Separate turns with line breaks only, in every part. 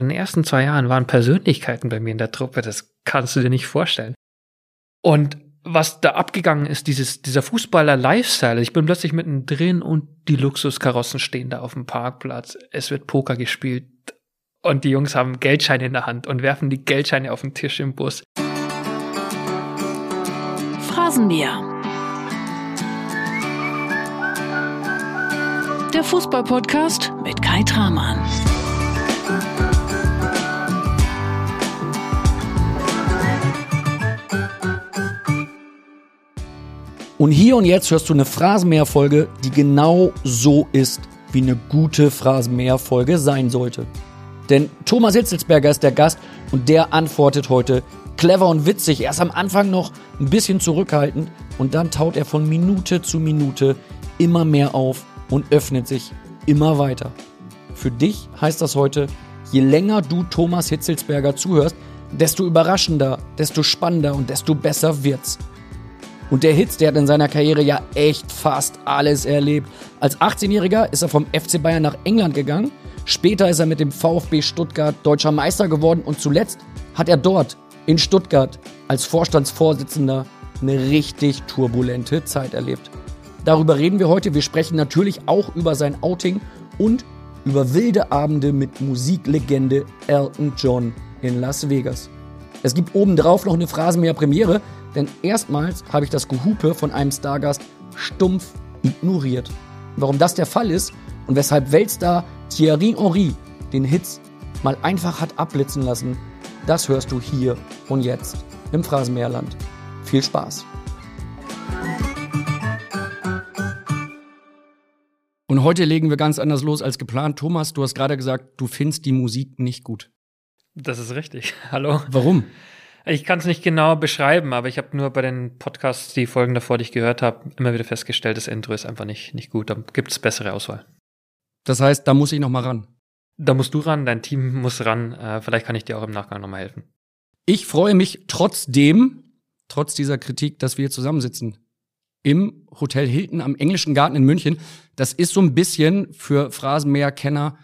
In den ersten zwei Jahren waren Persönlichkeiten bei mir in der Truppe, das kannst du dir nicht vorstellen. Und was da abgegangen ist, dieses, dieser Fußballer-Lifestyle. Ich bin plötzlich mittendrin und die Luxuskarossen stehen da auf dem Parkplatz. Es wird Poker gespielt und die Jungs haben Geldscheine in der Hand und werfen die Geldscheine auf den Tisch im Bus.
Phrasenmäher. Der Fußball-Podcast mit Kai Tramann.
Und hier und jetzt hörst du eine Phrasenmäher-Folge, die genau so ist, wie eine gute Phrasenmäher-Folge sein sollte. Denn Thomas Hitzelsberger ist der Gast und der antwortet heute clever und witzig. Erst am Anfang noch ein bisschen zurückhaltend und dann taut er von Minute zu Minute immer mehr auf und öffnet sich immer weiter. Für dich heißt das heute, je länger du Thomas Hitzelsberger zuhörst, desto überraschender, desto spannender und desto besser wird's. Und der Hitz, der hat in seiner Karriere ja echt fast alles erlebt. Als 18-Jähriger ist er vom FC Bayern nach England gegangen. Später ist er mit dem VfB Stuttgart deutscher Meister geworden und zuletzt hat er dort in Stuttgart als Vorstandsvorsitzender eine richtig turbulente Zeit erlebt. Darüber reden wir heute. Wir sprechen natürlich auch über sein Outing und über wilde Abende mit Musiklegende Elton John in Las Vegas. Es gibt obendrauf noch eine Phrasenmäher Premiere, denn erstmals habe ich das Gehupe von einem Stargast stumpf ignoriert. Warum das der Fall ist und weshalb Weltstar Thierry Henry den Hits mal einfach hat abblitzen lassen, das hörst du hier und jetzt im Phrasenmeerland. Viel Spaß! Und heute legen wir ganz anders los als geplant. Thomas, du hast gerade gesagt, du findest die Musik nicht gut.
Das ist richtig. Hallo.
Warum?
Ich kann es nicht genau beschreiben, aber ich habe nur bei den Podcasts, die Folgen davor, die ich gehört habe, immer wieder festgestellt, das Intro ist einfach nicht, nicht gut. Da gibt es bessere Auswahl.
Das heißt, da muss ich noch mal ran.
Da musst du ran, dein Team muss ran. Äh, vielleicht kann ich dir auch im Nachgang noch mal helfen.
Ich freue mich trotzdem, trotz dieser Kritik, dass wir hier zusammensitzen. Im Hotel Hilton am Englischen Garten in München. Das ist so ein bisschen für Phrasenmäher-Kenner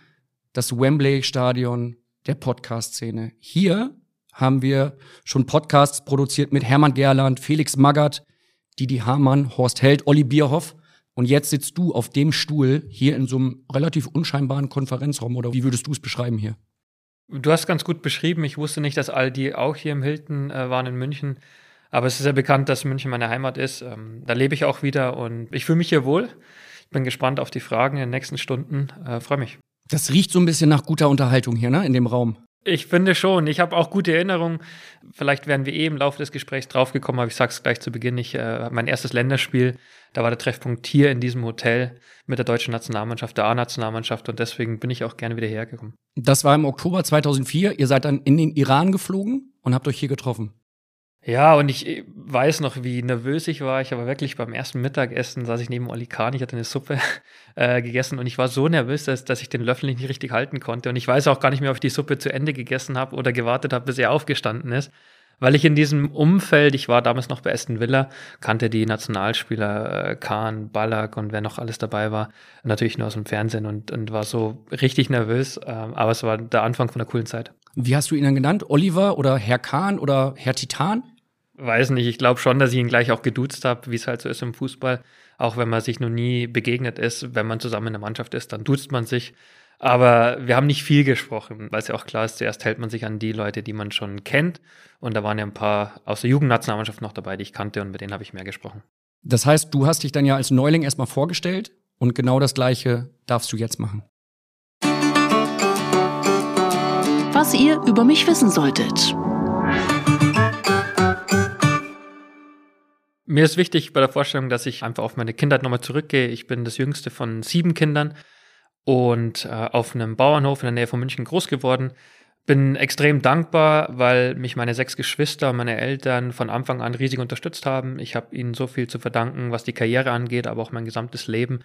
das Wembley-Stadion der Podcast-Szene. Hier haben wir schon Podcasts produziert mit Hermann Gerland, Felix Magath, Didi Hamann, Horst Held, Olli Bierhoff. Und jetzt sitzt du auf dem Stuhl hier in so einem relativ unscheinbaren Konferenzraum. Oder wie würdest du es beschreiben hier?
Du hast ganz gut beschrieben. Ich wusste nicht, dass all die auch hier im Hilton äh, waren in München. Aber es ist ja bekannt, dass München meine Heimat ist. Ähm, da lebe ich auch wieder und ich fühle mich hier wohl. Ich bin gespannt auf die Fragen in den nächsten Stunden. Äh, Freue mich.
Das riecht so ein bisschen nach guter Unterhaltung hier, ne, in dem Raum.
Ich finde schon. Ich habe auch gute Erinnerungen. Vielleicht werden wir eh im Laufe des Gesprächs draufgekommen, aber ich sage es gleich zu Beginn. Ich, äh, mein erstes Länderspiel, da war der Treffpunkt hier in diesem Hotel mit der deutschen Nationalmannschaft, der A-Nationalmannschaft und deswegen bin ich auch gerne wieder hergekommen.
Das war im Oktober 2004. Ihr seid dann in den Iran geflogen und habt euch hier getroffen.
Ja, und ich weiß noch, wie nervös ich war. Ich habe wirklich beim ersten Mittagessen saß ich neben Oli Kahn, ich hatte eine Suppe äh, gegessen und ich war so nervös, dass, dass ich den Löffel nicht richtig halten konnte. Und ich weiß auch gar nicht mehr, ob ich die Suppe zu Ende gegessen habe oder gewartet habe, bis er aufgestanden ist. Weil ich in diesem Umfeld, ich war damals noch bei Aston Villa, kannte die Nationalspieler äh, Kahn, Ballack und wer noch alles dabei war, natürlich nur aus dem Fernsehen und, und war so richtig nervös. Äh, aber es war der Anfang von einer coolen Zeit.
Wie hast du ihn dann genannt? Oliver oder Herr Kahn oder Herr Titan?
Weiß nicht, ich glaube schon, dass ich ihn gleich auch geduzt habe, wie es halt so ist im Fußball. Auch wenn man sich noch nie begegnet ist, wenn man zusammen in der Mannschaft ist, dann duzt man sich. Aber wir haben nicht viel gesprochen, weil es ja auch klar ist, zuerst hält man sich an die Leute, die man schon kennt. Und da waren ja ein paar aus der Jugendnationalmannschaft noch dabei, die ich kannte und mit denen habe ich mehr gesprochen.
Das heißt, du hast dich dann ja als Neuling erstmal vorgestellt und genau das Gleiche darfst du jetzt machen.
Was ihr über mich wissen solltet.
Mir ist wichtig bei der Vorstellung, dass ich einfach auf meine Kindheit nochmal zurückgehe. Ich bin das jüngste von sieben Kindern und äh, auf einem Bauernhof in der Nähe von München groß geworden. Bin extrem dankbar, weil mich meine sechs Geschwister und meine Eltern von Anfang an riesig unterstützt haben. Ich habe ihnen so viel zu verdanken, was die Karriere angeht, aber auch mein gesamtes Leben.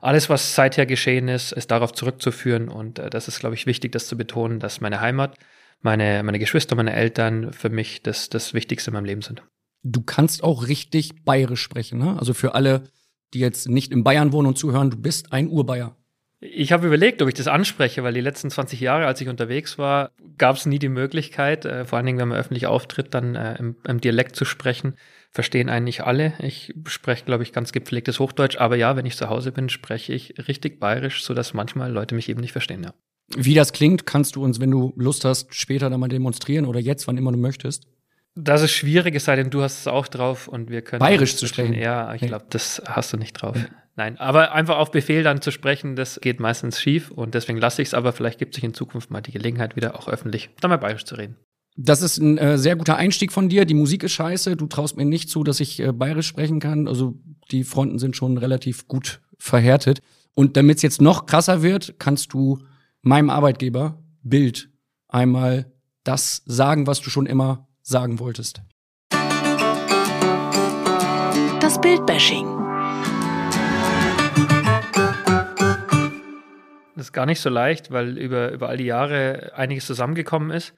Alles, was seither geschehen ist, ist darauf zurückzuführen und äh, das ist, glaube ich, wichtig, das zu betonen, dass meine Heimat, meine, meine Geschwister, meine Eltern für mich das, das Wichtigste in meinem Leben sind
du kannst auch richtig bayerisch sprechen. Ne? Also für alle, die jetzt nicht in Bayern wohnen und zuhören, du bist ein Urbayer.
Ich habe überlegt, ob ich das anspreche, weil die letzten 20 Jahre, als ich unterwegs war, gab es nie die Möglichkeit, äh, vor allen Dingen, wenn man öffentlich auftritt, dann äh, im, im, Dialekt zu sprechen. Verstehen eigentlich alle. Ich spreche, glaube ich, ganz gepflegtes Hochdeutsch, aber ja, wenn ich zu Hause bin, spreche ich richtig bayerisch, sodass manchmal Leute mich eben nicht verstehen, ja.
Wie das klingt, kannst du uns, wenn du Lust hast, später dann mal demonstrieren oder jetzt, wann immer du möchtest.
Das ist schwierig, es sei denn, du hast es auch drauf und wir können.
Bayerisch zu sprechen.
Ja, ich glaube, das hast du nicht drauf. Ja. Nein, aber einfach auf Befehl dann zu sprechen, das geht meistens schief und deswegen lasse ich es, aber vielleicht gibt sich in Zukunft mal die Gelegenheit, wieder auch öffentlich dann mal bayerisch zu reden.
Das ist ein äh, sehr guter Einstieg von dir. Die Musik ist scheiße. Du traust mir nicht zu, dass ich äh, bayerisch sprechen kann. Also die Fronten sind schon relativ gut verhärtet. Und damit es jetzt noch krasser wird, kannst du meinem Arbeitgeber Bild einmal das sagen, was du schon immer sagen wolltest.
Das Bildbashing.
Das ist gar nicht so leicht, weil über, über all die Jahre einiges zusammengekommen ist.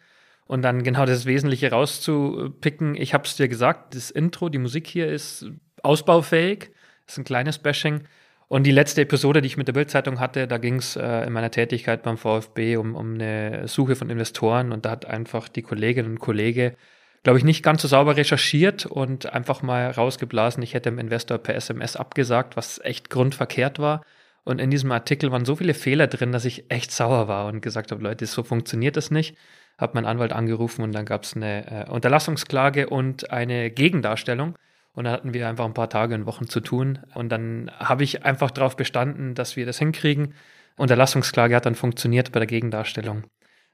Und dann genau das Wesentliche rauszupicken. Ich habe es dir gesagt, das Intro, die Musik hier ist ausbaufähig. Das ist ein kleines Bashing. Und die letzte Episode, die ich mit der Bildzeitung hatte, da ging es äh, in meiner Tätigkeit beim VfB um, um eine Suche von Investoren und da hat einfach die Kollegin und Kollege, glaube ich, nicht ganz so sauber recherchiert und einfach mal rausgeblasen, ich hätte dem Investor per SMS abgesagt, was echt grundverkehrt war. Und in diesem Artikel waren so viele Fehler drin, dass ich echt sauer war und gesagt habe, Leute, so funktioniert das nicht. Habe meinen Anwalt angerufen und dann gab es eine äh, Unterlassungsklage und eine Gegendarstellung. Und da hatten wir einfach ein paar Tage und Wochen zu tun. Und dann habe ich einfach darauf bestanden, dass wir das hinkriegen. Unterlassungsklage hat dann funktioniert bei der Gegendarstellung.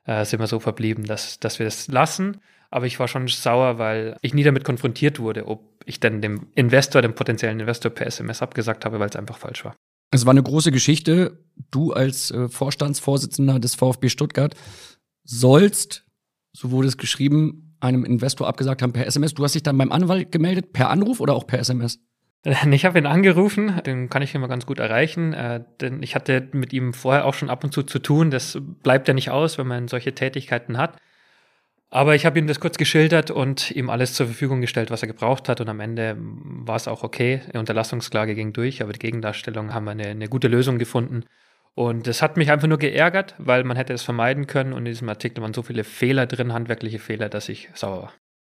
Äh, sind wir so verblieben, dass, dass wir das lassen. Aber ich war schon sauer, weil ich nie damit konfrontiert wurde, ob ich denn dem Investor, dem potenziellen Investor per SMS abgesagt habe, weil es einfach falsch war.
Es war eine große Geschichte. Du als äh, Vorstandsvorsitzender des VfB Stuttgart sollst, so wurde es geschrieben, einem Investor abgesagt haben per SMS. Du hast dich dann beim Anwalt gemeldet, per Anruf oder auch per SMS?
Ich habe ihn angerufen, den kann ich immer ganz gut erreichen, äh, denn ich hatte mit ihm vorher auch schon ab und zu zu tun. Das bleibt ja nicht aus, wenn man solche Tätigkeiten hat. Aber ich habe ihm das kurz geschildert und ihm alles zur Verfügung gestellt, was er gebraucht hat. Und am Ende war es auch okay. Die Unterlassungsklage ging durch, aber die Gegendarstellung haben wir eine, eine gute Lösung gefunden. Und das hat mich einfach nur geärgert, weil man hätte es vermeiden können und in diesem Artikel waren so viele Fehler drin, handwerkliche Fehler, dass ich sauer war.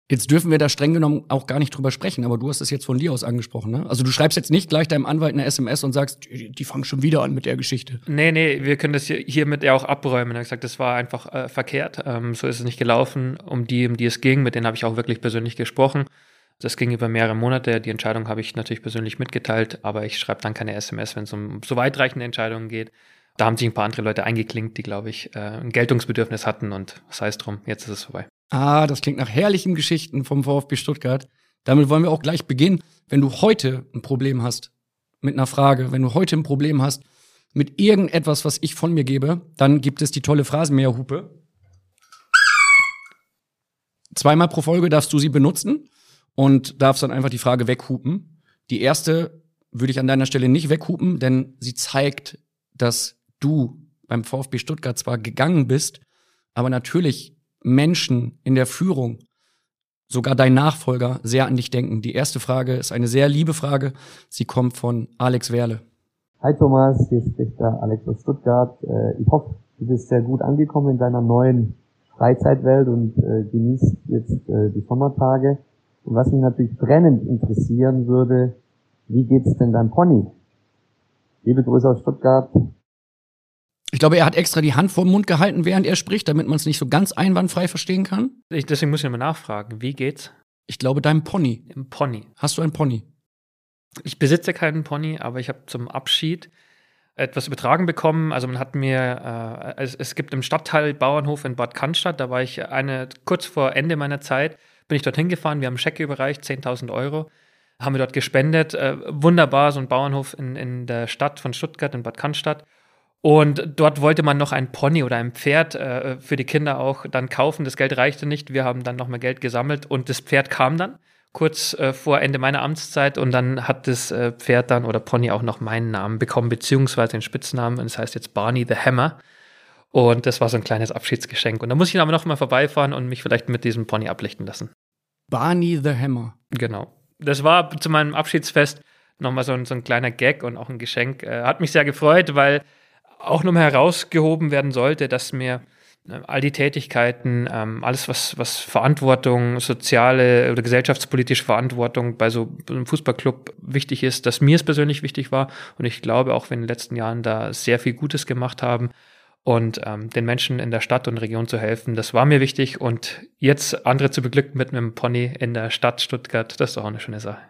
Jetzt dürfen wir da streng genommen auch gar nicht drüber sprechen, aber du hast es jetzt von dir aus angesprochen, ne? Also du schreibst jetzt nicht gleich deinem Anwalt eine SMS und sagst, die, die fangen schon wieder an mit der Geschichte.
Nee, nee, wir können das hier, hiermit ja auch abräumen. Er hat gesagt, das war einfach äh, verkehrt. Ähm, so ist es nicht gelaufen. Um die, um die es ging, mit denen habe ich auch wirklich persönlich gesprochen. Das ging über mehrere Monate. Die Entscheidung habe ich natürlich persönlich mitgeteilt, aber ich schreibe dann keine SMS, wenn es um so weitreichende Entscheidungen geht. Da haben sich ein paar andere Leute eingeklinkt, die, glaube ich, äh, ein Geltungsbedürfnis hatten und sei es drum, jetzt ist es vorbei.
Ah, das klingt nach herrlichen Geschichten vom VfB Stuttgart. Damit wollen wir auch gleich beginnen. Wenn du heute ein Problem hast mit einer Frage, wenn du heute ein Problem hast mit irgendetwas, was ich von mir gebe, dann gibt es die tolle Phrasenmäherhupe. Zweimal pro Folge darfst du sie benutzen und darfst dann einfach die Frage weghupen. Die erste würde ich an deiner Stelle nicht weghupen, denn sie zeigt, dass du beim VfB Stuttgart zwar gegangen bist, aber natürlich Menschen in der Führung, sogar dein Nachfolger, sehr an dich denken. Die erste Frage ist eine sehr liebe Frage. Sie kommt von Alex Werle.
Hi Thomas, hier spricht der Alex aus Stuttgart. Äh, ich hoffe, du bist sehr gut angekommen in deiner neuen Freizeitwelt und äh, genießt jetzt äh, die Sommertage. Und was mich natürlich brennend interessieren würde, wie geht's denn deinem Pony? Liebe Grüße aus Stuttgart.
Ich glaube, er hat extra die Hand vor den Mund gehalten, während er spricht, damit man es nicht so ganz einwandfrei verstehen kann.
Ich, deswegen muss ich nochmal nachfragen. Wie geht's?
Ich glaube, deinem Pony.
Im Pony.
Hast du ein Pony?
Ich besitze keinen Pony, aber ich habe zum Abschied etwas übertragen bekommen. Also man hat mir, äh, es, es, gibt im Stadtteil Bauernhof in Bad Cannstatt, da war ich eine, kurz vor Ende meiner Zeit, bin ich dorthin gefahren, wir haben Schecke überreicht, 10.000 Euro, haben wir dort gespendet. Äh, wunderbar, so ein Bauernhof in, in der Stadt von Stuttgart, in Bad Cannstatt. Und dort wollte man noch ein Pony oder ein Pferd äh, für die Kinder auch dann kaufen. Das Geld reichte nicht. Wir haben dann noch mehr Geld gesammelt und das Pferd kam dann kurz äh, vor Ende meiner Amtszeit und dann hat das äh, Pferd dann oder Pony auch noch meinen Namen bekommen, beziehungsweise den Spitznamen und es das heißt jetzt Barney the Hammer. Und das war so ein kleines Abschiedsgeschenk. Und da muss ich aber noch mal vorbeifahren und mich vielleicht mit diesem Pony ablichten lassen.
Barney the Hammer.
Genau. Das war zu meinem Abschiedsfest nochmal so ein, so ein kleiner Gag und auch ein Geschenk. Äh, hat mich sehr gefreut, weil auch nochmal herausgehoben werden sollte, dass mir äh, all die Tätigkeiten, ähm, alles was, was Verantwortung, soziale oder gesellschaftspolitische Verantwortung bei so einem Fußballclub wichtig ist, dass mir es persönlich wichtig war. Und ich glaube, auch wenn in den letzten Jahren da sehr viel Gutes gemacht haben und ähm, den Menschen in der Stadt und Region zu helfen, das war mir wichtig. Und jetzt andere zu beglücken mit einem Pony in der Stadt Stuttgart, das ist auch eine schöne Sache.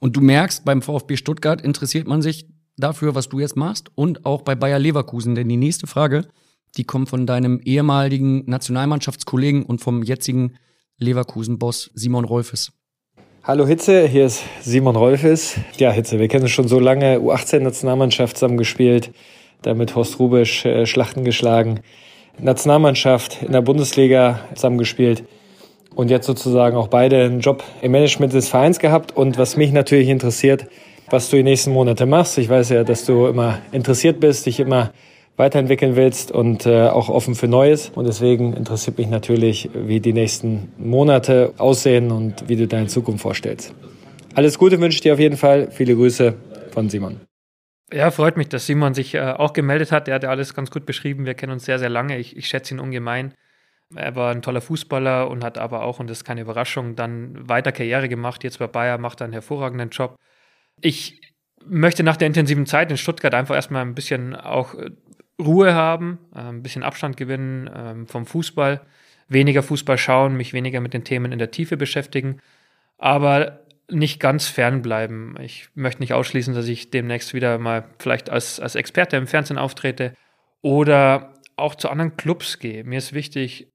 Und du merkst, beim VfB Stuttgart interessiert man sich dafür, was du jetzt machst und auch bei Bayer Leverkusen. Denn die nächste Frage, die kommt von deinem ehemaligen Nationalmannschaftskollegen und vom jetzigen Leverkusen-Boss Simon Rolfes.
Hallo Hitze, hier ist Simon Rolfes. Ja, Hitze, wir kennen uns schon so lange, U18-Nationalmannschaft zusammengespielt, damit Horst Rubisch äh, Schlachten geschlagen, Nationalmannschaft in der Bundesliga zusammengespielt und jetzt sozusagen auch beide einen Job im Management des Vereins gehabt. Und was mich natürlich interessiert, was du die nächsten Monate machst. Ich weiß ja, dass du immer interessiert bist, dich immer weiterentwickeln willst und äh, auch offen für Neues. Und deswegen interessiert mich natürlich, wie die nächsten Monate aussehen und wie du deine Zukunft vorstellst. Alles Gute wünsche ich dir auf jeden Fall. Viele Grüße von Simon.
Ja, freut mich, dass Simon sich äh, auch gemeldet hat. Er hat ja alles ganz gut beschrieben. Wir kennen uns sehr, sehr lange. Ich, ich schätze ihn ungemein. Er war ein toller Fußballer und hat aber auch, und das ist keine Überraschung, dann weiter Karriere gemacht. Jetzt bei Bayer macht er einen hervorragenden Job. Ich möchte nach der intensiven Zeit in Stuttgart einfach erstmal ein bisschen auch äh, Ruhe haben, äh, ein bisschen Abstand gewinnen ähm, vom Fußball, weniger Fußball schauen, mich weniger mit den Themen in der Tiefe beschäftigen, aber nicht ganz fernbleiben. Ich möchte nicht ausschließen, dass ich demnächst wieder mal vielleicht als, als Experte im Fernsehen auftrete oder auch zu anderen Clubs gehe. Mir ist wichtig,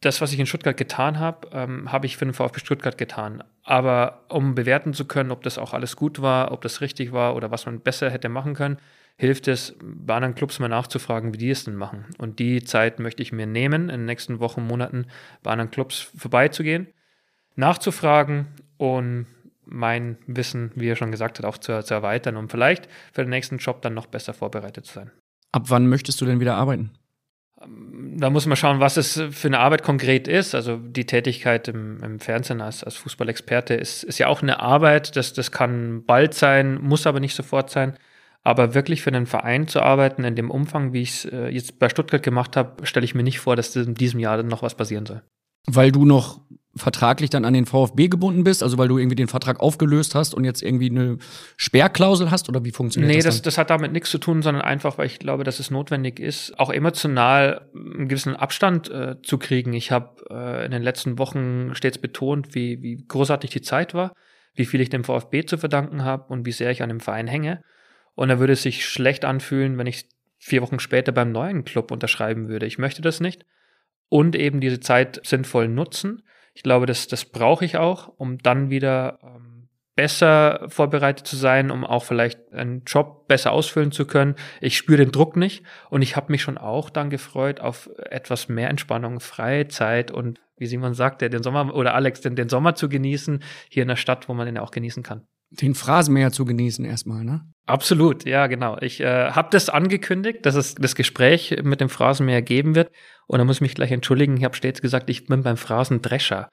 das, was ich in Stuttgart getan habe, ähm, habe ich für den VfB Stuttgart getan. Aber um bewerten zu können, ob das auch alles gut war, ob das richtig war oder was man besser hätte machen können, hilft es, bei anderen Clubs mal nachzufragen, wie die es denn machen. Und die Zeit möchte ich mir nehmen, in den nächsten Wochen, Monaten bei anderen Clubs vorbeizugehen, nachzufragen und mein Wissen, wie er schon gesagt hat, auch zu, zu erweitern, um vielleicht für den nächsten Job dann noch besser vorbereitet zu sein.
Ab wann möchtest du denn wieder arbeiten?
Da muss man schauen, was es für eine Arbeit konkret ist. Also die Tätigkeit im, im Fernsehen als, als Fußballexperte ist, ist ja auch eine Arbeit. Das, das kann bald sein, muss aber nicht sofort sein. Aber wirklich für einen Verein zu arbeiten in dem Umfang, wie ich es äh, jetzt bei Stuttgart gemacht habe, stelle ich mir nicht vor, dass in diesem Jahr noch was passieren soll.
Weil du noch vertraglich dann an den VfB gebunden bist, also weil du irgendwie den Vertrag aufgelöst hast und jetzt irgendwie eine Sperrklausel hast oder wie funktioniert
nee,
das?
Nee, das, das hat damit nichts zu tun, sondern einfach, weil ich glaube, dass es notwendig ist, auch emotional einen gewissen Abstand äh, zu kriegen. Ich habe äh, in den letzten Wochen stets betont, wie, wie großartig die Zeit war, wie viel ich dem VfB zu verdanken habe und wie sehr ich an dem Verein hänge. Und da würde es sich schlecht anfühlen, wenn ich vier Wochen später beim neuen Club unterschreiben würde. Ich möchte das nicht. Und eben diese Zeit sinnvoll nutzen ich glaube, das, das brauche ich auch, um dann wieder ähm, besser vorbereitet zu sein, um auch vielleicht einen Job besser ausfüllen zu können. Ich spüre den Druck nicht und ich habe mich schon auch dann gefreut auf etwas mehr Entspannung, freie Zeit und wie Simon sagte, den Sommer oder Alex, den, den Sommer zu genießen, hier in der Stadt, wo man den auch genießen kann.
Den Phrasenmäher zu genießen erstmal, ne?
Absolut, ja, genau. Ich äh, habe das angekündigt, dass es das Gespräch mit dem Phrasenmäher geben wird. Und da muss ich mich gleich entschuldigen, ich habe stets gesagt, ich bin beim Phrasendrescher.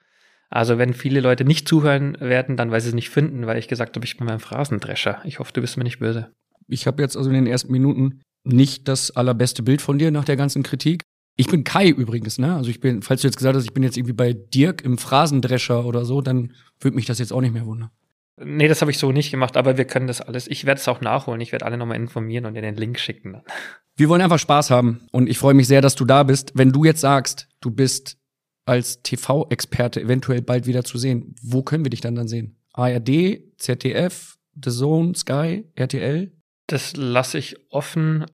Also wenn viele Leute nicht zuhören werden, dann weil sie es nicht finden, weil ich gesagt habe, ich bin beim Phrasendrescher. Ich hoffe, du bist mir nicht böse.
Ich habe jetzt also in den ersten Minuten nicht das allerbeste Bild von dir nach der ganzen Kritik. Ich bin Kai übrigens, ne? Also ich bin, falls du jetzt gesagt hast, ich bin jetzt irgendwie bei Dirk im Phrasendrescher oder so, dann würde mich das jetzt auch nicht mehr wundern.
Nee, das habe ich so nicht gemacht, aber wir können das alles. Ich werde es auch nachholen. Ich werde alle nochmal informieren und dir den Link schicken.
Wir wollen einfach Spaß haben und ich freue mich sehr, dass du da bist. Wenn du jetzt sagst, du bist als TV-Experte eventuell bald wieder zu sehen, wo können wir dich dann dann sehen? ARD, ZDF, The Zone, Sky, RTL?
Das lasse ich offen.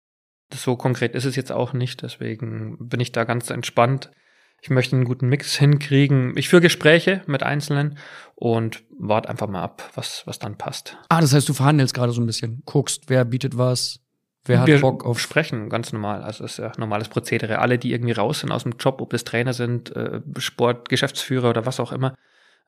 So konkret ist es jetzt auch nicht, deswegen bin ich da ganz entspannt. Ich möchte einen guten Mix hinkriegen. Ich führe Gespräche mit Einzelnen und warte einfach mal ab, was, was dann passt.
Ah, das heißt, du verhandelst gerade so ein bisschen, guckst, wer bietet was, wer hat
Wir
Bock auf.
sprechen, ganz normal. Also das ist ja normales Prozedere. Alle, die irgendwie raus sind aus dem Job, ob das Trainer sind, äh, Sport, Geschäftsführer oder was auch immer,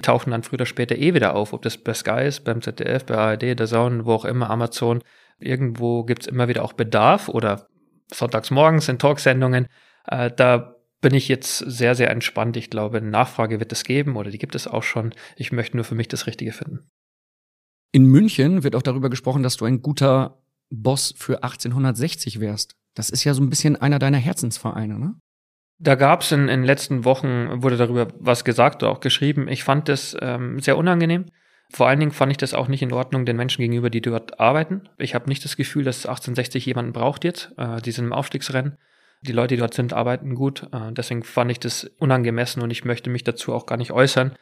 tauchen dann früher oder später eh wieder auf. Ob das bei Sky ist, beim ZDF, bei ARD, der Zone, wo auch immer, Amazon. Irgendwo gibt's immer wieder auch Bedarf oder sonntags morgens in Talksendungen. Äh, da bin ich jetzt sehr, sehr entspannt. Ich glaube, Nachfrage wird es geben oder die gibt es auch schon. Ich möchte nur für mich das Richtige finden.
In München wird auch darüber gesprochen, dass du ein guter Boss für 1860 wärst. Das ist ja so ein bisschen einer deiner Herzensvereine, ne?
Da gab es in, in den letzten Wochen, wurde darüber was gesagt oder auch geschrieben. Ich fand das ähm, sehr unangenehm. Vor allen Dingen fand ich das auch nicht in Ordnung den Menschen gegenüber, die dort arbeiten. Ich habe nicht das Gefühl, dass 1860 jemanden braucht jetzt. Äh, die sind im Aufstiegsrennen. Die Leute, die dort sind, arbeiten gut. Äh, deswegen fand ich das unangemessen und ich möchte mich dazu auch gar nicht äußern.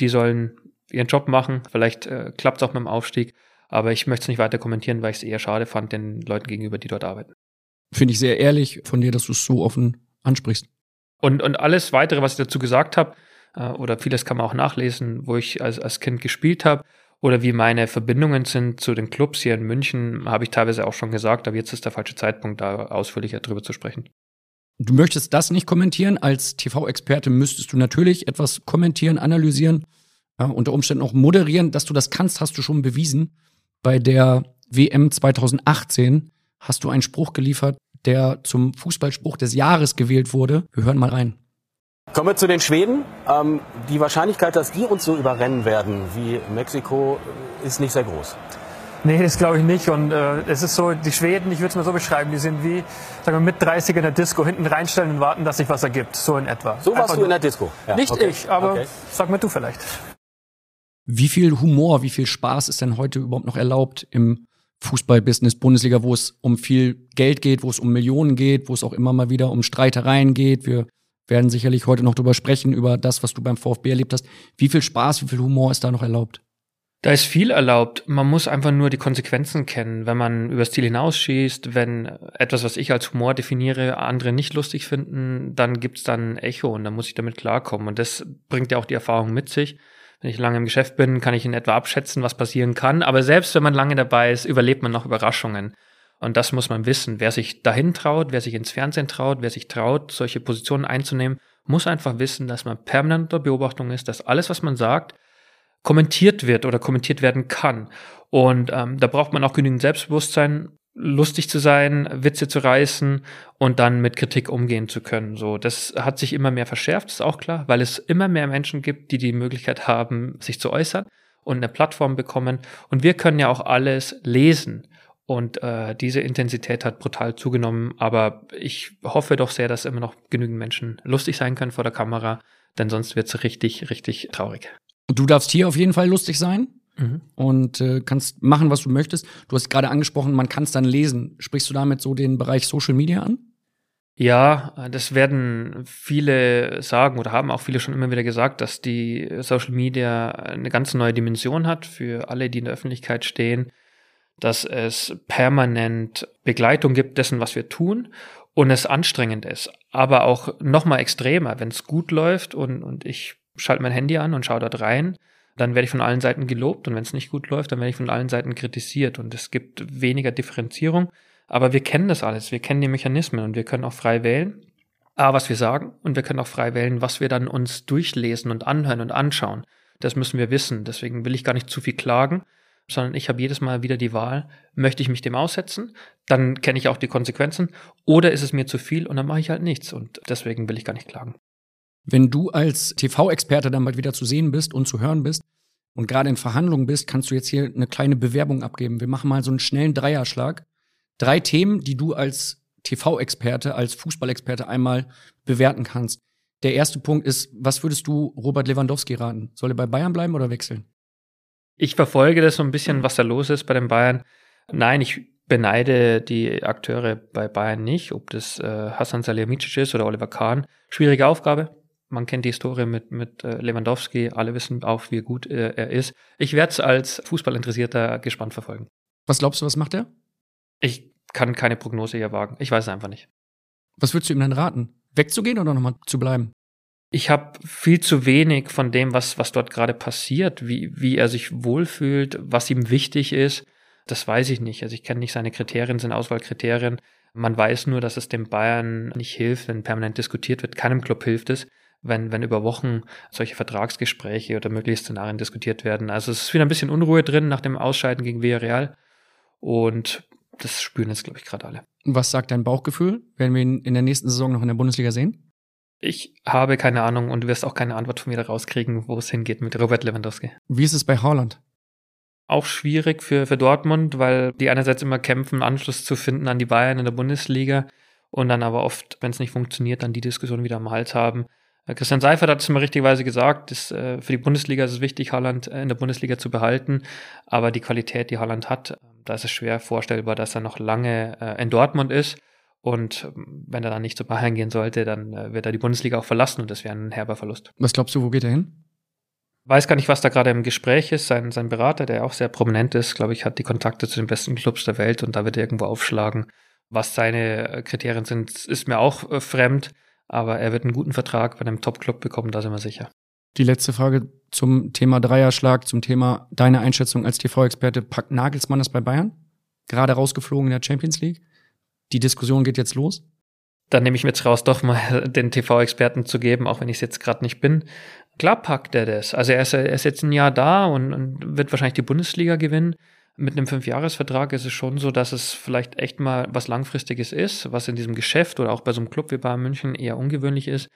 Die sollen ihren Job machen. Vielleicht äh, klappt es auch mit dem Aufstieg. Aber ich möchte es nicht weiter kommentieren, weil ich es eher schade fand den Leuten gegenüber, die dort arbeiten.
Finde ich sehr ehrlich von dir, dass du es so offen ansprichst.
Und, und alles weitere, was ich dazu gesagt habe, äh, oder vieles kann man auch nachlesen, wo ich als, als Kind gespielt habe, oder wie meine Verbindungen sind zu den Clubs hier in München, habe ich teilweise auch schon gesagt, aber jetzt ist der falsche Zeitpunkt, da ausführlicher drüber zu sprechen.
Du möchtest das nicht kommentieren. Als TV-Experte müsstest du natürlich etwas kommentieren, analysieren, ja, unter Umständen auch moderieren. Dass du das kannst, hast du schon bewiesen. Bei der WM 2018 hast du einen Spruch geliefert, der zum Fußballspruch des Jahres gewählt wurde. Wir hören mal rein.
Kommen wir zu den Schweden. Ähm, die Wahrscheinlichkeit, dass die uns so überrennen werden wie Mexiko, ist nicht sehr groß.
Nee, das glaube ich nicht. Und äh, es ist so, die Schweden, ich würde es mal so beschreiben, die sind wie, sagen wir, mit 30 in der Disco, hinten reinstellen und warten, dass sich was ergibt. So in etwa.
So warst Einfach du in der Disco?
Ja, nicht okay. ich, aber okay. sag mir du vielleicht.
Wie viel Humor, wie viel Spaß ist denn heute überhaupt noch erlaubt im Fußballbusiness, Bundesliga, wo es um viel Geld geht, wo es um Millionen geht, wo es auch immer mal wieder um Streitereien geht. Wir werden sicherlich heute noch drüber sprechen, über das, was du beim VfB erlebt hast. Wie viel Spaß, wie viel Humor ist da noch erlaubt?
Da ist viel erlaubt. Man muss einfach nur die Konsequenzen kennen. Wenn man übers Ziel hinausschießt, wenn etwas, was ich als Humor definiere, andere nicht lustig finden, dann gibt's dann Echo und dann muss ich damit klarkommen. Und das bringt ja auch die Erfahrung mit sich. Wenn ich lange im Geschäft bin, kann ich in etwa abschätzen, was passieren kann. Aber selbst wenn man lange dabei ist, überlebt man noch Überraschungen. Und das muss man wissen. Wer sich dahin traut, wer sich ins Fernsehen traut, wer sich traut, solche Positionen einzunehmen, muss einfach wissen, dass man permanent unter Beobachtung ist, dass alles, was man sagt, kommentiert wird oder kommentiert werden kann. Und ähm, da braucht man auch genügend Selbstbewusstsein, lustig zu sein, Witze zu reißen und dann mit Kritik umgehen zu können. So, das hat sich immer mehr verschärft, ist auch klar, weil es immer mehr Menschen gibt, die die Möglichkeit haben, sich zu äußern und eine Plattform bekommen. Und wir können ja auch alles lesen. Und äh, diese Intensität hat brutal zugenommen. Aber ich hoffe doch sehr, dass immer noch genügend Menschen lustig sein können vor der Kamera, denn sonst wird es richtig, richtig traurig.
Du darfst hier auf jeden Fall lustig sein. Mhm. Und äh, kannst machen, was du möchtest. Du hast gerade angesprochen, man kann es dann lesen. Sprichst du damit so den Bereich Social Media an?
Ja, das werden viele sagen oder haben auch viele schon immer wieder gesagt, dass die Social Media eine ganz neue Dimension hat für alle, die in der Öffentlichkeit stehen, dass es permanent Begleitung gibt dessen, was wir tun und es anstrengend ist, aber auch noch mal extremer, wenn es gut läuft und, und ich schalte mein Handy an und schaue dort rein, dann werde ich von allen Seiten gelobt und wenn es nicht gut läuft, dann werde ich von allen Seiten kritisiert und es gibt weniger Differenzierung. Aber wir kennen das alles, wir kennen die Mechanismen und wir können auch frei wählen, A, was wir sagen und wir können auch frei wählen, was wir dann uns durchlesen und anhören und anschauen. Das müssen wir wissen. Deswegen will ich gar nicht zu viel klagen, sondern ich habe jedes Mal wieder die Wahl, möchte ich mich dem aussetzen, dann kenne ich auch die Konsequenzen, oder ist es mir zu viel und dann mache ich halt nichts und deswegen will ich gar nicht klagen.
Wenn du als TV-Experte dann bald wieder zu sehen bist und zu hören bist und gerade in Verhandlungen bist, kannst du jetzt hier eine kleine Bewerbung abgeben. Wir machen mal so einen schnellen Dreierschlag. Drei Themen, die du als TV-Experte, als Fußballexperte einmal bewerten kannst. Der erste Punkt ist, was würdest du Robert Lewandowski raten? Soll er bei Bayern bleiben oder wechseln?
Ich verfolge das so ein bisschen, was da los ist bei den Bayern. Nein, ich beneide die Akteure bei Bayern nicht, ob das äh, Hassan Salihamidzic ist oder Oliver Kahn. Schwierige Aufgabe, man kennt die Historie mit, mit äh, Lewandowski, alle wissen auch, wie gut äh, er ist. Ich werde es als Fußballinteressierter gespannt verfolgen.
Was glaubst du, was macht er?
Ich kann keine Prognose hier wagen. Ich weiß es einfach nicht.
Was würdest du ihm denn raten? Wegzugehen oder nochmal zu bleiben?
Ich habe viel zu wenig von dem, was, was dort gerade passiert, wie, wie er sich wohlfühlt, was ihm wichtig ist. Das weiß ich nicht. Also ich kenne nicht seine Kriterien, seine Auswahlkriterien. Man weiß nur, dass es dem Bayern nicht hilft, wenn permanent diskutiert wird. Keinem Club hilft es wenn, wenn über Wochen solche Vertragsgespräche oder mögliche Szenarien diskutiert werden. Also es ist wieder ein bisschen Unruhe drin nach dem Ausscheiden gegen Villarreal. Und das spüren jetzt, glaube ich, gerade alle.
Was sagt dein Bauchgefühl? Werden wir ihn in der nächsten Saison noch in der Bundesliga sehen?
Ich habe keine Ahnung und du wirst auch keine Antwort von mir daraus kriegen, wo es hingeht mit Robert Lewandowski.
Wie ist es bei Haaland?
auch schwierig für, für Dortmund, weil die einerseits immer kämpfen, Anschluss zu finden an die Bayern in der Bundesliga und dann aber oft, wenn es nicht funktioniert, dann die Diskussion wieder am Hals haben. Äh, Christian Seifert hat es immer richtigerweise gesagt, dass, äh, für die Bundesliga ist es wichtig, Haaland äh, in der Bundesliga zu behalten, aber die Qualität, die Haaland hat, da ist es schwer vorstellbar, dass er noch lange äh, in Dortmund ist. Und ähm, wenn er dann nicht zu Bayern gehen sollte, dann äh, wird er die Bundesliga auch verlassen und das wäre ein herber Verlust.
Was glaubst du, wo geht er hin?
Weiß gar nicht, was da gerade im Gespräch ist. Sein, sein Berater, der auch sehr prominent ist, glaube ich, hat die Kontakte zu den besten Clubs der Welt und da wird er irgendwo aufschlagen. Was seine äh, Kriterien sind, ist mir auch fremd, aber er wird einen guten Vertrag bei einem Top-Club bekommen, da sind wir sicher.
Die letzte Frage zum Thema Dreierschlag, zum Thema deine Einschätzung als TV-Experte. Packt Nagelsmann das bei Bayern? Gerade rausgeflogen in der Champions League? Die Diskussion geht jetzt los?
Dann nehme ich mir jetzt raus, doch mal den TV-Experten zu geben, auch wenn ich es jetzt gerade nicht bin. Klar packt er das. Also er ist, er ist jetzt ein Jahr da und, und wird wahrscheinlich die Bundesliga gewinnen. Mit einem Fünfjahresvertrag ist es schon so, dass es vielleicht echt mal was Langfristiges ist, was in diesem Geschäft oder auch bei so einem Club wie Bayern München eher ungewöhnlich ist,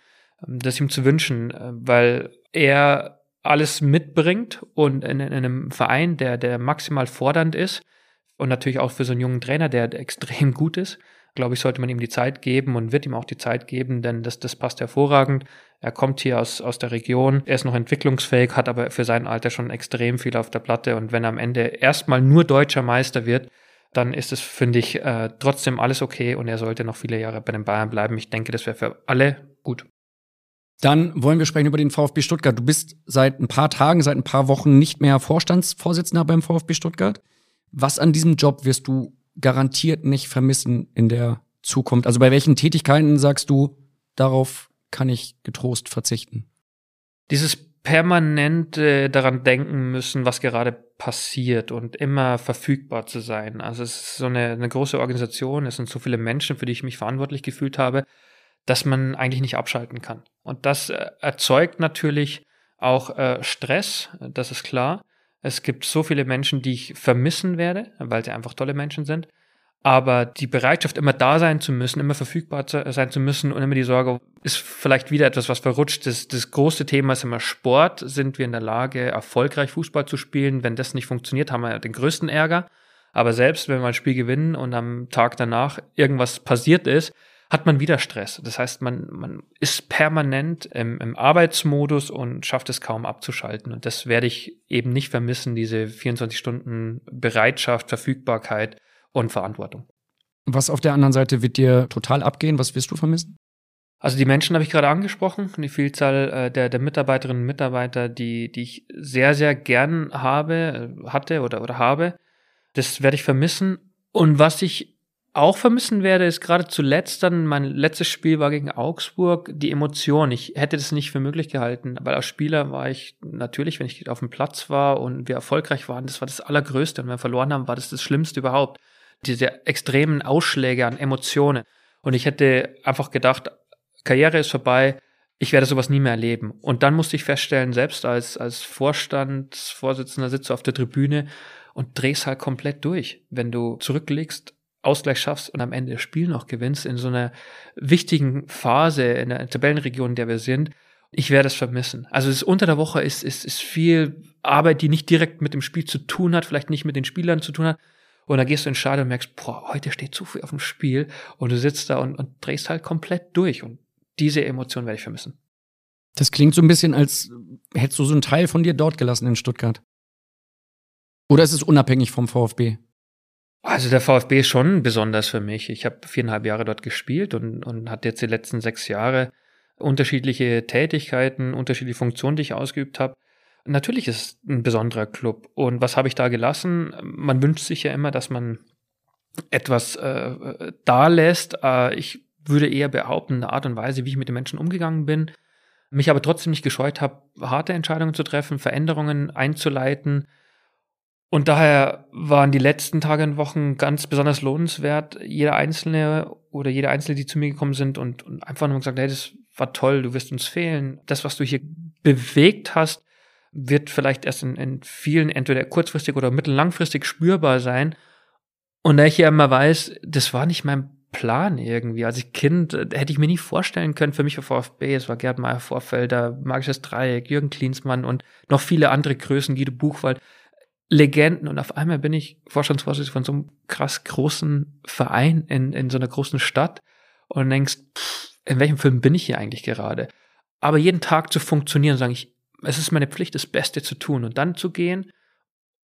ähm, das ihm zu wünschen, äh, weil er alles mitbringt und in, in einem Verein, der, der maximal fordernd ist und natürlich auch für so einen jungen Trainer, der extrem gut ist, glaube ich, sollte man ihm die Zeit geben und wird ihm auch die Zeit geben, denn das, das passt hervorragend. Er kommt hier aus, aus der Region, er ist noch entwicklungsfähig, hat aber für sein Alter schon extrem viel auf der Platte und wenn er am Ende erstmal nur deutscher Meister wird, dann ist es, finde ich, äh, trotzdem alles okay und er sollte noch viele Jahre bei den Bayern bleiben. Ich denke, das wäre für alle gut. Dann wollen wir sprechen über den VfB Stuttgart. Du bist seit ein paar Tagen, seit ein paar Wochen nicht mehr Vorstandsvorsitzender beim VfB Stuttgart. Was an diesem Job wirst du garantiert nicht vermissen in der Zukunft? Also bei welchen Tätigkeiten sagst du, darauf kann ich getrost verzichten? Dieses permanente daran denken müssen, was gerade passiert und immer verfügbar zu sein. Also es ist so eine, eine große Organisation, es sind so viele Menschen, für die ich mich verantwortlich gefühlt habe, dass man eigentlich nicht abschalten kann. Und das äh, erzeugt natürlich auch äh, Stress, das ist klar. Es gibt so viele Menschen, die ich vermissen werde, weil sie einfach tolle Menschen sind. Aber die Bereitschaft, immer da sein zu müssen, immer verfügbar sein zu müssen und immer die Sorge, ist vielleicht wieder etwas, was verrutscht. Das, das große Thema ist immer Sport. Sind wir in der Lage, erfolgreich Fußball zu spielen? Wenn das nicht funktioniert, haben wir den größten Ärger. Aber selbst wenn wir ein Spiel gewinnen und am Tag danach irgendwas passiert ist, hat man wieder Stress. Das heißt, man, man ist permanent im, im Arbeitsmodus und schafft es kaum abzuschalten. Und das werde ich eben nicht vermissen, diese 24 Stunden Bereitschaft, Verfügbarkeit und Verantwortung.
Was auf der anderen Seite wird dir total abgehen? Was wirst du vermissen?
Also die Menschen habe ich gerade angesprochen, die Vielzahl äh, der, der Mitarbeiterinnen und Mitarbeiter, die, die ich sehr, sehr gern habe, äh, hatte oder, oder habe. Das werde ich vermissen. Und was ich auch vermissen werde, ist gerade zuletzt dann, mein letztes Spiel war gegen Augsburg, die Emotion. Ich hätte das nicht für möglich gehalten, weil als Spieler war ich natürlich, wenn ich auf dem Platz war und wir erfolgreich waren, das war das Allergrößte. Und wenn wir verloren haben, war das das Schlimmste überhaupt. Diese extremen Ausschläge an Emotionen. Und ich hätte einfach gedacht, Karriere ist vorbei, ich werde sowas nie mehr erleben. Und dann musste ich feststellen, selbst als, als Vorstandsvorsitzender sitze auf der Tribüne und drehst halt komplett durch. Wenn du zurücklegst, Ausgleich schaffst und am Ende das Spiel noch gewinnst in so einer wichtigen Phase in der Tabellenregion, in der wir sind. Ich werde es vermissen. Also es unter der Woche ist, ist, ist viel Arbeit, die nicht direkt mit dem Spiel zu tun hat, vielleicht nicht mit den Spielern zu tun hat. Und dann gehst du ins Stadion und merkst, boah, heute steht zu viel auf dem Spiel. Und du sitzt da und, und drehst halt komplett durch. Und diese Emotion werde ich vermissen.
Das klingt so ein bisschen, als hättest du so einen Teil von dir dort gelassen in Stuttgart. Oder ist es unabhängig vom VfB?
Also der VfB ist schon besonders für mich. Ich habe viereinhalb Jahre dort gespielt und, und hatte jetzt die letzten sechs Jahre unterschiedliche Tätigkeiten, unterschiedliche Funktionen, die ich ausgeübt habe. Natürlich ist es ein besonderer Club. Und was habe ich da gelassen? Man wünscht sich ja immer, dass man etwas äh, da lässt. Äh, ich würde eher behaupten, eine Art und Weise, wie ich mit den Menschen umgegangen bin, mich aber trotzdem nicht gescheut habe, harte Entscheidungen zu treffen, Veränderungen einzuleiten, und daher waren die letzten Tage und Wochen ganz besonders lohnenswert. Jeder Einzelne oder jede Einzelne, die zu mir gekommen sind und, und einfach nur gesagt, hey, das war toll, du wirst uns fehlen. Das, was du hier bewegt hast, wird vielleicht erst in, in vielen entweder kurzfristig oder mittellangfristig spürbar sein. Und da ich ja immer weiß, das war nicht mein Plan irgendwie. Als ich Kind äh, hätte ich mir nie vorstellen können, für mich war VfB, es war Gerd Meyer Vorfelder, Magisches Dreieck, Jürgen Klinsmann und noch viele andere Größen, Guido Buchwald Legenden und auf einmal bin ich Vorstandsvorsitzender von so einem krass großen Verein in, in so einer großen Stadt und denkst, pff, in welchem Film bin ich hier eigentlich gerade? Aber jeden Tag zu funktionieren, sage ich, es ist meine Pflicht, das Beste zu tun und dann zu gehen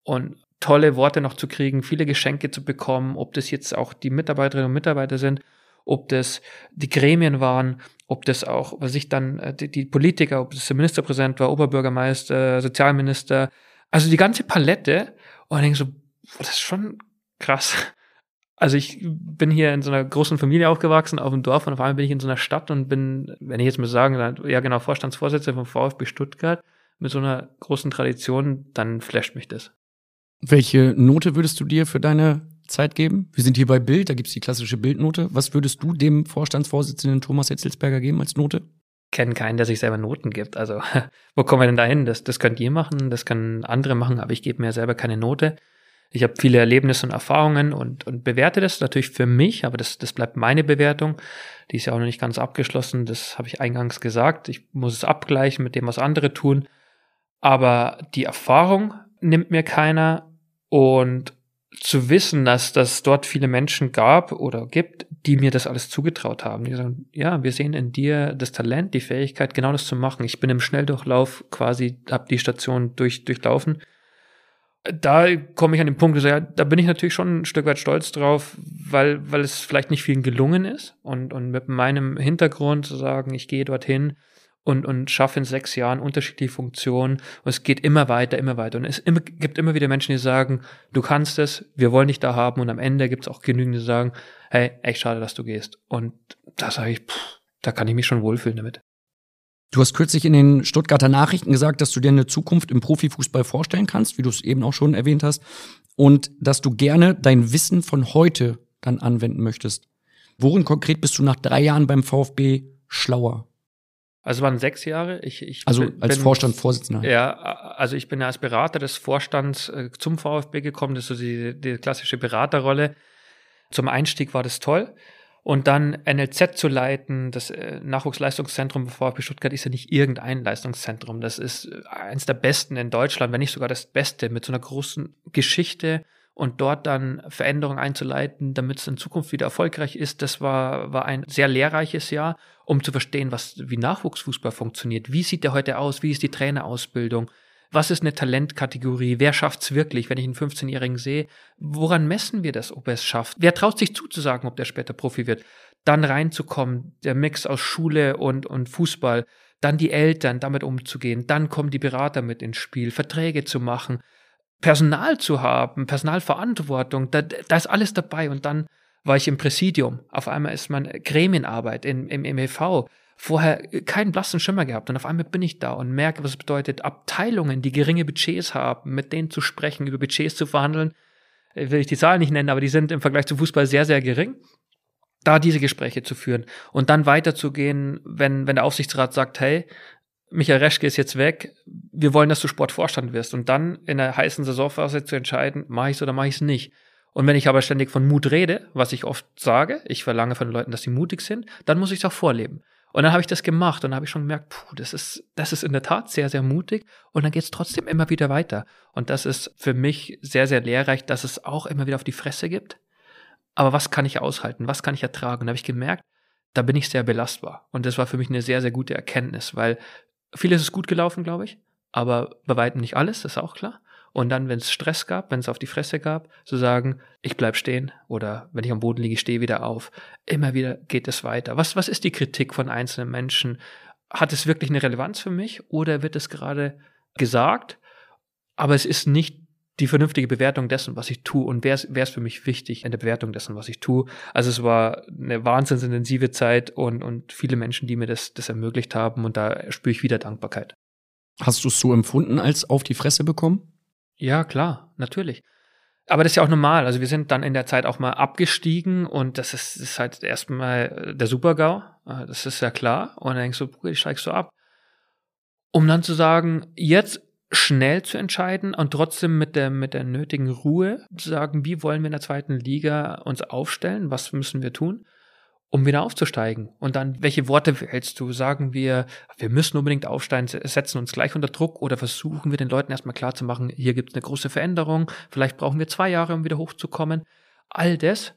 und tolle Worte noch zu kriegen, viele Geschenke zu bekommen, ob das jetzt auch die Mitarbeiterinnen und Mitarbeiter sind, ob das die Gremien waren, ob das auch, was ich dann, äh, die, die Politiker, ob das der Ministerpräsident war, Oberbürgermeister, Sozialminister, also die ganze Palette. Und ich denke so, das ist schon krass. Also ich bin hier in so einer großen Familie aufgewachsen, auf dem Dorf, und auf einmal bin ich in so einer Stadt und bin, wenn ich jetzt mal sagen, ja genau, Vorstandsvorsitzender vom VfB Stuttgart mit so einer großen Tradition, dann flasht mich das.
Welche Note würdest du dir für deine Zeit geben? Wir sind hier bei Bild, da gibt's die klassische Bildnote. Was würdest du dem Vorstandsvorsitzenden Thomas Hetzelsberger geben als Note?
Kenne keinen, der sich selber Noten gibt. Also, wo kommen wir denn da hin? Das, das könnt ihr machen, das können andere machen, aber ich gebe mir selber keine Note. Ich habe viele Erlebnisse und Erfahrungen und, und bewerte das natürlich für mich, aber das, das bleibt meine Bewertung. Die ist ja auch noch nicht ganz abgeschlossen, das habe ich eingangs gesagt. Ich muss es abgleichen mit dem, was andere tun. Aber die Erfahrung nimmt mir keiner und zu wissen, dass das dort viele Menschen gab oder gibt, die mir das alles zugetraut haben. Die sagen, ja, wir sehen in dir das Talent, die Fähigkeit, genau das zu machen. Ich bin im Schnelldurchlauf quasi, habe die Station durch, durchlaufen. Da komme ich an den Punkt, ja, da bin ich natürlich schon ein Stück weit stolz drauf, weil, weil es vielleicht nicht vielen gelungen ist. Und, und mit meinem Hintergrund zu sagen, ich gehe dorthin, und, und schaffe in sechs Jahren unterschiedliche Funktionen und es geht immer weiter, immer weiter. Und es immer, gibt immer wieder Menschen, die sagen, du kannst es, wir wollen dich da haben und am Ende gibt es auch genügend, die sagen, hey, echt schade, dass du gehst. Und da sage ich, pff, da kann ich mich schon wohlfühlen damit.
Du hast kürzlich in den Stuttgarter Nachrichten gesagt, dass du dir eine Zukunft im Profifußball vorstellen kannst, wie du es eben auch schon erwähnt hast, und dass du gerne dein Wissen von heute dann anwenden möchtest. Worin konkret bist du nach drei Jahren beim VfB schlauer?
Also es waren sechs Jahre. Ich, ich
also bin, als Vorstand, Vorsitzender.
Ja, also ich bin ja als Berater des Vorstands äh, zum VfB gekommen. Das ist so die, die klassische Beraterrolle. Zum Einstieg war das toll. Und dann NLZ zu leiten, das äh, Nachwuchsleistungszentrum VfB Stuttgart ist ja nicht irgendein Leistungszentrum. Das ist äh, eins der besten in Deutschland, wenn nicht sogar das Beste, mit so einer großen Geschichte und dort dann Veränderungen einzuleiten, damit es in Zukunft wieder erfolgreich ist. Das war, war ein sehr lehrreiches Jahr, um zu verstehen, was, wie Nachwuchsfußball funktioniert. Wie sieht der heute aus? Wie ist die Trainerausbildung? Was ist eine Talentkategorie? Wer schafft's wirklich, wenn ich einen 15-Jährigen sehe? Woran messen wir das, ob er es schafft? Wer traut sich zuzusagen, ob der später Profi wird? Dann reinzukommen, der Mix aus Schule und, und Fußball, dann die Eltern, damit umzugehen, dann kommen die Berater mit ins Spiel, Verträge zu machen, Personal zu haben, Personalverantwortung, da, da ist alles dabei. Und dann war ich im Präsidium. Auf einmal ist man Gremienarbeit in, im MEV. Vorher keinen blassen Schimmer gehabt. Und auf einmal bin ich da und merke, was es bedeutet, Abteilungen, die geringe Budgets haben, mit denen zu sprechen, über Budgets zu verhandeln. Will ich die Zahlen nicht nennen, aber die sind im Vergleich zu Fußball sehr, sehr gering da diese Gespräche zu führen und dann weiterzugehen, wenn, wenn der Aufsichtsrat sagt, hey, Michael Reschke ist jetzt weg, wir wollen, dass du Sportvorstand wirst und dann in der heißen Saisonphase zu entscheiden, mache ich es oder mache ich es nicht. Und wenn ich aber ständig von Mut rede, was ich oft sage, ich verlange von Leuten, dass sie mutig sind, dann muss ich es auch vorleben. Und dann habe ich das gemacht und habe ich schon gemerkt, puh, das ist, das ist in der Tat sehr, sehr mutig und dann geht es trotzdem immer wieder weiter. Und das ist für mich sehr, sehr lehrreich, dass es auch immer wieder auf die Fresse gibt. Aber was kann ich aushalten? Was kann ich ertragen? Und da habe ich gemerkt, da bin ich sehr belastbar. Und das war für mich eine sehr, sehr gute Erkenntnis, weil Vieles ist gut gelaufen, glaube ich, aber bei weitem nicht alles, ist auch klar. Und dann, wenn es Stress gab, wenn es auf die Fresse gab, zu sagen, ich bleib stehen oder wenn ich am Boden liege, stehe wieder auf. Immer wieder geht es weiter. Was, was ist die Kritik von einzelnen Menschen? Hat es wirklich eine Relevanz für mich oder wird es gerade gesagt, aber es ist nicht die vernünftige Bewertung dessen, was ich tue und wäre es für mich wichtig in der Bewertung dessen, was ich tue. Also es war eine wahnsinnsintensive Zeit und, und viele Menschen, die mir das, das ermöglicht haben und da spüre ich wieder Dankbarkeit.
Hast du es so empfunden als auf die Fresse bekommen?
Ja, klar, natürlich. Aber das ist ja auch normal. Also wir sind dann in der Zeit auch mal abgestiegen und das ist, ist halt erstmal der Super-GAU. Das ist ja klar. Und dann denkst du, ich steigst du ab. Um dann zu sagen, jetzt schnell zu entscheiden und trotzdem mit der, mit der nötigen Ruhe zu sagen, wie wollen wir in der zweiten Liga uns aufstellen, was müssen wir tun. Um wieder aufzusteigen. Und dann, welche Worte wählst du? Sagen wir, wir müssen unbedingt aufsteigen, setzen uns gleich unter Druck oder versuchen wir den Leuten erstmal klarzumachen, hier gibt es eine große Veränderung, vielleicht brauchen wir zwei Jahre, um wieder hochzukommen. All das.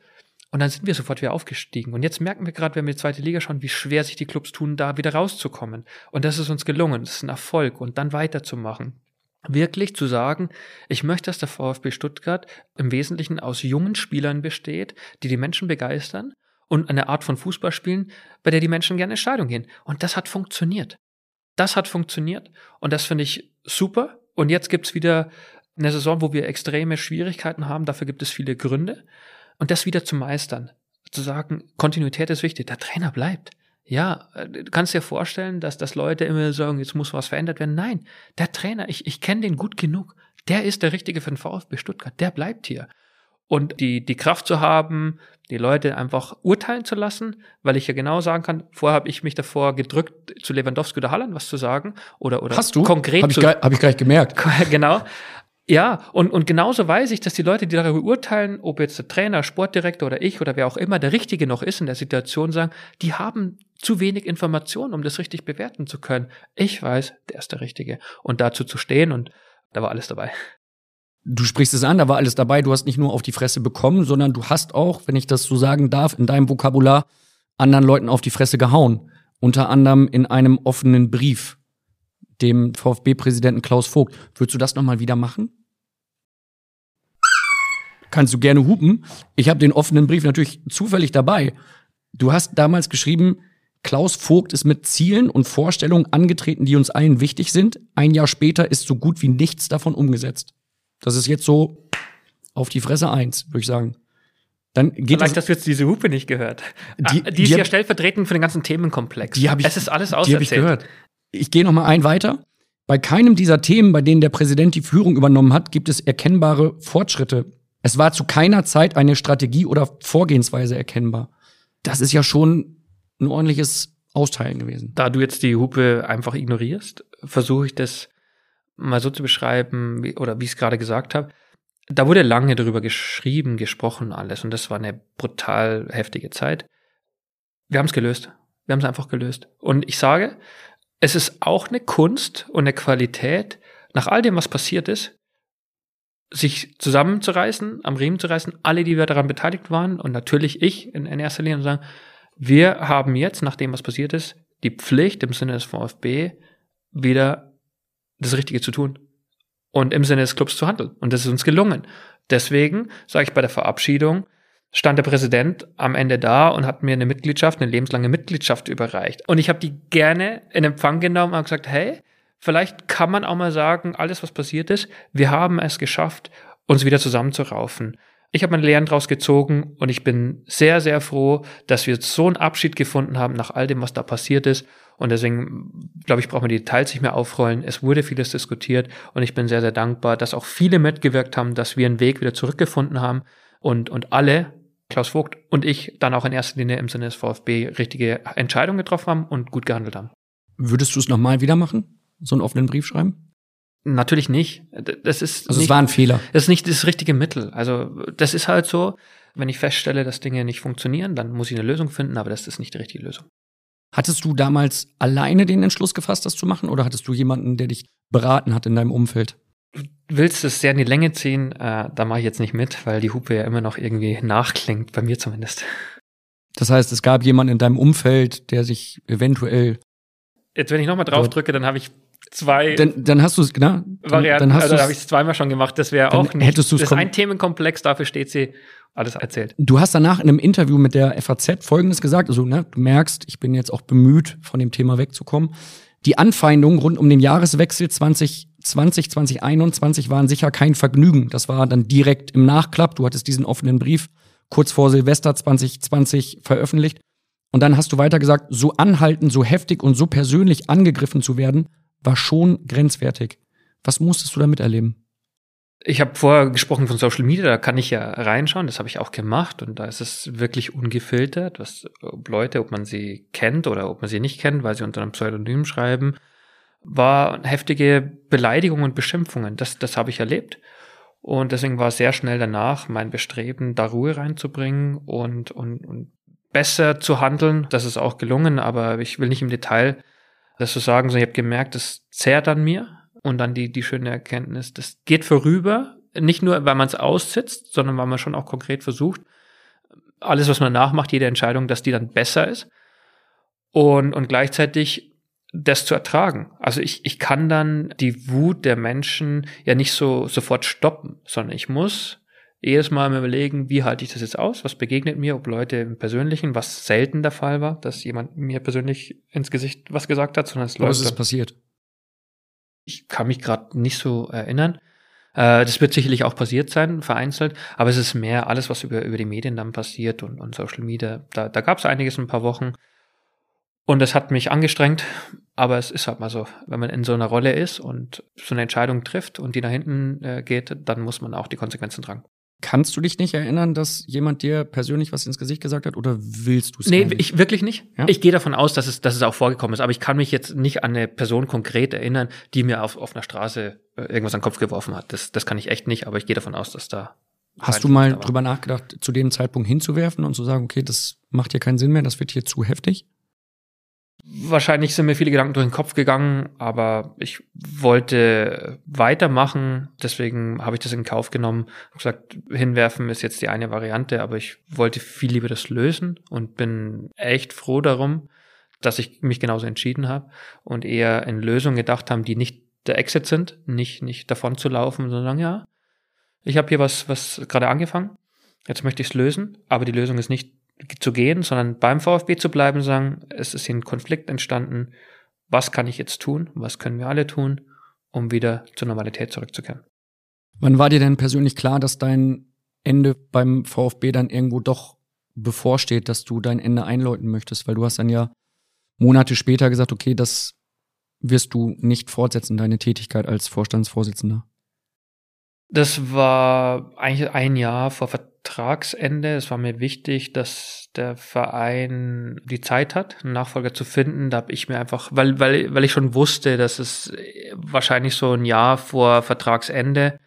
Und dann sind wir sofort wieder aufgestiegen. Und jetzt merken wir gerade, wenn wir die zweite Liga schauen, wie schwer sich die Clubs tun, da wieder rauszukommen. Und das ist uns gelungen. Das ist ein Erfolg. Und dann weiterzumachen wirklich zu sagen, ich möchte, dass der VfB Stuttgart im Wesentlichen aus jungen Spielern besteht, die die Menschen begeistern und eine Art von Fußball spielen, bei der die Menschen gerne in Stadion gehen. Und das hat funktioniert. Das hat funktioniert und das finde ich super. Und jetzt gibt's wieder eine Saison, wo wir extreme Schwierigkeiten haben. Dafür gibt es viele Gründe. Und das wieder zu meistern, zu sagen, Kontinuität ist wichtig, der Trainer bleibt. Ja, äh, du kannst dir vorstellen, dass, dass Leute immer sagen, jetzt muss was verändert werden. Nein, der Trainer, ich, ich kenne den gut genug. Der ist der Richtige für den VfB Stuttgart. Der bleibt hier. Und die, die Kraft zu haben, die Leute einfach urteilen zu lassen, weil ich ja genau sagen kann, vorher habe ich mich davor gedrückt, zu Lewandowski oder Halland was zu sagen oder oder
Hast du?
konkret
hab ich,
zu,
hab ich gleich gemerkt.
genau. Ja, und, und genauso weiß ich, dass die Leute, die darüber urteilen, ob jetzt der Trainer, Sportdirektor oder ich oder wer auch immer der Richtige noch ist in der Situation, sagen, die haben zu wenig Informationen, um das richtig bewerten zu können. Ich weiß, der ist der Richtige. Und dazu zu stehen und da war alles dabei.
Du sprichst es an, da war alles dabei. Du hast nicht nur auf die Fresse bekommen, sondern du hast auch, wenn ich das so sagen darf, in deinem Vokabular anderen Leuten auf die Fresse gehauen. Unter anderem in einem offenen Brief dem VfB-Präsidenten Klaus Vogt. Würdest du das nochmal wieder machen? Kannst du gerne hupen. Ich habe den offenen Brief natürlich zufällig dabei. Du hast damals geschrieben, Klaus Vogt ist mit Zielen und Vorstellungen angetreten, die uns allen wichtig sind. Ein Jahr später ist so gut wie nichts davon umgesetzt. Das ist jetzt so auf die Fresse eins, würde ich sagen. Dann geht
Vielleicht hast du jetzt diese Hupe nicht gehört. Die, ah, die ist die ja stellvertretend für den ganzen Themenkomplex.
Die ich,
es ist alles
auserzählt. Die ich gehört. Ich gehe noch mal ein weiter. Bei keinem dieser Themen, bei denen der Präsident die Führung übernommen hat, gibt es erkennbare Fortschritte. Es war zu keiner Zeit eine Strategie oder Vorgehensweise erkennbar. Das ist ja schon ein ordentliches Austeilen gewesen.
Da du jetzt die Hupe einfach ignorierst, versuche ich das mal so zu beschreiben, wie, oder wie ich es gerade gesagt habe. Da wurde lange darüber geschrieben, gesprochen, alles. Und das war eine brutal heftige Zeit. Wir haben es gelöst. Wir haben es einfach gelöst. Und ich sage, es ist auch eine Kunst und eine Qualität, nach all dem, was passiert ist, sich zusammenzureißen, am Riemen zu reißen, alle, die wir daran beteiligt waren und natürlich ich in, in erster Linie und sagen, wir haben jetzt, nach dem, was passiert ist, die Pflicht im Sinne des VfB wieder das Richtige zu tun und im Sinne des Clubs zu handeln. Und das ist uns gelungen. Deswegen sage ich bei der Verabschiedung, stand der Präsident am Ende da und hat mir eine Mitgliedschaft, eine lebenslange Mitgliedschaft überreicht. Und ich habe die gerne in Empfang genommen und gesagt, hey, vielleicht kann man auch mal sagen, alles, was passiert ist, wir haben es geschafft, uns wieder zusammenzuraufen. Ich habe meine Lehren daraus gezogen und ich bin sehr, sehr froh, dass wir so einen Abschied gefunden haben nach all dem, was da passiert ist. Und deswegen, glaube ich, brauchen wir die Details nicht mehr aufrollen. Es wurde vieles diskutiert und ich bin sehr, sehr dankbar, dass auch viele mitgewirkt haben, dass wir einen Weg wieder zurückgefunden haben und, und alle, Klaus Vogt und ich, dann auch in erster Linie im Sinne des VfB richtige Entscheidungen getroffen haben und gut gehandelt haben.
Würdest du es nochmal wieder machen? So einen offenen Brief schreiben?
Natürlich nicht. Das ist
also
nicht,
es war ein Fehler.
Das ist nicht das richtige Mittel. Also das ist halt so, wenn ich feststelle, dass Dinge nicht funktionieren, dann muss ich eine Lösung finden, aber das ist nicht die richtige Lösung.
Hattest du damals alleine den Entschluss gefasst, das zu machen, oder hattest du jemanden, der dich beraten hat in deinem Umfeld?
Du willst es sehr in die Länge ziehen, äh, da mache ich jetzt nicht mit, weil die Hupe ja immer noch irgendwie nachklingt, bei mir zumindest.
Das heißt, es gab jemanden in deinem Umfeld, der sich eventuell.
Jetzt, wenn ich nochmal drauf drücke, dann habe ich zwei
dann, dann hast du es, genau.
Varianten. Dann hast also habe ich es zweimal schon gemacht. Das wäre auch nicht.
Hättest
das ist ein Themenkomplex, dafür steht sie alles erzählt.
Du hast danach in einem Interview mit der FAZ Folgendes gesagt. Also, ne, du merkst, ich bin jetzt auch bemüht, von dem Thema wegzukommen. Die Anfeindungen rund um den Jahreswechsel 2020, 2021 waren sicher kein Vergnügen. Das war dann direkt im Nachklapp. Du hattest diesen offenen Brief kurz vor Silvester 2020 veröffentlicht. Und dann hast du weiter gesagt, so anhaltend, so heftig und so persönlich angegriffen zu werden, war schon grenzwertig. Was musstest du damit erleben?
Ich habe vorher gesprochen von Social Media, da kann ich ja reinschauen, das habe ich auch gemacht und da ist es wirklich ungefiltert, was ob Leute, ob man sie kennt oder ob man sie nicht kennt, weil sie unter einem Pseudonym schreiben, war heftige Beleidigungen und Beschimpfungen. Das, das habe ich erlebt. Und deswegen war sehr schnell danach mein Bestreben, da Ruhe reinzubringen und, und, und besser zu handeln. Das ist auch gelungen, aber ich will nicht im Detail das zu sagen, sondern ich habe gemerkt, das zehrt an mir und dann die, die schöne Erkenntnis, das geht vorüber, nicht nur, weil man es aussitzt, sondern weil man schon auch konkret versucht, alles, was man nachmacht, jede Entscheidung, dass die dann besser ist und, und gleichzeitig das zu ertragen. Also ich, ich kann dann die Wut der Menschen ja nicht so sofort stoppen, sondern ich muss jedes Mal mir überlegen, wie halte ich das jetzt aus? Was begegnet mir? Ob Leute im Persönlichen, was selten der Fall war, dass jemand mir persönlich ins Gesicht was gesagt hat, sondern es läuft.
Was ist passiert?
Ich kann mich gerade nicht so erinnern. Äh, das wird sicherlich auch passiert sein, vereinzelt, aber es ist mehr alles, was über, über die Medien dann passiert und, und Social Media. Da, da gab es einiges in ein paar Wochen. Und das hat mich angestrengt, aber es ist halt mal so, wenn man in so einer Rolle ist und so eine Entscheidung trifft und die nach hinten äh, geht, dann muss man auch die Konsequenzen tragen.
Kannst du dich nicht erinnern, dass jemand dir persönlich was ins Gesicht gesagt hat oder willst du es
Nee, ich wirklich nicht.
Ja?
Ich gehe davon aus, dass es, dass es auch vorgekommen ist, aber ich kann mich jetzt nicht an eine Person konkret erinnern, die mir auf, auf einer Straße äh, irgendwas an den Kopf geworfen hat. Das, das kann ich echt nicht, aber ich gehe davon aus, dass da.
Hast du mal drüber nachgedacht, zu dem Zeitpunkt hinzuwerfen und zu sagen, okay, das macht hier keinen Sinn mehr, das wird hier zu heftig?
Wahrscheinlich sind mir viele Gedanken durch den Kopf gegangen, aber ich wollte weitermachen. Deswegen habe ich das in Kauf genommen. Ich gesagt, hinwerfen ist jetzt die eine Variante, aber ich wollte viel lieber das lösen und bin echt froh darum, dass ich mich genauso entschieden habe und eher in Lösungen gedacht haben, die nicht der Exit sind, nicht, nicht davon zu laufen, sondern ja, ich habe hier was, was gerade angefangen. Jetzt möchte ich es lösen, aber die Lösung ist nicht zu gehen, sondern beim VfB zu bleiben sagen, es ist hier ein Konflikt entstanden. Was kann ich jetzt tun? Was können wir alle tun, um wieder zur Normalität zurückzukehren?
Wann war dir denn persönlich klar, dass dein Ende beim VfB dann irgendwo doch bevorsteht, dass du dein Ende einläuten möchtest? Weil du hast dann ja Monate später gesagt, okay, das wirst du nicht fortsetzen, deine Tätigkeit als Vorstandsvorsitzender.
Das war eigentlich ein Jahr vor Vertragsende. Es war mir wichtig, dass der Verein die Zeit hat, einen Nachfolger zu finden. Da habe ich mir einfach, weil, weil, weil ich schon wusste, dass es wahrscheinlich so ein Jahr vor Vertragsende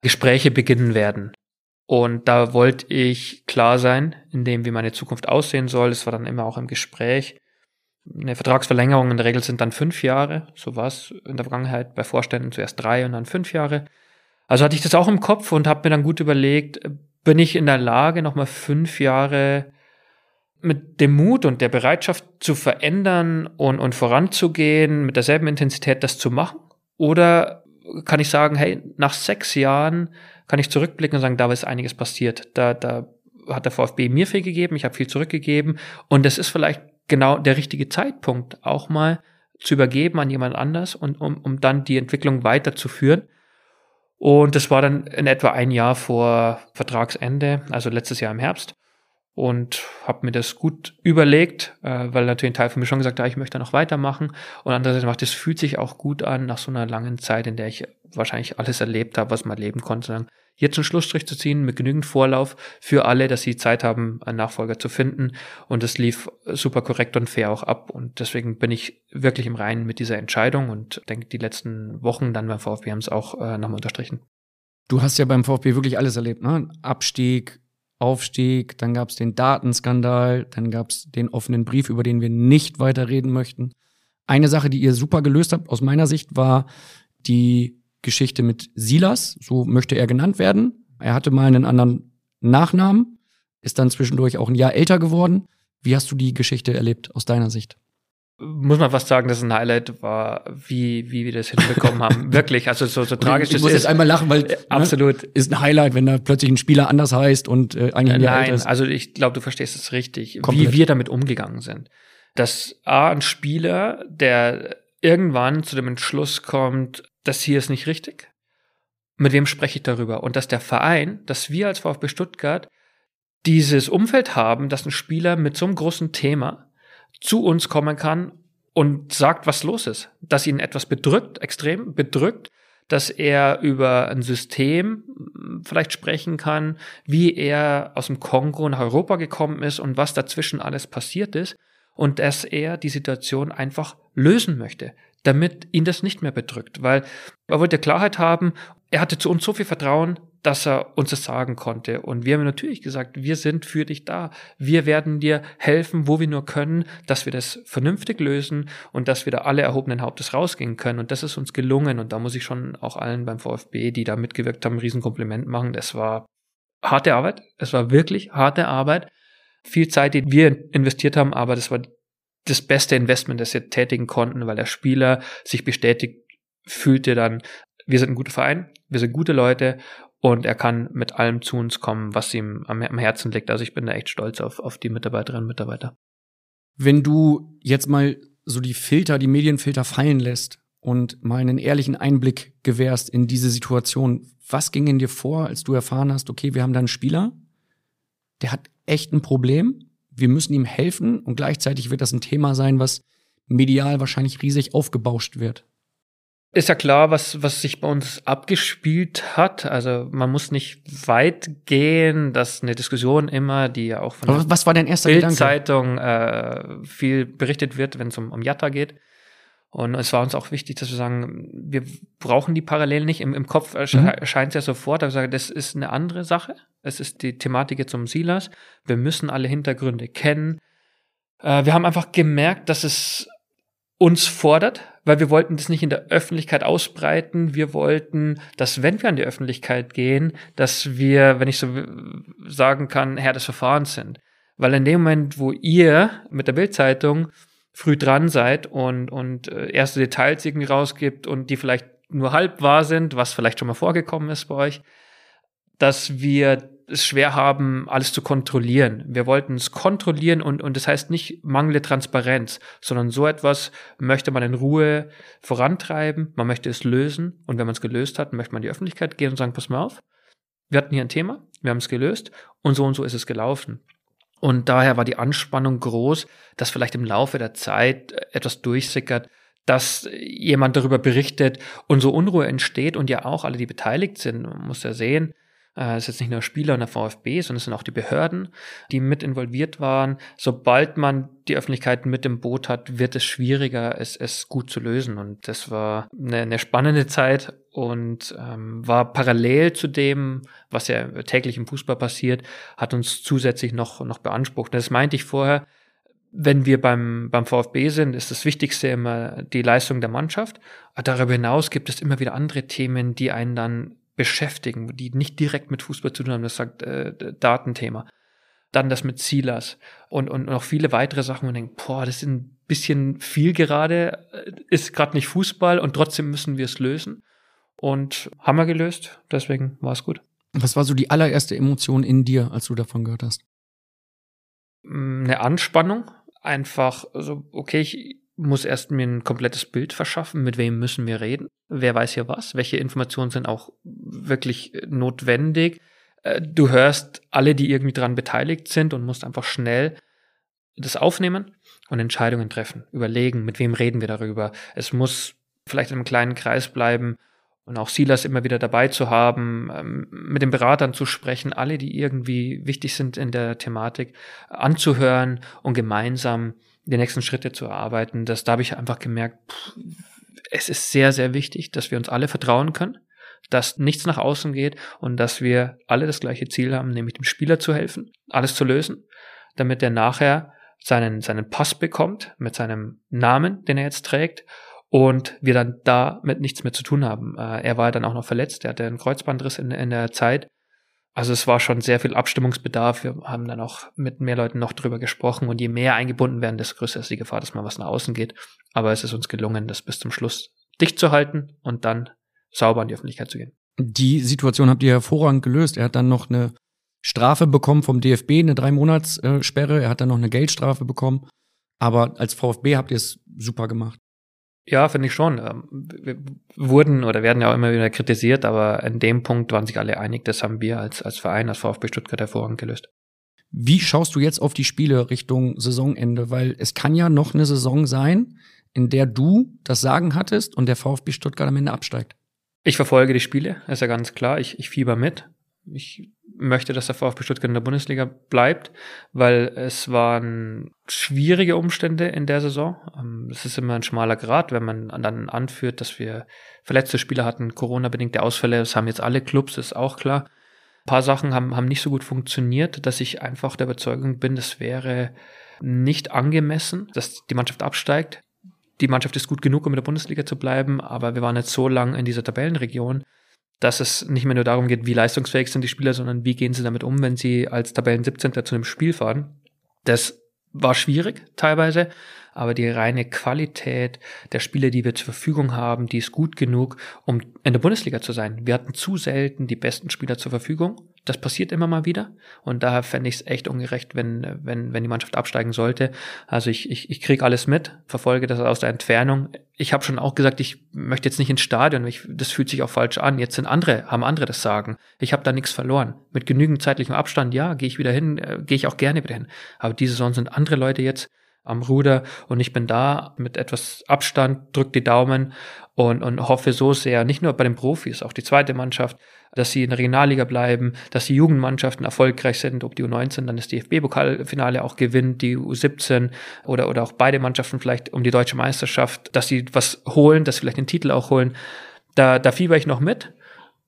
Gespräche beginnen werden. Und da wollte ich klar sein, in dem, wie meine Zukunft aussehen soll. Es war dann immer auch im Gespräch. Eine Vertragsverlängerung in der Regel sind dann fünf Jahre. So war es in der Vergangenheit bei Vorständen zuerst drei und dann fünf Jahre. Also hatte ich das auch im Kopf und habe mir dann gut überlegt, bin ich in der Lage, nochmal fünf Jahre mit dem Mut und der Bereitschaft zu verändern und, und voranzugehen, mit derselben Intensität das zu machen? Oder kann ich sagen, hey, nach sechs Jahren kann ich zurückblicken und sagen, da ist einiges passiert. Da, da hat der VfB mir viel gegeben, ich habe viel zurückgegeben und es ist vielleicht genau der richtige Zeitpunkt, auch mal zu übergeben an jemand anders und um, um dann die Entwicklung weiterzuführen. Und das war dann in etwa ein Jahr vor Vertragsende, also letztes Jahr im Herbst. Und habe mir das gut überlegt, äh, weil natürlich ein Teil von mir schon gesagt hat, ich möchte noch weitermachen. Und andererseits macht es fühlt sich auch gut an, nach so einer langen Zeit, in der ich wahrscheinlich alles erlebt habe, was man erleben konnte, jetzt einen Schlussstrich zu ziehen mit genügend Vorlauf für alle, dass sie Zeit haben, einen Nachfolger zu finden. Und es lief super korrekt und fair auch ab. Und deswegen bin ich wirklich im Reinen mit dieser Entscheidung und denke, die letzten Wochen dann beim VfB haben es auch äh, nochmal unterstrichen.
Du hast ja beim VfB wirklich alles erlebt, ne? Abstieg, Aufstieg, dann gab es den Datenskandal, dann gab es den offenen Brief, über den wir nicht weiter reden möchten. Eine Sache, die ihr super gelöst habt, aus meiner Sicht, war die Geschichte mit Silas, so möchte er genannt werden. Er hatte mal einen anderen Nachnamen, ist dann zwischendurch auch ein Jahr älter geworden. Wie hast du die Geschichte erlebt aus deiner Sicht?
Muss man fast sagen, dass es ein Highlight war, wie, wie wir das hinbekommen haben. Wirklich, also so, so tragisch
Ich muss jetzt einmal lachen, weil
äh, absolut
ne, ist ein Highlight, wenn da plötzlich ein Spieler anders heißt und äh, eigentlich ein Jahr
Nein,
älter ist.
also ich glaube, du verstehst es richtig,
Komplett.
wie wir damit umgegangen sind. Dass A, ein Spieler, der irgendwann zu dem Entschluss kommt, das hier ist nicht richtig. Mit wem spreche ich darüber? Und dass der Verein, dass wir als VfB Stuttgart dieses Umfeld haben, dass ein Spieler mit so einem großen Thema zu uns kommen kann und sagt, was los ist. Dass ihn etwas bedrückt, extrem bedrückt, dass er über ein System vielleicht sprechen kann, wie er aus dem Kongo nach Europa gekommen ist und was dazwischen alles passiert ist und dass er die Situation einfach lösen möchte damit ihn das nicht mehr bedrückt, weil er wollte Klarheit haben, er hatte zu uns so viel Vertrauen, dass er uns das sagen konnte. Und wir haben natürlich gesagt, wir sind für dich da. Wir werden dir helfen, wo wir nur können, dass wir das vernünftig lösen und dass wir da alle erhobenen Hauptes rausgehen können. Und das ist uns gelungen. Und da muss ich schon auch allen beim VfB, die da mitgewirkt haben, ein Riesenkompliment machen. Das war harte Arbeit. Es war wirklich harte Arbeit. Viel Zeit, die wir investiert haben, aber das war das beste Investment, das wir tätigen konnten, weil der Spieler sich bestätigt fühlte dann, wir sind ein guter Verein, wir sind gute Leute und er kann mit allem zu uns kommen, was ihm am, am Herzen liegt. Also ich bin da echt stolz auf, auf die Mitarbeiterinnen und Mitarbeiter.
Wenn du jetzt mal so die Filter, die Medienfilter fallen lässt und mal einen ehrlichen Einblick gewährst in diese Situation, was ging in dir vor, als du erfahren hast, okay, wir haben da einen Spieler, der hat echt ein Problem, wir müssen ihm helfen und gleichzeitig wird das ein Thema sein, was medial wahrscheinlich riesig aufgebauscht wird.
Ist ja klar, was, was sich bei uns abgespielt hat. Also man muss nicht weit gehen, dass eine Diskussion immer, die ja auch von
Aber was war dein erster
Bildzeitung äh, viel berichtet wird, wenn es um, um Jatta geht. Und es war uns auch wichtig, dass wir sagen, wir brauchen die Parallelen nicht. Im, im Kopf mhm. erscheint es ja sofort, aber ich sage, das ist eine andere Sache. Es ist die Thematik jetzt um Silas. Wir müssen alle Hintergründe kennen. Äh, wir haben einfach gemerkt, dass es uns fordert, weil wir wollten das nicht in der Öffentlichkeit ausbreiten. Wir wollten, dass wenn wir an die Öffentlichkeit gehen, dass wir, wenn ich so sagen kann, Herr des Verfahrens sind. Weil in dem Moment, wo ihr mit der Bildzeitung früh dran seid und, und äh, erste Details irgendwie rausgibt und die vielleicht nur halb wahr sind, was vielleicht schon mal vorgekommen ist bei euch, dass wir es schwer haben, alles zu kontrollieren. Wir wollten es kontrollieren und, und das heißt nicht mangelnde Transparenz, sondern so etwas möchte man in Ruhe vorantreiben, man möchte es lösen und wenn man es gelöst hat, möchte man in die Öffentlichkeit gehen und sagen, pass mal auf, wir hatten hier ein Thema, wir haben es gelöst und so und so ist es gelaufen. Und daher war die Anspannung groß, dass vielleicht im Laufe der Zeit etwas durchsickert, dass jemand darüber berichtet und so Unruhe entsteht und ja auch alle, die beteiligt sind, man muss ja sehen, äh, es ist jetzt nicht nur Spieler und der VfB, sondern es sind auch die Behörden, die mit involviert waren. Sobald man die Öffentlichkeit mit im Boot hat, wird es schwieriger, es, es gut zu lösen. Und das war eine, eine spannende Zeit und ähm, war parallel zu dem, was ja täglich im Fußball passiert, hat uns zusätzlich noch, noch beansprucht. Das meinte ich vorher. Wenn wir beim, beim VfB sind, ist das Wichtigste immer die Leistung der Mannschaft. Darüber hinaus gibt es immer wieder andere Themen, die einen dann beschäftigen, die nicht direkt mit Fußball zu tun haben, das sagt äh, Datenthema. Dann das mit Silas und, und noch viele weitere Sachen und denken, boah, das ist ein bisschen viel gerade, äh, ist gerade nicht Fußball und trotzdem müssen wir es lösen. Und haben wir gelöst, deswegen war es gut.
Was war so die allererste Emotion in dir, als du davon gehört hast?
Mm, eine Anspannung, einfach so, okay, ich, muss erst mir ein komplettes Bild verschaffen, mit wem müssen wir reden, wer weiß hier was, welche Informationen sind auch wirklich notwendig. Äh, du hörst alle, die irgendwie dran beteiligt sind und musst einfach schnell das aufnehmen und Entscheidungen treffen, überlegen, mit wem reden wir darüber. Es muss vielleicht in einem kleinen Kreis bleiben und auch Silas immer wieder dabei zu haben, ähm, mit den Beratern zu sprechen, alle, die irgendwie wichtig sind in der Thematik, anzuhören und gemeinsam die nächsten Schritte zu erarbeiten. Das, da habe ich einfach gemerkt, pff, es ist sehr, sehr wichtig, dass wir uns alle vertrauen können, dass nichts nach außen geht und dass wir alle das gleiche Ziel haben, nämlich dem Spieler zu helfen, alles zu lösen, damit er nachher seinen, seinen Pass bekommt mit seinem Namen, den er jetzt trägt und wir dann damit nichts mehr zu tun haben. Äh, er war dann auch noch verletzt, er hatte einen Kreuzbandriss in, in der Zeit also es war schon sehr viel Abstimmungsbedarf. Wir haben dann auch mit mehr Leuten noch drüber gesprochen und je mehr eingebunden werden, desto größer ist die Gefahr, dass mal was nach außen geht. Aber es ist uns gelungen, das bis zum Schluss dicht zu halten und dann sauber in die Öffentlichkeit zu gehen.
Die Situation habt ihr hervorragend gelöst. Er hat dann noch eine Strafe bekommen vom DFB, eine drei Monats Sperre. Er hat dann noch eine Geldstrafe bekommen. Aber als VfB habt ihr es super gemacht.
Ja, finde ich schon. Ähm, wir wurden oder werden ja auch immer wieder kritisiert, aber in dem Punkt waren sich alle einig, das haben wir als, als Verein, als VfB Stuttgart hervorragend gelöst.
Wie schaust du jetzt auf die Spiele Richtung Saisonende? Weil es kann ja noch eine Saison sein, in der du das Sagen hattest und der VfB Stuttgart am Ende absteigt.
Ich verfolge die Spiele, ist ja ganz klar. Ich, ich fieber mit. Ich möchte, dass der VfB Stuttgart in der Bundesliga bleibt, weil es waren schwierige Umstände in der Saison. Ähm, es ist immer ein schmaler Grad, wenn man dann anführt, dass wir verletzte Spieler hatten, Corona-bedingte Ausfälle. Das haben jetzt alle Clubs, ist auch klar. Ein paar Sachen haben, haben nicht so gut funktioniert, dass ich einfach der Überzeugung bin, es wäre nicht angemessen, dass die Mannschaft absteigt. Die Mannschaft ist gut genug, um in der Bundesliga zu bleiben, aber wir waren jetzt so lang in dieser Tabellenregion, dass es nicht mehr nur darum geht, wie leistungsfähig sind die Spieler, sondern wie gehen sie damit um, wenn sie als Tabellen 17. zu einem Spiel fahren. Das war schwierig teilweise, aber die reine Qualität der Spieler, die wir zur Verfügung haben, die ist gut genug, um in der Bundesliga zu sein. Wir hatten zu selten die besten Spieler zur Verfügung. Das passiert immer mal wieder. Und daher fände ich es echt ungerecht, wenn, wenn, wenn die Mannschaft absteigen sollte. Also ich, ich, ich kriege alles mit, verfolge das aus der Entfernung. Ich habe schon auch gesagt, ich möchte jetzt nicht ins Stadion. Ich, das fühlt sich auch falsch an. Jetzt sind andere, haben andere das Sagen. Ich habe da nichts verloren. Mit genügend zeitlichem Abstand, ja, gehe ich wieder hin, äh, gehe ich auch gerne wieder hin. Aber diese Saison sind andere Leute jetzt am Ruder und ich bin da mit etwas Abstand, drück die Daumen und, und hoffe so sehr, nicht nur bei den Profis, auch die zweite Mannschaft, dass sie in der Regionalliga bleiben, dass die Jugendmannschaften erfolgreich sind, ob die U19 dann das DFB-Pokalfinale auch gewinnt, die U17 oder, oder auch beide Mannschaften vielleicht um die deutsche Meisterschaft, dass sie was holen, dass sie vielleicht den Titel auch holen. Da, da fieber ich noch mit.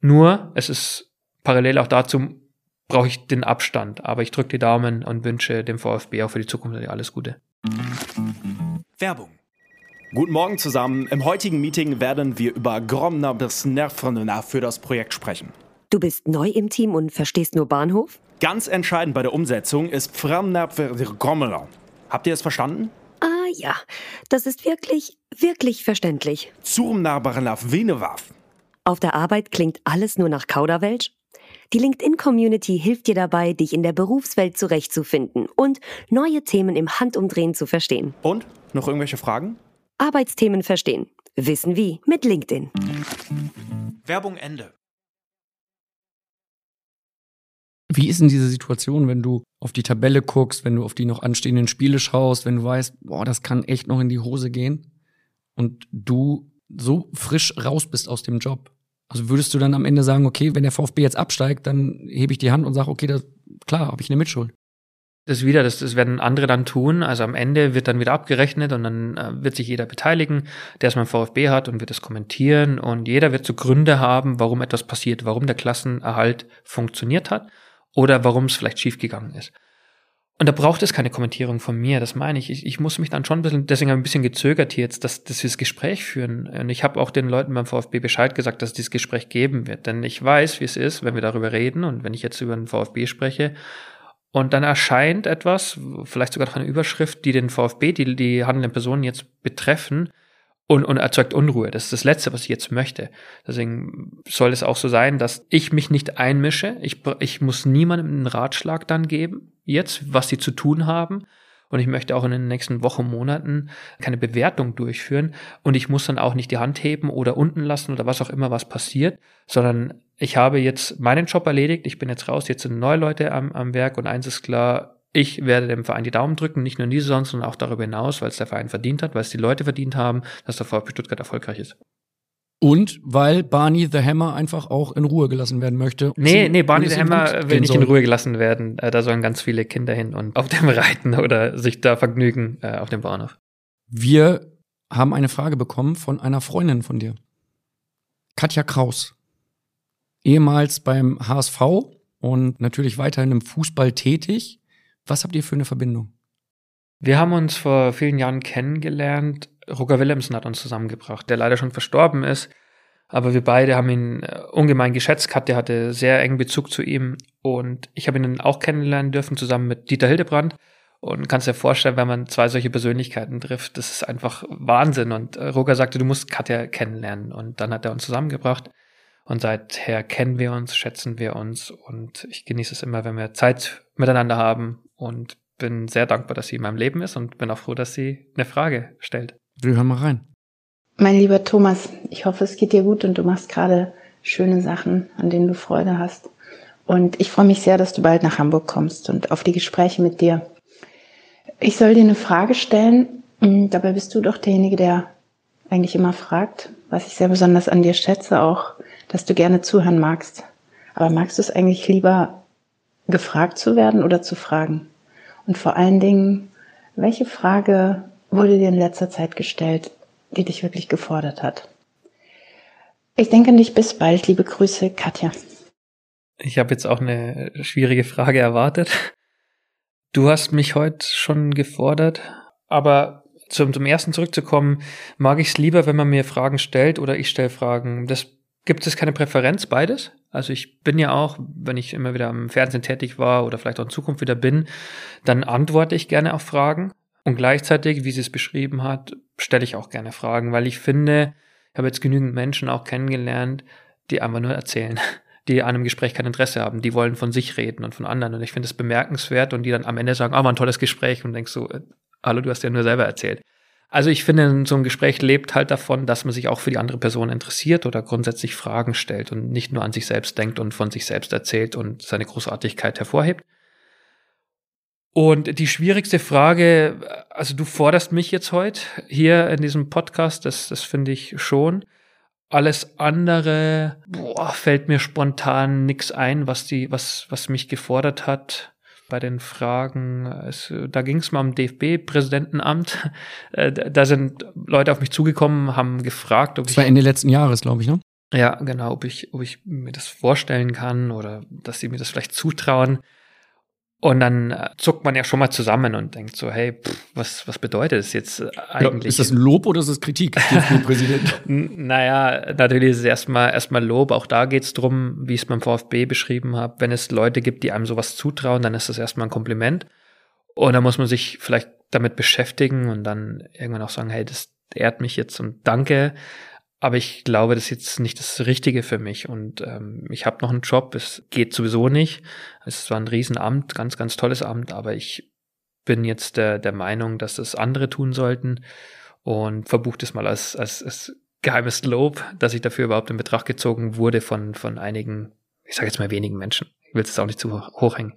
Nur, es ist parallel auch dazu, brauche ich den Abstand. Aber ich drücke die Daumen und wünsche dem VfB auch für die Zukunft alles Gute.
Werbung. Guten Morgen zusammen. Im heutigen Meeting werden wir über Gromner bis Nervena für das Projekt sprechen.
Du bist neu im Team und verstehst nur Bahnhof?
Ganz entscheidend bei der Umsetzung ist Gromner. Habt ihr es verstanden?
Ah ja, das ist wirklich, wirklich verständlich. Auf der Arbeit klingt alles nur nach Kauderwelsch? Die LinkedIn-Community hilft dir dabei, dich in der Berufswelt zurechtzufinden und neue Themen im Handumdrehen zu verstehen.
Und? Noch irgendwelche Fragen?
Arbeitsthemen verstehen. Wissen wie mit LinkedIn.
Werbung Ende.
Wie ist denn diese Situation, wenn du auf die Tabelle guckst, wenn du auf die noch anstehenden Spiele schaust, wenn du weißt, boah, das kann echt noch in die Hose gehen und du so frisch raus bist aus dem Job? Also würdest du dann am Ende sagen, okay, wenn der VfB jetzt absteigt, dann hebe ich die Hand und sage, okay, das, klar, habe ich eine Mitschuld.
Das wieder, das, das werden andere dann tun. Also am Ende wird dann wieder abgerechnet und dann äh, wird sich jeder beteiligen, der es beim VfB hat und wird es kommentieren und jeder wird so Gründe haben, warum etwas passiert, warum der Klassenerhalt funktioniert hat oder warum es vielleicht schiefgegangen ist. Und da braucht es keine Kommentierung von mir, das meine ich. ich. Ich muss mich dann schon ein bisschen, deswegen habe ich ein bisschen gezögert hier jetzt, dass, dass wir das Gespräch führen. Und ich habe auch den Leuten beim VfB Bescheid gesagt, dass es dieses Gespräch geben wird. Denn ich weiß, wie es ist, wenn wir darüber reden und wenn ich jetzt über den VfB spreche. Und dann erscheint etwas, vielleicht sogar noch eine Überschrift, die den VfB, die die handelnden Personen jetzt betreffen, und, und erzeugt Unruhe. Das ist das Letzte, was ich jetzt möchte. Deswegen soll es auch so sein, dass ich mich nicht einmische. Ich, ich muss niemandem einen Ratschlag dann geben, jetzt, was sie zu tun haben. Und ich möchte auch in den nächsten Wochen, Monaten keine Bewertung durchführen. Und ich muss dann auch nicht die Hand heben oder unten lassen oder was auch immer, was passiert, sondern ich habe jetzt meinen Job erledigt. Ich bin jetzt raus. Jetzt sind neue Leute am, am Werk. Und eins ist klar, ich werde dem Verein die Daumen drücken, nicht nur in dieser Saison, sondern auch darüber hinaus, weil es der Verein verdient hat, weil es die Leute verdient haben, dass der VfB Stuttgart erfolgreich ist.
Und weil Barney the Hammer einfach auch in Ruhe gelassen werden möchte.
Nee, nee, Barney the Hammer will nicht soll. in Ruhe gelassen werden. Äh, da sollen ganz viele Kinder hin und auf dem reiten oder sich da vergnügen äh, auf dem Bahnhof.
Wir haben eine Frage bekommen von einer Freundin von dir. Katja Kraus. Ehemals beim HSV und natürlich weiterhin im Fußball tätig. Was habt ihr für eine Verbindung?
Wir haben uns vor vielen Jahren kennengelernt. Roger Willemsen hat uns zusammengebracht, der leider schon verstorben ist. Aber wir beide haben ihn äh, ungemein geschätzt gehabt. Der hatte sehr engen Bezug zu ihm. Und ich habe ihn auch kennenlernen dürfen, zusammen mit Dieter Hildebrand. Und kannst dir vorstellen, wenn man zwei solche Persönlichkeiten trifft, das ist einfach Wahnsinn. Und äh, Roger sagte, du musst Katja kennenlernen. Und dann hat er uns zusammengebracht. Und seither kennen wir uns, schätzen wir uns. Und ich genieße es immer, wenn wir Zeit miteinander haben und bin sehr dankbar, dass sie in meinem Leben ist und bin auch froh, dass sie eine Frage stellt.
Wir hören mal rein.
Mein lieber Thomas, ich hoffe, es geht dir gut und du machst gerade schöne Sachen, an denen du Freude hast. Und ich freue mich sehr, dass du bald nach Hamburg kommst und auf die Gespräche mit dir. Ich soll dir eine Frage stellen. Dabei bist du doch derjenige, der eigentlich immer fragt, was ich sehr besonders an dir schätze, auch, dass du gerne zuhören magst. Aber magst du es eigentlich lieber, gefragt zu werden oder zu fragen? Und vor allen Dingen, welche Frage wurde dir in letzter Zeit gestellt, die dich wirklich gefordert hat? Ich denke an bis bald. Liebe Grüße, Katja.
Ich habe jetzt auch eine schwierige Frage erwartet. Du hast mich heute schon gefordert, aber zum, zum ersten zurückzukommen, mag ich es lieber, wenn man mir Fragen stellt oder ich stelle Fragen. Das gibt es keine Präferenz, beides. Also ich bin ja auch, wenn ich immer wieder am Fernsehen tätig war oder vielleicht auch in Zukunft wieder bin, dann antworte ich gerne auf Fragen. Und gleichzeitig, wie sie es beschrieben hat, stelle ich auch gerne Fragen, weil ich finde, ich habe jetzt genügend Menschen auch kennengelernt, die einfach nur erzählen die an einem Gespräch kein Interesse haben. Die wollen von sich reden und von anderen. Und ich finde es bemerkenswert und die dann am Ende sagen, ah, war ein tolles Gespräch und denkst so, äh, hallo, du hast ja nur selber erzählt. Also ich finde, so ein Gespräch lebt halt davon, dass man sich auch für die andere Person interessiert oder grundsätzlich Fragen stellt und nicht nur an sich selbst denkt und von sich selbst erzählt und seine Großartigkeit hervorhebt. Und die schwierigste Frage, also du forderst mich jetzt heute hier in diesem Podcast, das, das finde ich schon. Alles andere boah, fällt mir spontan nichts ein, was die, was, was mich gefordert hat bei den Fragen. Es, da ging es mal um DFB-Präsidentenamt. Äh, da sind Leute auf mich zugekommen, haben gefragt, ob
das war Ende letzten Jahres, glaube ich, ne?
Ja, genau, ob ich, ob ich mir das vorstellen kann oder dass sie mir das vielleicht zutrauen. Und dann äh, zuckt man ja schon mal zusammen und denkt so, hey, pff, was, was bedeutet das jetzt äh, eigentlich? Ja,
ist das ein Lob oder ist das Kritik, Präsident?
naja, natürlich ist es erstmal erstmal Lob. Auch da geht es darum, wie ich es beim VfB beschrieben habe. Wenn es Leute gibt, die einem sowas zutrauen, dann ist das erstmal ein Kompliment. Und dann muss man sich vielleicht damit beschäftigen und dann irgendwann auch sagen, hey, das ehrt mich jetzt und danke. Aber ich glaube, das ist jetzt nicht das Richtige für mich. Und ähm, ich habe noch einen Job, es geht sowieso nicht. Es zwar ein Riesenamt, ganz, ganz tolles Amt, aber ich bin jetzt der, der Meinung, dass das andere tun sollten und verbucht es mal als, als, als geheimes Lob, dass ich dafür überhaupt in Betracht gezogen wurde von, von einigen, ich sage jetzt mal wenigen Menschen. Ich will es auch nicht zu hoch hängen.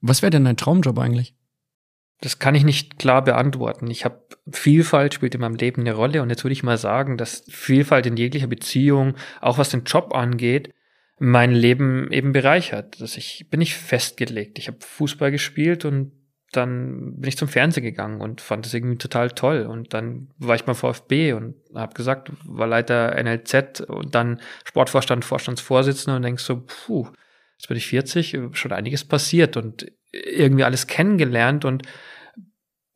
Was wäre denn dein Traumjob eigentlich?
Das kann ich nicht klar beantworten. Ich habe Vielfalt spielt in meinem Leben eine Rolle und jetzt würde ich mal sagen, dass Vielfalt in jeglicher Beziehung, auch was den Job angeht, mein Leben eben bereichert. Dass ich bin nicht festgelegt. Ich habe Fußball gespielt und dann bin ich zum Fernsehen gegangen und fand das irgendwie total toll. Und dann war ich beim VfB und habe gesagt, war Leiter NLZ und dann Sportvorstand, Vorstandsvorsitzender und denkst so, puh, jetzt bin ich 40, schon einiges passiert und irgendwie alles kennengelernt und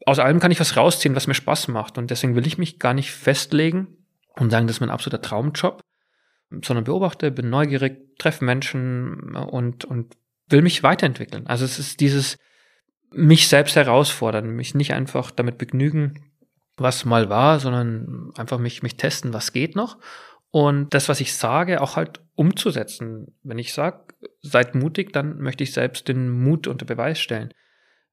aus allem kann ich was rausziehen, was mir Spaß macht. Und deswegen will ich mich gar nicht festlegen und sagen, das ist mein absoluter Traumjob, sondern beobachte, bin neugierig, treffe Menschen und, und will mich weiterentwickeln. Also es ist dieses mich selbst herausfordern, mich nicht einfach damit begnügen, was mal war, sondern einfach mich, mich testen, was geht noch. Und das, was ich sage, auch halt umzusetzen. Wenn ich sage, seid mutig, dann möchte ich selbst den Mut unter Beweis stellen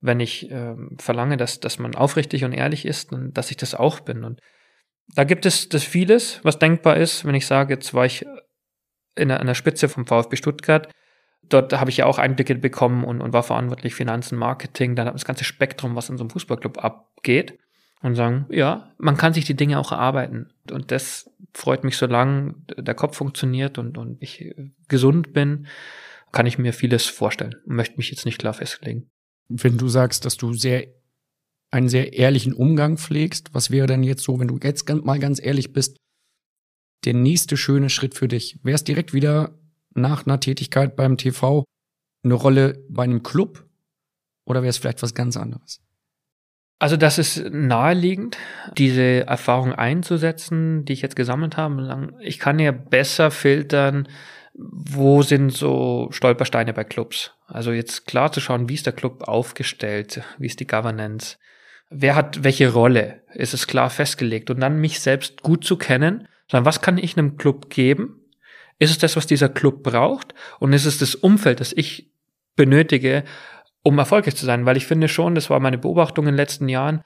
wenn ich äh, verlange, dass, dass man aufrichtig und ehrlich ist und dass ich das auch bin. Und da gibt es das vieles, was denkbar ist, wenn ich sage, jetzt war ich in der, in der Spitze vom VfB Stuttgart. Dort habe ich ja auch Einblicke bekommen und, und war verantwortlich Finanzen, Marketing, dann das ganze Spektrum, was in so einem Fußballclub abgeht. Und sagen, ja, man kann sich die Dinge auch erarbeiten. Und das freut mich, solange der Kopf funktioniert und, und ich gesund bin, kann ich mir vieles vorstellen und möchte mich jetzt nicht klar festlegen
wenn du sagst, dass du sehr einen sehr ehrlichen Umgang pflegst, was wäre denn jetzt so, wenn du jetzt mal ganz ehrlich bist, der nächste schöne Schritt für dich? Wäre es direkt wieder nach einer Tätigkeit beim TV eine Rolle bei einem Club oder wäre es vielleicht was ganz anderes?
Also das ist naheliegend, diese Erfahrung einzusetzen, die ich jetzt gesammelt habe. Ich kann ja besser filtern, wo sind so Stolpersteine bei Clubs? Also jetzt klar zu schauen, wie ist der Club aufgestellt, wie ist die Governance, wer hat welche Rolle, ist es klar festgelegt und dann mich selbst gut zu kennen, sondern was kann ich einem Club geben? Ist es das, was dieser Club braucht? Und ist es das Umfeld, das ich benötige, um erfolgreich zu sein? Weil ich finde schon, das war meine Beobachtung in den letzten Jahren,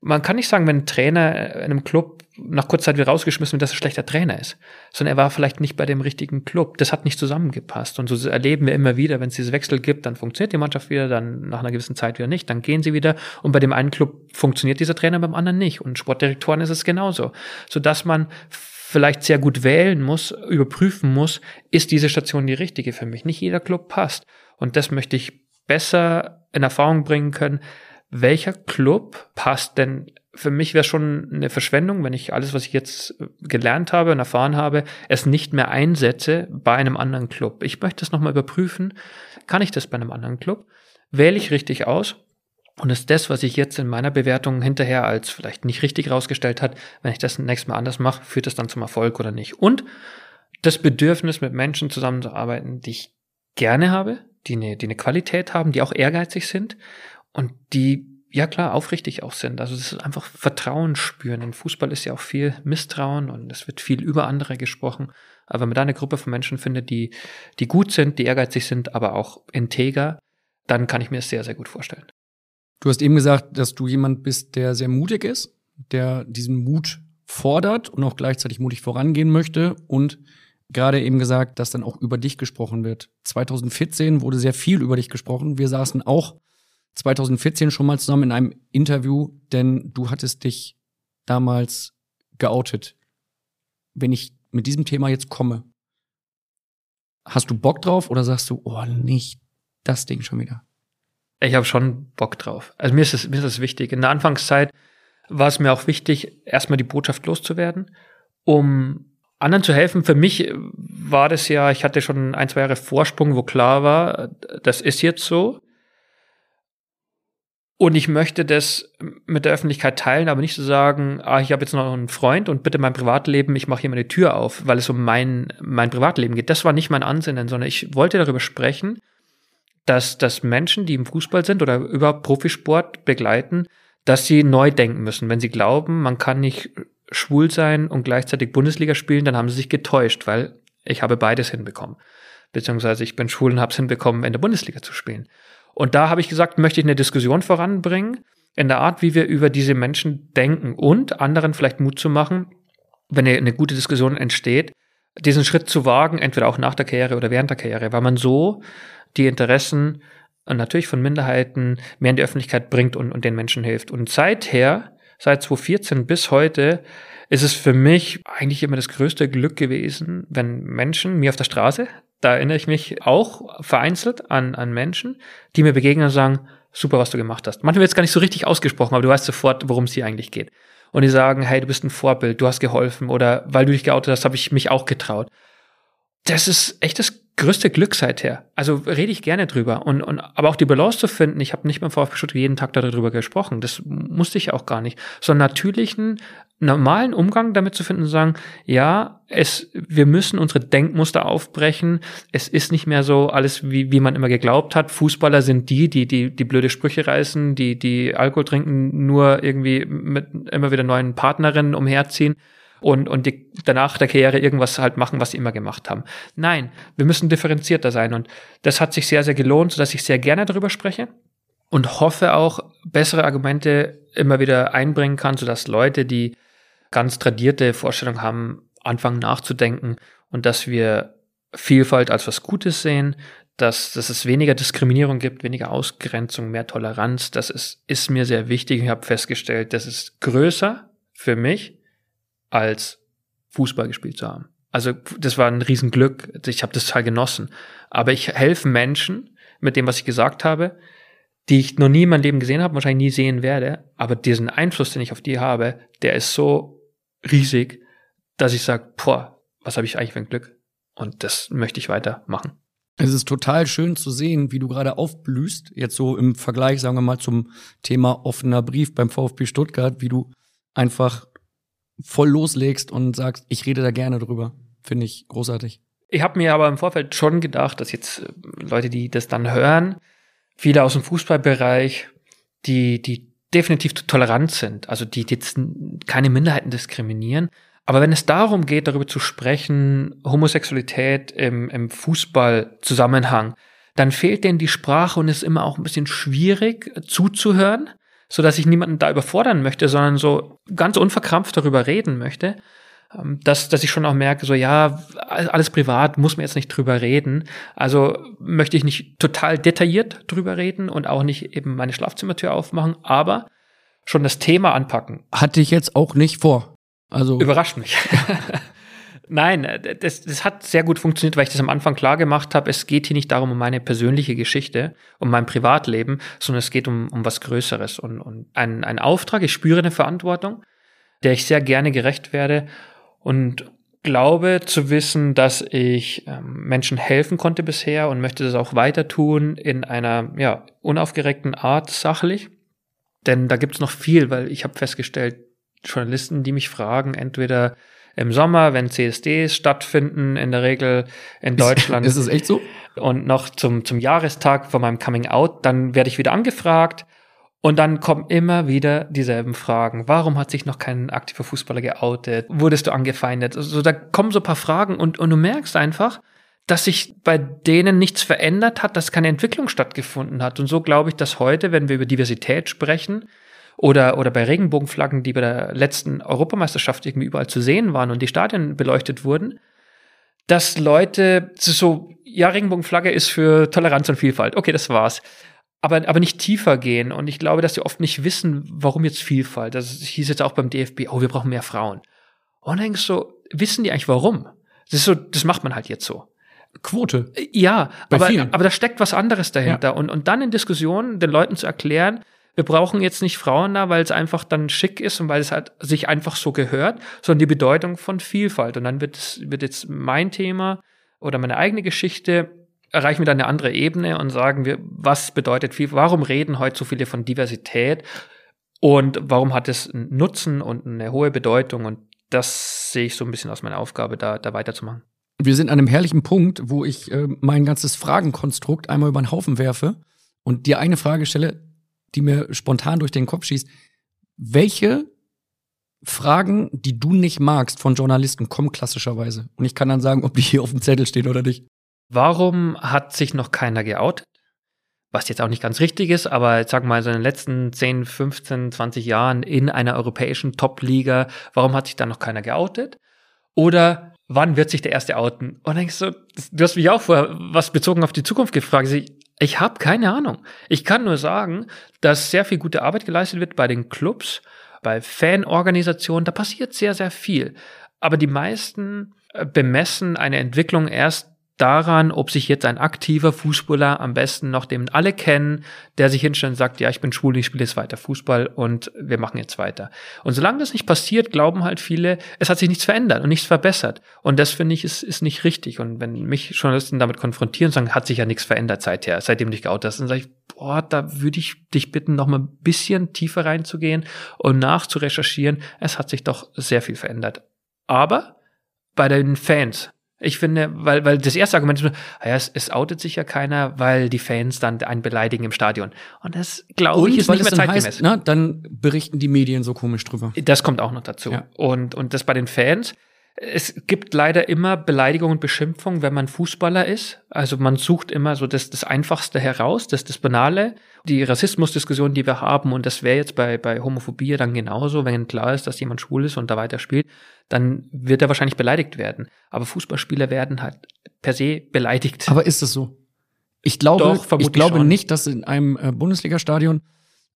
man kann nicht sagen, wenn ein Trainer in einem Club nach kurzer Zeit wieder rausgeschmissen wird, dass er ein schlechter Trainer ist, sondern er war vielleicht nicht bei dem richtigen Club. Das hat nicht zusammengepasst. Und so erleben wir immer wieder, wenn es diese Wechsel gibt, dann funktioniert die Mannschaft wieder, dann nach einer gewissen Zeit wieder nicht, dann gehen sie wieder. Und bei dem einen Club funktioniert dieser Trainer, beim anderen nicht. Und Sportdirektoren ist es genauso. Sodass man vielleicht sehr gut wählen muss, überprüfen muss, ist diese Station die richtige für mich. Nicht jeder Club passt. Und das möchte ich besser in Erfahrung bringen können. Welcher Club passt denn für mich wäre schon eine Verschwendung, wenn ich alles, was ich jetzt gelernt habe und erfahren habe, es nicht mehr einsetze bei einem anderen Club. Ich möchte es nochmal überprüfen. Kann ich das bei einem anderen Club? Wähle ich richtig aus? Und ist das, was ich jetzt in meiner Bewertung hinterher als vielleicht nicht richtig rausgestellt hat, wenn ich das nächstes Mal anders mache, führt das dann zum Erfolg oder nicht? Und das Bedürfnis, mit Menschen zusammenzuarbeiten, die ich gerne habe, die eine, die eine Qualität haben, die auch ehrgeizig sind und die ja klar, aufrichtig auch sind. Also das ist einfach Vertrauen spüren. In Fußball ist ja auch viel Misstrauen und es wird viel über andere gesprochen. Aber wenn man da eine Gruppe von Menschen findet, die, die gut sind, die ehrgeizig sind, aber auch integer, dann kann ich mir das sehr, sehr gut vorstellen.
Du hast eben gesagt, dass du jemand bist, der sehr mutig ist, der diesen Mut fordert und auch gleichzeitig mutig vorangehen möchte und gerade eben gesagt, dass dann auch über dich gesprochen wird. 2014 wurde sehr viel über dich gesprochen. Wir saßen auch 2014 schon mal zusammen in einem Interview, denn du hattest dich damals geoutet. Wenn ich mit diesem Thema jetzt komme, hast du Bock drauf oder sagst du, oh, nicht das Ding schon wieder?
Ich habe schon Bock drauf. Also mir ist es mir ist es wichtig. In der Anfangszeit war es mir auch wichtig, erstmal die Botschaft loszuwerden, um anderen zu helfen. Für mich war das ja, ich hatte schon ein, zwei Jahre Vorsprung, wo klar war, das ist jetzt so. Und ich möchte das mit der Öffentlichkeit teilen, aber nicht so sagen, ah, ich habe jetzt noch einen Freund und bitte mein Privatleben, ich mache hier meine Tür auf, weil es um mein, mein Privatleben geht. Das war nicht mein Ansinnen, sondern ich wollte darüber sprechen, dass, dass Menschen, die im Fußball sind oder überhaupt Profisport begleiten, dass sie neu denken müssen. Wenn sie glauben, man kann nicht schwul sein und gleichzeitig Bundesliga spielen, dann haben sie sich getäuscht, weil ich habe beides hinbekommen. Beziehungsweise ich bin schwul und habe es hinbekommen, in der Bundesliga zu spielen. Und da habe ich gesagt, möchte ich eine Diskussion voranbringen in der Art, wie wir über diese Menschen denken und anderen vielleicht Mut zu machen, wenn eine, gute Diskussion entsteht, diesen Schritt zu wagen, entweder auch nach der Karriere oder während der Karriere, weil man so die Interessen natürlich von Minderheiten mehr in die Öffentlichkeit bringt und, und den Menschen hilft. Und seither, seit 2014 bis heute, ist es für mich eigentlich immer das größte Glück gewesen, wenn Menschen mir auf der Straße da erinnere ich mich auch vereinzelt an, an Menschen, die mir begegnen und sagen, super, was du gemacht hast. Manchmal wird es gar nicht so richtig ausgesprochen, aber du weißt sofort, worum es hier eigentlich geht. Und die sagen, hey, du bist ein Vorbild, du hast geholfen oder weil du dich geoutet hast, habe ich mich auch getraut. Das ist echt das größte Glück seither. Also rede ich gerne drüber. Und, und aber auch die Balance zu finden, ich habe nicht beim VfB Stuttgart jeden Tag darüber gesprochen. Das musste ich auch gar nicht. So einen natürlichen, normalen Umgang damit zu finden und sagen, ja, es, wir müssen unsere Denkmuster aufbrechen. Es ist nicht mehr so alles, wie, wie man immer geglaubt hat. Fußballer sind die, die, die, die blöde Sprüche reißen, die, die Alkohol trinken, nur irgendwie mit immer wieder neuen Partnerinnen umherziehen und, und die danach der Karriere irgendwas halt machen, was sie immer gemacht haben. Nein, wir müssen differenzierter sein und das hat sich sehr, sehr gelohnt, sodass ich sehr gerne darüber spreche und hoffe auch, bessere Argumente immer wieder einbringen kann, sodass Leute, die ganz tradierte Vorstellungen haben, anfangen nachzudenken und dass wir Vielfalt als was Gutes sehen, dass, dass es weniger Diskriminierung gibt, weniger Ausgrenzung, mehr Toleranz. Das ist, ist mir sehr wichtig. Ich habe festgestellt, das ist größer für mich als Fußball gespielt zu haben. Also das war ein Riesenglück. Ich habe das total genossen. Aber ich helfe Menschen mit dem, was ich gesagt habe, die ich noch nie in meinem Leben gesehen habe, wahrscheinlich nie sehen werde. Aber diesen Einfluss, den ich auf die habe, der ist so riesig, dass ich sage, boah, was habe ich eigentlich für ein Glück? Und das möchte ich weitermachen.
Es ist total schön zu sehen, wie du gerade aufblühst, jetzt so im Vergleich, sagen wir mal, zum Thema offener Brief beim VfB Stuttgart, wie du einfach voll loslegst und sagst, ich rede da gerne drüber. Finde ich großartig.
Ich habe mir aber im Vorfeld schon gedacht, dass jetzt äh, Leute, die das dann hören, viele aus dem Fußballbereich, die, die definitiv tolerant sind, also die jetzt keine Minderheiten diskriminieren. Aber wenn es darum geht, darüber zu sprechen, Homosexualität im, im Fußballzusammenhang, dann fehlt denen die Sprache und ist immer auch ein bisschen schwierig zuzuhören so dass ich niemanden da überfordern möchte, sondern so ganz unverkrampft darüber reden möchte. Ähm, dass, dass ich schon auch merke, so ja, alles privat, muss man jetzt nicht drüber reden. Also möchte ich nicht total detailliert drüber reden und auch nicht eben meine Schlafzimmertür aufmachen, aber schon das Thema anpacken.
Hatte ich jetzt auch nicht vor. Also
überrascht mich. Nein, äh, das, das hat sehr gut funktioniert, weil ich das am Anfang klar gemacht habe. Es geht hier nicht darum, um meine persönliche Geschichte, um mein Privatleben, sondern es geht um, um was Größeres und, und ein, ein Auftrag. Ich spüre eine Verantwortung, der ich sehr gerne gerecht werde und glaube zu wissen, dass ich ähm, Menschen helfen konnte bisher und möchte das auch weiter tun in einer ja, unaufgeregten Art, sachlich. Denn da gibt es noch viel, weil ich habe festgestellt, Journalisten, die mich fragen, entweder im Sommer, wenn CSDs stattfinden, in der Regel in Deutschland.
Ist es echt so?
Und noch zum, zum Jahrestag von meinem Coming Out, dann werde ich wieder angefragt. Und dann kommen immer wieder dieselben Fragen. Warum hat sich noch kein aktiver Fußballer geoutet? Wurdest du angefeindet? Also da kommen so ein paar Fragen und, und du merkst einfach, dass sich bei denen nichts verändert hat, dass keine Entwicklung stattgefunden hat. Und so glaube ich, dass heute, wenn wir über Diversität sprechen, oder, oder bei Regenbogenflaggen, die bei der letzten Europameisterschaft irgendwie überall zu sehen waren und die Stadien beleuchtet wurden, dass Leute so, ja, Regenbogenflagge ist für Toleranz und Vielfalt. Okay, das war's. Aber, aber nicht tiefer gehen. Und ich glaube, dass sie oft nicht wissen, warum jetzt Vielfalt. Das hieß jetzt auch beim DFB, oh, wir brauchen mehr Frauen. Und dann denkst du so, wissen die eigentlich warum? Das ist so, das macht man halt jetzt so.
Quote.
Ja, aber, aber da steckt was anderes dahinter. Ja. Und, und dann in Diskussionen den Leuten zu erklären, wir brauchen jetzt nicht Frauen da, weil es einfach dann schick ist und weil es halt sich einfach so gehört, sondern die Bedeutung von Vielfalt. Und dann wird, es, wird jetzt mein Thema oder meine eigene Geschichte erreichen wir dann eine andere Ebene und sagen wir, was bedeutet viel, warum reden heute so viele von Diversität und warum hat es einen Nutzen und eine hohe Bedeutung und das sehe ich so ein bisschen aus meiner Aufgabe, da, da weiterzumachen.
Wir sind an einem herrlichen Punkt, wo ich äh, mein ganzes Fragenkonstrukt einmal über den Haufen werfe und dir eine Frage stelle, die mir spontan durch den Kopf schießt. Welche Fragen, die du nicht magst von Journalisten, kommen klassischerweise? Und ich kann dann sagen, ob die hier auf dem Zettel stehen oder nicht.
Warum hat sich noch keiner geoutet? Was jetzt auch nicht ganz richtig ist, aber ich sag mal, so in den letzten 10, 15, 20 Jahren in einer europäischen Top-Liga, warum hat sich da noch keiner geoutet? Oder wann wird sich der erste outen? Und dann denkst du, du hast mich auch vorher was bezogen auf die Zukunft gefragt. Ich habe keine Ahnung. Ich kann nur sagen, dass sehr viel gute Arbeit geleistet wird bei den Clubs, bei Fanorganisationen. Da passiert sehr, sehr viel. Aber die meisten äh, bemessen eine Entwicklung erst daran, ob sich jetzt ein aktiver Fußballer am besten noch, den alle kennen, der sich hinstellt und sagt, ja, ich bin schwul, ich spiele jetzt weiter Fußball und wir machen jetzt weiter. Und solange das nicht passiert, glauben halt viele, es hat sich nichts verändert und nichts verbessert. Und das finde ich ist, ist nicht richtig. Und wenn mich Journalisten damit konfrontieren und sagen, hat sich ja nichts verändert seither, seitdem du dich geoutet hast, dann sage ich, boah, da würde ich dich bitten, noch mal ein bisschen tiefer reinzugehen und nachzurecherchieren. Es hat sich doch sehr viel verändert. Aber bei den Fans, ich finde, weil, weil das erste Argument ist, ja, es, es outet sich ja keiner, weil die Fans dann einen beleidigen im Stadion. Und das, glaube ich, ist nicht mehr zeitgemäß. Heißt,
ne, dann berichten die Medien so komisch drüber.
Das kommt auch noch dazu. Ja. Und, und das bei den Fans, es gibt leider immer Beleidigung und Beschimpfung, wenn man Fußballer ist. Also man sucht immer so das, das Einfachste heraus, das, das Banale. Die Rassismusdiskussion, die wir haben, und das wäre jetzt bei, bei Homophobie dann genauso, wenn klar ist, dass jemand schwul ist und da weiter spielt, dann wird er wahrscheinlich beleidigt werden. Aber Fußballspieler werden halt per se beleidigt.
Aber ist es so? Ich glaube, Doch, ich glaube schon. nicht, dass in einem äh, Bundesligastadion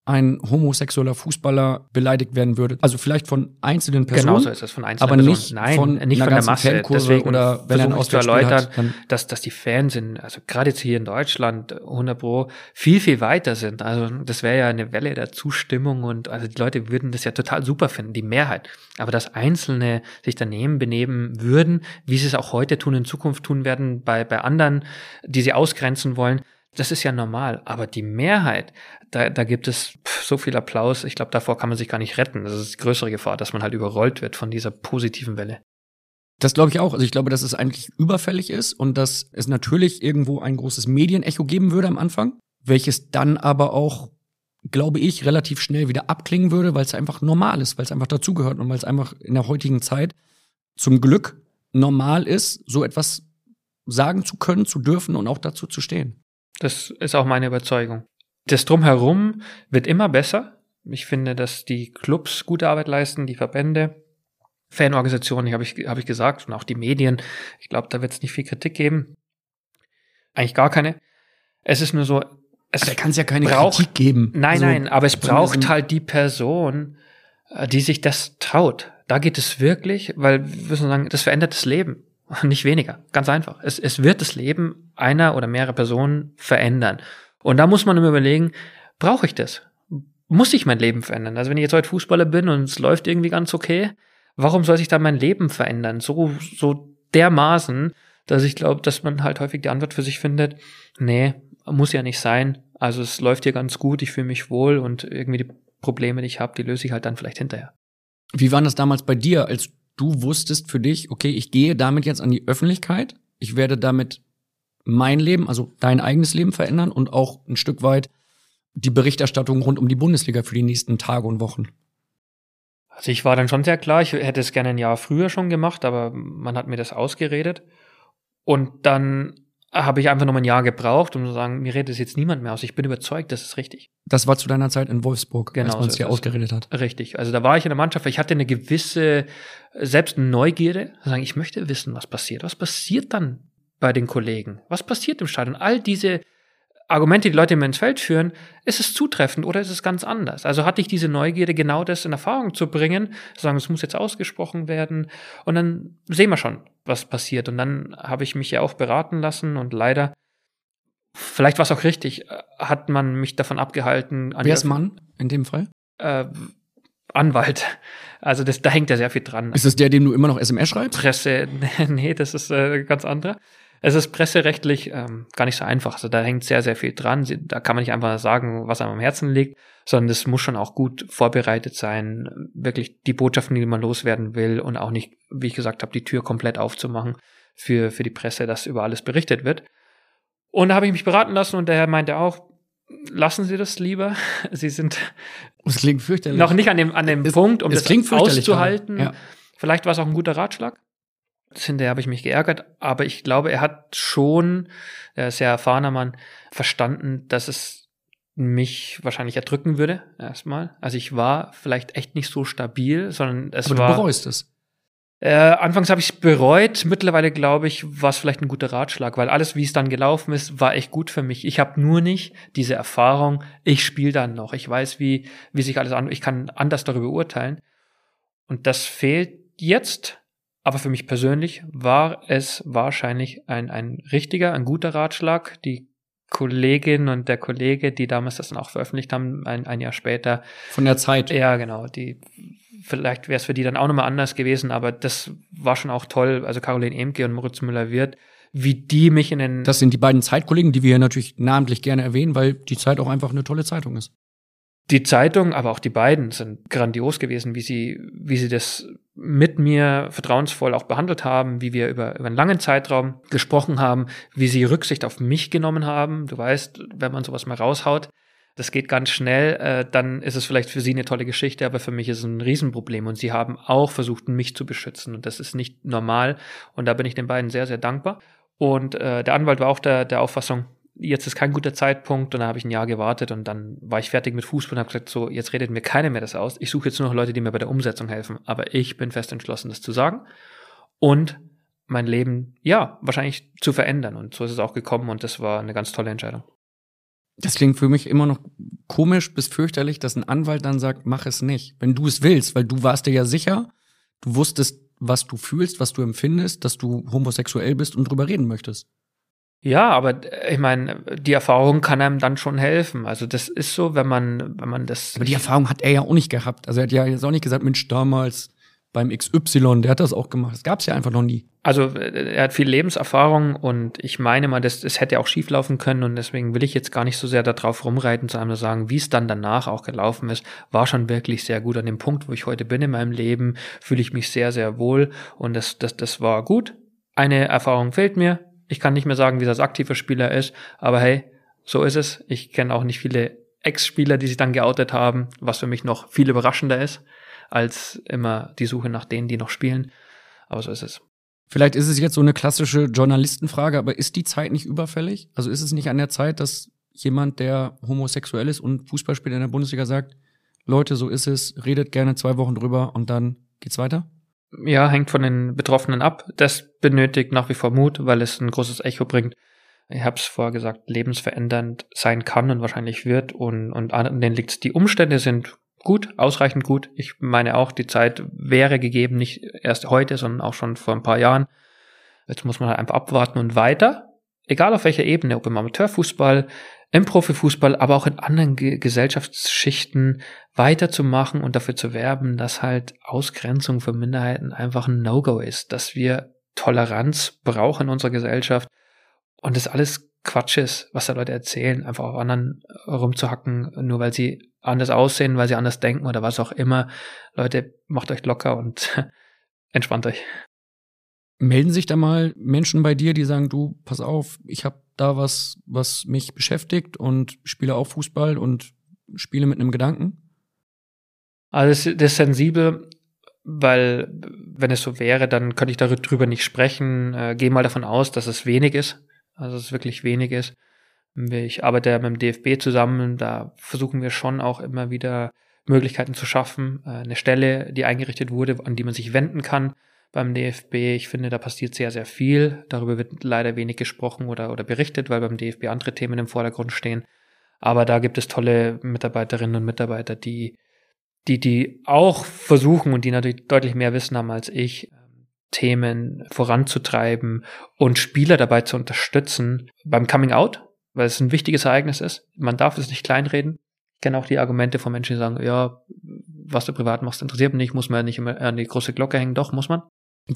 ein homosexueller Fußballer beleidigt werden würde. Also vielleicht von einzelnen Personen.
Genauso ist es von einzelnen
aber
Personen.
nicht Nein, von,
nicht von der Masse.
Deswegen oder wenn er zu
erläutern, hat, dass, dass die Fans sind, also gerade jetzt hier in Deutschland 100 Pro viel, viel weiter sind. Also das wäre ja eine Welle der Zustimmung und also die Leute würden das ja total super finden, die Mehrheit. Aber dass Einzelne sich daneben benehmen würden, wie sie es auch heute tun, in Zukunft tun werden, bei, bei anderen, die sie ausgrenzen wollen, das ist ja normal. Aber die Mehrheit, da, da gibt es so viel Applaus. Ich glaube, davor kann man sich gar nicht retten. Das ist die größere Gefahr, dass man halt überrollt wird von dieser positiven Welle.
Das glaube ich auch. Also ich glaube, dass es eigentlich überfällig ist und dass es natürlich irgendwo ein großes Medienecho geben würde am Anfang, welches dann aber auch, glaube ich, relativ schnell wieder abklingen würde, weil es einfach normal ist, weil es einfach dazugehört und weil es einfach in der heutigen Zeit zum Glück normal ist, so etwas sagen zu können, zu dürfen und auch dazu zu stehen.
Das ist auch meine Überzeugung. Das Drumherum wird immer besser. Ich finde, dass die Clubs gute Arbeit leisten, die Verbände, Fanorganisationen, habe ich, hab ich gesagt, und auch die Medien. Ich glaube, da wird es nicht viel Kritik geben. Eigentlich gar keine. Es ist nur so,
es da kann es ja keine braucht, Kritik geben.
Nein, also, nein, aber es braucht halt die Person, äh, die sich das traut, Da geht es wirklich, weil wir müssen sagen, das verändert das Leben. Nicht weniger. Ganz einfach. Es, es wird das Leben einer oder mehrerer Personen verändern. Und da muss man immer überlegen, brauche ich das? Muss ich mein Leben verändern? Also wenn ich jetzt heute Fußballer bin und es läuft irgendwie ganz okay, warum soll sich da mein Leben verändern? So, so dermaßen, dass ich glaube, dass man halt häufig die Antwort für sich findet, nee, muss ja nicht sein. Also es läuft hier ganz gut, ich fühle mich wohl und irgendwie die Probleme, die ich habe, die löse ich halt dann vielleicht hinterher.
Wie war das damals bei dir, als du wusstest für dich, okay, ich gehe damit jetzt an die Öffentlichkeit, ich werde damit mein Leben, also dein eigenes Leben verändern und auch ein Stück weit die Berichterstattung rund um die Bundesliga für die nächsten Tage und Wochen?
Also ich war dann schon sehr klar, ich hätte es gerne ein Jahr früher schon gemacht, aber man hat mir das ausgeredet. Und dann habe ich einfach noch ein Jahr gebraucht, um zu sagen, mir redet es jetzt niemand mehr aus. Ich bin überzeugt, das ist richtig.
Das war zu deiner Zeit in Wolfsburg,
genau,
als man es dir ausgeredet hat.
Richtig. Also da war ich in der Mannschaft, ich hatte eine gewisse, selbst eine Neugierde, zu sagen, ich möchte wissen, was passiert. Was passiert dann bei den Kollegen? Was passiert im Stadion? All diese Argumente, die Leute immer ins Feld führen, ist es zutreffend oder ist es ganz anders? Also hatte ich diese Neugierde, genau das in Erfahrung zu bringen, zu sagen, es muss jetzt ausgesprochen werden und dann sehen wir schon, was passiert. Und dann habe ich mich ja auch beraten lassen und leider, vielleicht war es auch richtig, hat man mich davon abgehalten.
Wer ist Mann in dem Fall?
Äh, Anwalt. Also das, da hängt ja sehr viel dran.
Ist das der, dem du immer noch SMS schreibst?
Presse, nee, das ist äh, ganz anderer. Es ist presserechtlich ähm, gar nicht so einfach. Also da hängt sehr, sehr viel dran. Da kann man nicht einfach sagen, was einem am Herzen liegt, sondern es muss schon auch gut vorbereitet sein, wirklich die Botschaften, die man loswerden will und auch nicht, wie ich gesagt habe, die Tür komplett aufzumachen für, für die Presse, dass über alles berichtet wird. Und da habe ich mich beraten lassen und der Herr meinte auch, lassen Sie das lieber. Sie sind
das klingt fürchterlich.
noch nicht an dem, an dem
es,
Punkt, um das auszuhalten.
Ja.
Vielleicht war es auch ein guter Ratschlag hinterher habe ich mich geärgert, aber ich glaube, er hat schon, er ist sehr erfahrener Mann, verstanden, dass es mich wahrscheinlich erdrücken würde, erstmal. Also ich war vielleicht echt nicht so stabil, sondern es
aber
war.
Du bereust es.
Äh, anfangs habe ich es bereut, mittlerweile glaube ich, war es vielleicht ein guter Ratschlag, weil alles, wie es dann gelaufen ist, war echt gut für mich. Ich habe nur nicht diese Erfahrung, ich spiele dann noch, ich weiß, wie, wie sich alles an, ich kann anders darüber urteilen. Und das fehlt jetzt aber für mich persönlich war es wahrscheinlich ein, ein richtiger, ein guter Ratschlag. Die Kollegin und der Kollege, die damals das dann auch veröffentlicht haben, ein, ein Jahr später.
Von der Zeit.
Ja, genau. Die, vielleicht wäre es für die dann auch nochmal anders gewesen, aber das war schon auch toll. Also Caroline Emke und Moritz Müller-Wirth, wie die mich in den.
Das sind die beiden Zeitkollegen, die wir hier natürlich namentlich gerne erwähnen, weil die Zeit auch einfach eine tolle Zeitung ist.
Die Zeitung, aber auch die beiden sind grandios gewesen, wie sie, wie sie das mit mir vertrauensvoll auch behandelt haben, wie wir über, über einen langen Zeitraum gesprochen haben, wie sie Rücksicht auf mich genommen haben. Du weißt, wenn man sowas mal raushaut, das geht ganz schnell, äh, dann ist es vielleicht für sie eine tolle Geschichte, aber für mich ist es ein Riesenproblem. Und sie haben auch versucht, mich zu beschützen. Und das ist nicht normal. Und da bin ich den beiden sehr, sehr dankbar. Und äh, der Anwalt war auch der, der Auffassung, jetzt ist kein guter Zeitpunkt und dann habe ich ein Jahr gewartet und dann war ich fertig mit Fußball und habe gesagt, so, jetzt redet mir keiner mehr das aus. Ich suche jetzt nur noch Leute, die mir bei der Umsetzung helfen. Aber ich bin fest entschlossen, das zu sagen und mein Leben, ja, wahrscheinlich zu verändern. Und so ist es auch gekommen und das war eine ganz tolle Entscheidung.
Das klingt für mich immer noch komisch bis fürchterlich, dass ein Anwalt dann sagt, mach es nicht. Wenn du es willst, weil du warst dir ja sicher, du wusstest, was du fühlst, was du empfindest, dass du homosexuell bist und drüber reden möchtest.
Ja, aber äh, ich meine, die Erfahrung kann einem dann schon helfen. Also das ist so, wenn man, wenn man das.
Aber die Erfahrung hat er ja auch nicht gehabt. Also er hat ja jetzt auch nicht gesagt, Mensch, damals beim XY, der hat das auch gemacht. Das gab es ja einfach noch nie.
Also äh, er hat viel Lebenserfahrung und ich meine mal, das, das hätte auch schief laufen können und deswegen will ich jetzt gar nicht so sehr darauf rumreiten, zu einem sagen, wie es dann danach auch gelaufen ist, war schon wirklich sehr gut. An dem Punkt, wo ich heute bin in meinem Leben, fühle ich mich sehr, sehr wohl und das, das, das war gut. Eine Erfahrung fehlt mir, ich kann nicht mehr sagen, wie das aktiver Spieler ist, aber hey, so ist es. Ich kenne auch nicht viele Ex-Spieler, die sich dann geoutet haben, was für mich noch viel überraschender ist, als immer die Suche nach denen, die noch spielen. Aber so ist es.
Vielleicht ist es jetzt so eine klassische Journalistenfrage, aber ist die Zeit nicht überfällig? Also ist es nicht an der Zeit, dass jemand, der homosexuell ist und Fußball in der Bundesliga sagt, Leute, so ist es, redet gerne zwei Wochen drüber und dann geht's weiter?
ja, hängt von den Betroffenen ab. Das benötigt nach wie vor Mut, weil es ein großes Echo bringt. Ich habe es vorher gesagt, lebensverändernd sein kann und wahrscheinlich wird. Und, und an denen liegt Die Umstände sind gut, ausreichend gut. Ich meine auch, die Zeit wäre gegeben, nicht erst heute, sondern auch schon vor ein paar Jahren. Jetzt muss man halt einfach abwarten und weiter, egal auf welcher Ebene, ob im Amateurfußball, im Profifußball, aber auch in anderen Ge Gesellschaftsschichten weiterzumachen und dafür zu werben, dass halt Ausgrenzung von Minderheiten einfach ein No-Go ist, dass wir Toleranz brauchen in unserer Gesellschaft und das alles Quatsch ist, was da Leute erzählen, einfach auf anderen rumzuhacken, nur weil sie anders aussehen, weil sie anders denken oder was auch immer. Leute, macht euch locker und entspannt euch.
Melden sich da mal Menschen bei dir, die sagen, du, pass auf, ich habe da was, was mich beschäftigt und spiele auch Fußball und spiele mit einem Gedanken?
Also das, das ist sensibel, weil wenn es so wäre, dann könnte ich darüber nicht sprechen. Äh, Gehe mal davon aus, dass es wenig ist, also es wirklich wenig ist. Ich arbeite ja mit dem DFB zusammen, da versuchen wir schon auch immer wieder Möglichkeiten zu schaffen, äh, eine Stelle, die eingerichtet wurde, an die man sich wenden kann beim DFB. Ich finde, da passiert sehr, sehr viel. Darüber wird leider wenig gesprochen oder, oder berichtet, weil beim DFB andere Themen im Vordergrund stehen. Aber da gibt es tolle Mitarbeiterinnen und Mitarbeiter, die, die, die auch versuchen und die natürlich deutlich mehr Wissen haben als ich, Themen voranzutreiben und Spieler dabei zu unterstützen beim Coming Out, weil es ein wichtiges Ereignis ist. Man darf es nicht kleinreden. Ich kenne auch die Argumente von Menschen, die sagen, ja, was du privat machst, interessiert mich nicht, muss man ja nicht immer an die große Glocke hängen. Doch, muss man.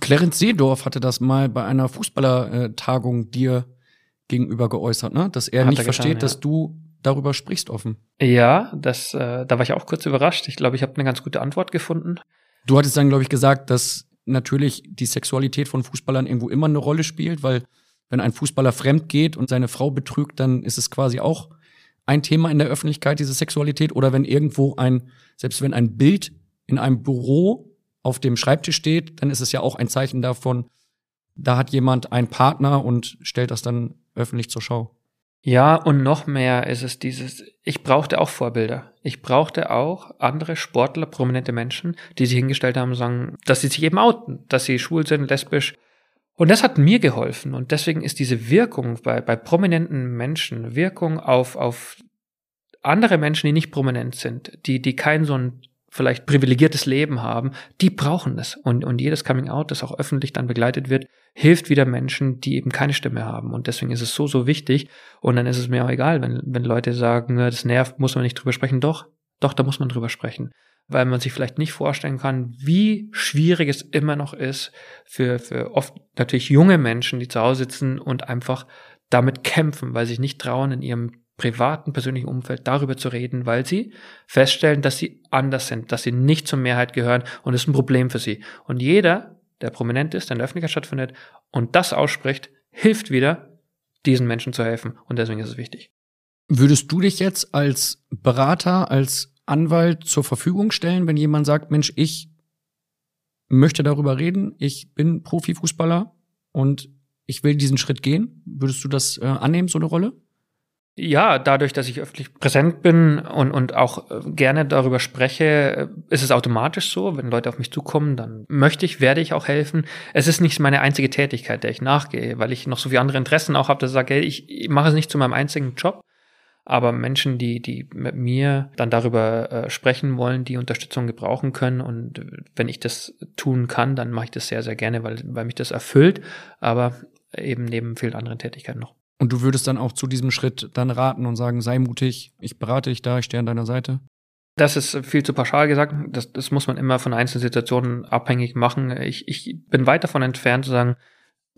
Clarence Seedorf hatte das mal bei einer Fußballertagung dir gegenüber geäußert, ne? dass er Hat nicht er versteht, getan, ja. dass du darüber sprichst offen.
Ja, das, äh, da war ich auch kurz überrascht. Ich glaube, ich habe eine ganz gute Antwort gefunden.
Du hattest dann, glaube ich, gesagt, dass natürlich die Sexualität von Fußballern irgendwo immer eine Rolle spielt, weil wenn ein Fußballer fremd geht und seine Frau betrügt, dann ist es quasi auch ein Thema in der Öffentlichkeit, diese Sexualität. Oder wenn irgendwo ein, selbst wenn ein Bild in einem Büro auf dem Schreibtisch steht, dann ist es ja auch ein Zeichen davon, da hat jemand einen Partner und stellt das dann öffentlich zur Schau.
Ja, und noch mehr ist es dieses, ich brauchte auch Vorbilder. Ich brauchte auch andere Sportler, prominente Menschen, die sich hingestellt haben und sagen, dass sie sich eben outen, dass sie schwul sind, lesbisch. Und das hat mir geholfen. Und deswegen ist diese Wirkung bei, bei prominenten Menschen, Wirkung auf, auf andere Menschen, die nicht prominent sind, die, die kein so ein vielleicht privilegiertes Leben haben, die brauchen es. Und, und jedes Coming Out, das auch öffentlich dann begleitet wird, hilft wieder Menschen, die eben keine Stimme haben. Und deswegen ist es so, so wichtig. Und dann ist es mir auch egal, wenn, wenn Leute sagen, das nervt, muss man nicht drüber sprechen. Doch, doch, da muss man drüber sprechen. Weil man sich vielleicht nicht vorstellen kann, wie schwierig es immer noch ist für, für oft natürlich junge Menschen, die zu Hause sitzen und einfach damit kämpfen, weil sie sich nicht trauen, in ihrem privaten, persönlichen Umfeld darüber zu reden, weil sie feststellen, dass sie anders sind, dass sie nicht zur Mehrheit gehören und es ist ein Problem für sie. Und jeder, der prominent ist, der in der Öffentlichkeit stattfindet und das ausspricht, hilft wieder, diesen Menschen zu helfen. Und deswegen ist es wichtig.
Würdest du dich jetzt als Berater, als Anwalt zur Verfügung stellen, wenn jemand sagt, Mensch, ich möchte darüber reden, ich bin Profifußballer und ich will diesen Schritt gehen? Würdest du das äh, annehmen, so eine Rolle?
Ja, dadurch, dass ich öffentlich präsent bin und, und auch äh, gerne darüber spreche, äh, ist es automatisch so. Wenn Leute auf mich zukommen, dann möchte ich, werde ich auch helfen. Es ist nicht meine einzige Tätigkeit, der ich nachgehe, weil ich noch so viele andere Interessen auch habe, dass ich sage, hey, ich mache es nicht zu meinem einzigen Job. Aber Menschen, die, die mit mir dann darüber äh, sprechen wollen, die Unterstützung gebrauchen können. Und wenn ich das tun kann, dann mache ich das sehr, sehr gerne, weil, weil mich das erfüllt. Aber eben neben vielen anderen Tätigkeiten noch.
Und du würdest dann auch zu diesem Schritt dann raten und sagen, sei mutig, ich berate dich da, ich stehe an deiner Seite?
Das ist viel zu pauschal gesagt. Das, das muss man immer von einzelnen Situationen abhängig machen. Ich, ich bin weit davon entfernt zu sagen,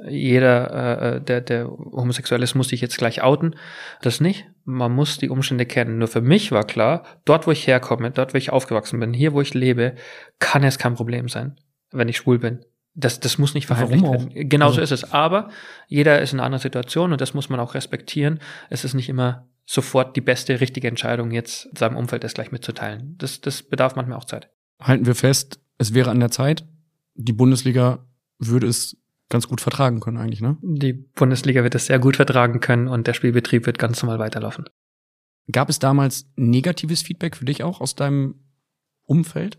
jeder, äh, der, der homosexuell ist, muss sich jetzt gleich outen. Das nicht. Man muss die Umstände kennen. Nur für mich war klar, dort, wo ich herkomme, dort, wo ich aufgewachsen bin, hier, wo ich lebe, kann es kein Problem sein, wenn ich schwul bin. Das, das muss nicht verheimlicht werden. Genauso also. ist es. Aber jeder ist in einer anderen Situation und das muss man auch respektieren. Es ist nicht immer sofort die beste, richtige Entscheidung, jetzt seinem Umfeld das gleich mitzuteilen. Das, das bedarf manchmal auch Zeit.
Halten wir fest, es wäre an der Zeit. Die Bundesliga würde es ganz gut vertragen können eigentlich, ne?
Die Bundesliga wird es sehr gut vertragen können und der Spielbetrieb wird ganz normal weiterlaufen.
Gab es damals negatives Feedback für dich auch aus deinem Umfeld?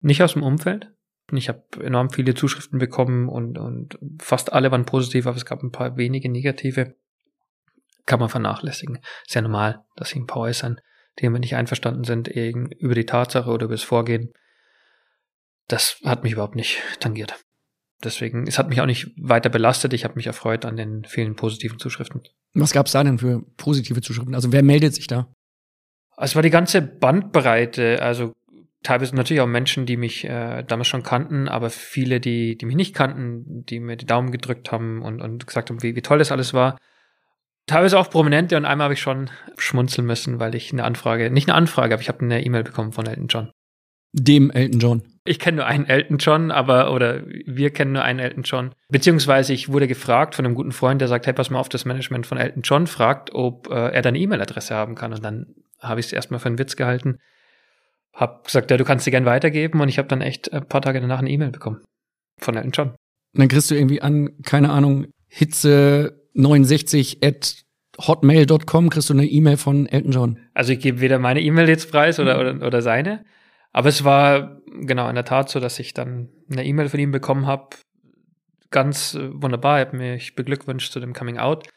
Nicht aus dem Umfeld. Ich habe enorm viele Zuschriften bekommen und, und fast alle waren positiv, aber es gab ein paar wenige negative. Kann man vernachlässigen. Ist ja normal, dass sich ein paar äußern. die damit nicht einverstanden sind, über die Tatsache oder über das Vorgehen. Das hat mich überhaupt nicht tangiert. Deswegen, es hat mich auch nicht weiter belastet. Ich habe mich erfreut an den vielen positiven Zuschriften.
Was gab es da denn für positive Zuschriften? Also wer meldet sich da?
Es war die ganze Bandbreite. Also teilweise natürlich auch Menschen, die mich äh, damals schon kannten, aber viele, die, die mich nicht kannten, die mir die Daumen gedrückt haben und, und gesagt haben, wie, wie toll das alles war. Teilweise auch Prominente und einmal habe ich schon schmunzeln müssen, weil ich eine Anfrage, nicht eine Anfrage, aber ich habe eine E-Mail bekommen von Elton John.
Dem Elton John.
Ich kenne nur einen Elton John, aber, oder wir kennen nur einen Elton John. Beziehungsweise ich wurde gefragt von einem guten Freund, der sagt, hey, pass mal auf, das Management von Elton John fragt, ob äh, er deine E-Mail-Adresse haben kann. Und dann habe ich es erstmal für einen Witz gehalten. Hab gesagt, ja, du kannst sie gern weitergeben. Und ich habe dann echt ein paar Tage danach eine E-Mail bekommen. Von Elton John.
Und dann kriegst du irgendwie an, keine Ahnung, Hitze 69 at hotmail.com kriegst du eine E-Mail von Elton John.
Also ich gebe weder meine E-Mail jetzt preis oder, oder, oder seine. Aber es war genau in der Tat so, dass ich dann eine E-Mail von ihm bekommen habe. Ganz äh, wunderbar. Er hat mich beglückwünscht zu dem Coming Out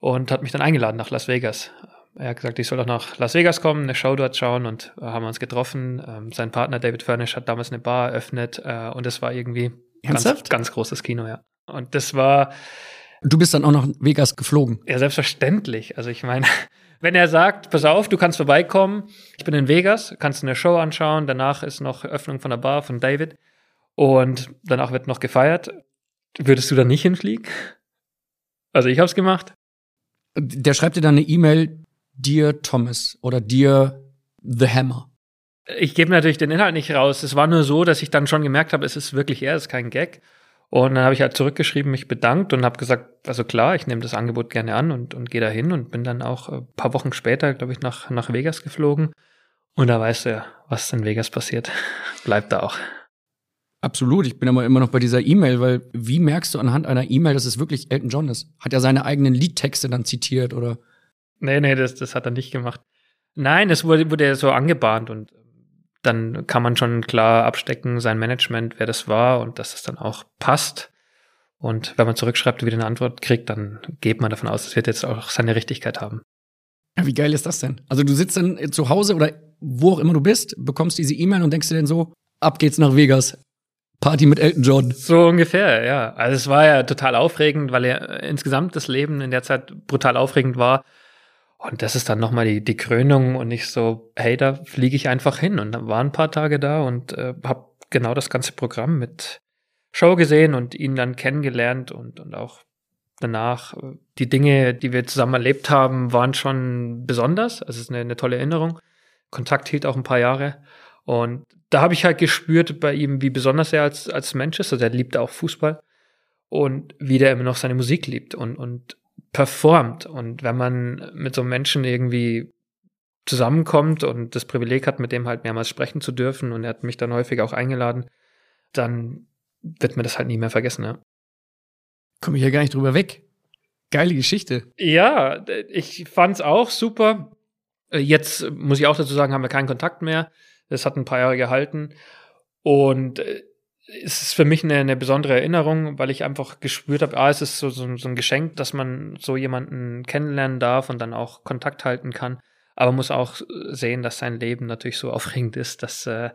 und hat mich dann eingeladen nach Las Vegas. Er hat gesagt, ich soll doch nach Las Vegas kommen, eine Show dort schauen und äh, haben uns getroffen. Ähm, sein Partner David Furnish hat damals eine Bar eröffnet äh, und es war irgendwie ganz, ganz großes Kino, ja. Und das war
Du bist dann auch nach Vegas geflogen.
Ja, selbstverständlich. Also ich meine, wenn er sagt, pass auf, du kannst vorbeikommen, ich bin in Vegas, kannst eine Show anschauen, danach ist noch Öffnung von der Bar von David und danach wird noch gefeiert, würdest du da nicht hinfliegen? Also ich hab's gemacht.
Der schreibt dir dann eine E-Mail, dir Thomas oder dir The Hammer.
Ich gebe natürlich den Inhalt nicht raus. Es war nur so, dass ich dann schon gemerkt habe, es ist wirklich er, es ist kein Gag. Und dann habe ich halt zurückgeschrieben, mich bedankt und habe gesagt, also klar, ich nehme das Angebot gerne an und, und gehe da hin und bin dann auch ein äh, paar Wochen später, glaube ich, nach, nach Vegas geflogen. Und da weißt du ja, was in Vegas passiert. Bleibt da auch.
Absolut, ich bin aber immer noch bei dieser E-Mail, weil wie merkst du anhand einer E-Mail, dass es wirklich Elton John ist? Hat er seine eigenen Liedtexte dann zitiert oder?
Nee, nee, das, das hat er nicht gemacht. Nein, es wurde, wurde so angebahnt und dann kann man schon klar abstecken, sein Management, wer das war und dass es dann auch passt. Und wenn man zurückschreibt und wieder eine Antwort kriegt, dann geht man davon aus, es wird jetzt auch seine Richtigkeit haben.
Ja, wie geil ist das denn? Also du sitzt dann zu Hause oder wo auch immer du bist, bekommst diese E-Mail und denkst dir dann so, ab geht's nach Vegas. Party mit Elton John.
So ungefähr, ja. Also es war ja total aufregend, weil ja insgesamt das Leben in der Zeit brutal aufregend war. Und das ist dann nochmal die, die Krönung und ich so, hey, da fliege ich einfach hin. Und dann war ein paar Tage da und äh, habe genau das ganze Programm mit Show gesehen und ihn dann kennengelernt und, und auch danach. Äh, die Dinge, die wir zusammen erlebt haben, waren schon besonders. Also es ist eine, eine tolle Erinnerung. Kontakt hielt auch ein paar Jahre. Und da habe ich halt gespürt bei ihm, wie besonders er als, als Mensch ist. Also er liebt auch Fußball und wie der immer noch seine Musik liebt. Und, und performt. Und wenn man mit so einem Menschen irgendwie zusammenkommt und das Privileg hat, mit dem halt mehrmals sprechen zu dürfen und er hat mich dann häufig auch eingeladen, dann wird mir das halt nie mehr vergessen, ja.
Komme ich ja gar nicht drüber weg. Geile Geschichte.
Ja, ich fand's auch super. Äh, jetzt muss ich auch dazu sagen, haben wir keinen Kontakt mehr. Das hat ein paar Jahre gehalten. Und äh, es ist für mich eine, eine besondere Erinnerung, weil ich einfach gespürt habe, ah, es ist so, so, so ein Geschenk, dass man so jemanden kennenlernen darf und dann auch Kontakt halten kann. Aber muss auch sehen, dass sein Leben natürlich so aufregend ist, dass äh,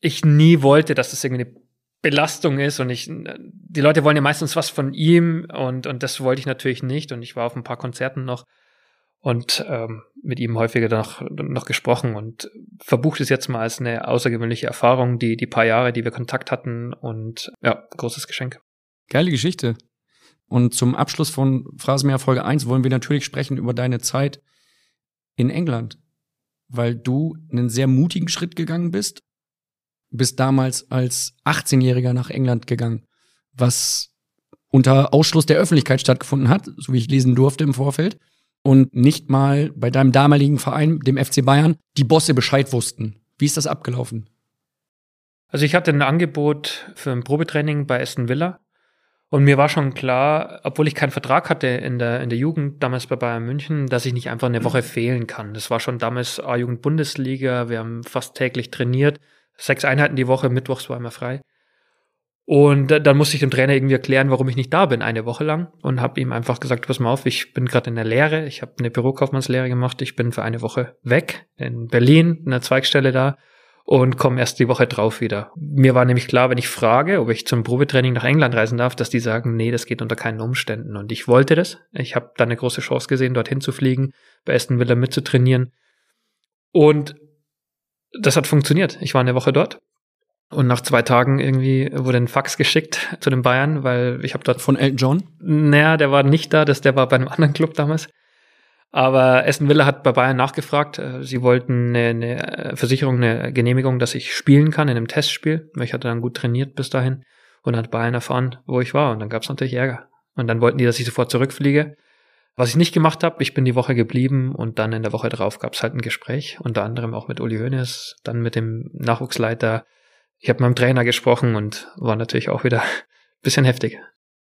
ich nie wollte, dass das irgendwie eine Belastung ist und ich, die Leute wollen ja meistens was von ihm und, und das wollte ich natürlich nicht und ich war auf ein paar Konzerten noch und ähm, mit ihm häufiger noch, noch gesprochen und verbucht es jetzt mal als eine außergewöhnliche Erfahrung, die, die paar Jahre, die wir Kontakt hatten und ja, großes Geschenk.
Geile Geschichte. Und zum Abschluss von Phrasenmeer Folge 1 wollen wir natürlich sprechen über deine Zeit in England, weil du einen sehr mutigen Schritt gegangen bist, bist damals als 18-Jähriger nach England gegangen, was unter Ausschluss der Öffentlichkeit stattgefunden hat, so wie ich lesen durfte im Vorfeld und nicht mal bei deinem damaligen Verein, dem FC Bayern, die Bosse Bescheid wussten. Wie ist das abgelaufen?
Also ich hatte ein Angebot für ein Probetraining bei Aston Villa und mir war schon klar, obwohl ich keinen Vertrag hatte in der, in der Jugend, damals bei Bayern München, dass ich nicht einfach eine Woche fehlen kann. Das war schon damals A-Jugend-Bundesliga, wir haben fast täglich trainiert, sechs Einheiten die Woche, mittwochs war immer frei. Und dann musste ich dem Trainer irgendwie erklären, warum ich nicht da bin, eine Woche lang. Und habe ihm einfach gesagt, pass mal auf, ich bin gerade in der Lehre, ich habe eine Bürokaufmannslehre gemacht, ich bin für eine Woche weg in Berlin, in der Zweigstelle da und komme erst die Woche drauf wieder. Mir war nämlich klar, wenn ich frage, ob ich zum Probetraining nach England reisen darf, dass die sagen, nee, das geht unter keinen Umständen. Und ich wollte das. Ich habe da eine große Chance gesehen, dorthin zu fliegen, bei Aston Villa mitzutrainieren. Und das hat funktioniert. Ich war eine Woche dort und nach zwei Tagen irgendwie wurde ein Fax geschickt zu den Bayern, weil ich habe dort.
Von Elton John?
Naja, der war nicht da, das, der war bei einem anderen Club damals. Aber Aston Villa hat bei Bayern nachgefragt. Äh, sie wollten eine, eine Versicherung, eine Genehmigung, dass ich spielen kann in einem Testspiel. Ich hatte dann gut trainiert bis dahin und hat Bayern erfahren, wo ich war. Und dann gab es natürlich Ärger. Und dann wollten die, dass ich sofort zurückfliege. Was ich nicht gemacht habe, ich bin die Woche geblieben und dann in der Woche darauf gab es halt ein Gespräch, unter anderem auch mit Uli Hoeneß, dann mit dem Nachwuchsleiter ich habe mit meinem Trainer gesprochen und war natürlich auch wieder ein bisschen heftig.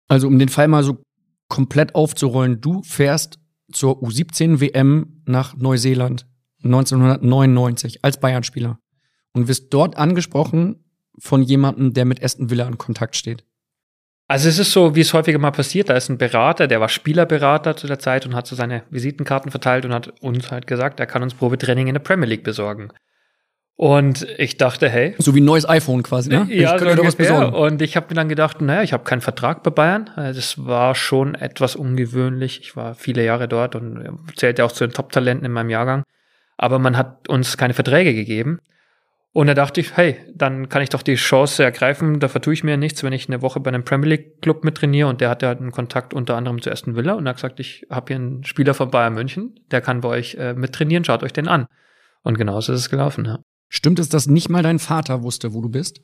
Also um den Fall mal so komplett aufzurollen, du fährst zur U17 WM nach Neuseeland 1999 als Bayern-Spieler und wirst dort angesprochen von jemandem, der mit Aston Villa in Kontakt steht.
Also es ist so, wie es häufiger mal passiert, da ist ein Berater, der war Spielerberater zu der Zeit und hat so seine Visitenkarten verteilt und hat uns halt gesagt, er kann uns Probetraining in der Premier League besorgen. Und ich dachte, hey.
So wie ein neues iPhone quasi, ne?
Ja, ich so was besorgen. Und ich habe mir dann gedacht, naja, ich habe keinen Vertrag bei Bayern. Das war schon etwas ungewöhnlich. Ich war viele Jahre dort und zählte auch zu den Top-Talenten in meinem Jahrgang. Aber man hat uns keine Verträge gegeben. Und da dachte ich, hey, dann kann ich doch die Chance ergreifen, da vertue ich mir nichts, wenn ich eine Woche bei einem Premier League Club mit trainiere und der hatte halt einen Kontakt unter anderem zu Aston Villa und er hat gesagt, ich habe hier einen Spieler von Bayern München, der kann bei euch äh, mit trainieren, schaut euch den an. Und genauso ist es gelaufen, ja.
Stimmt es, dass nicht mal dein Vater wusste, wo du bist?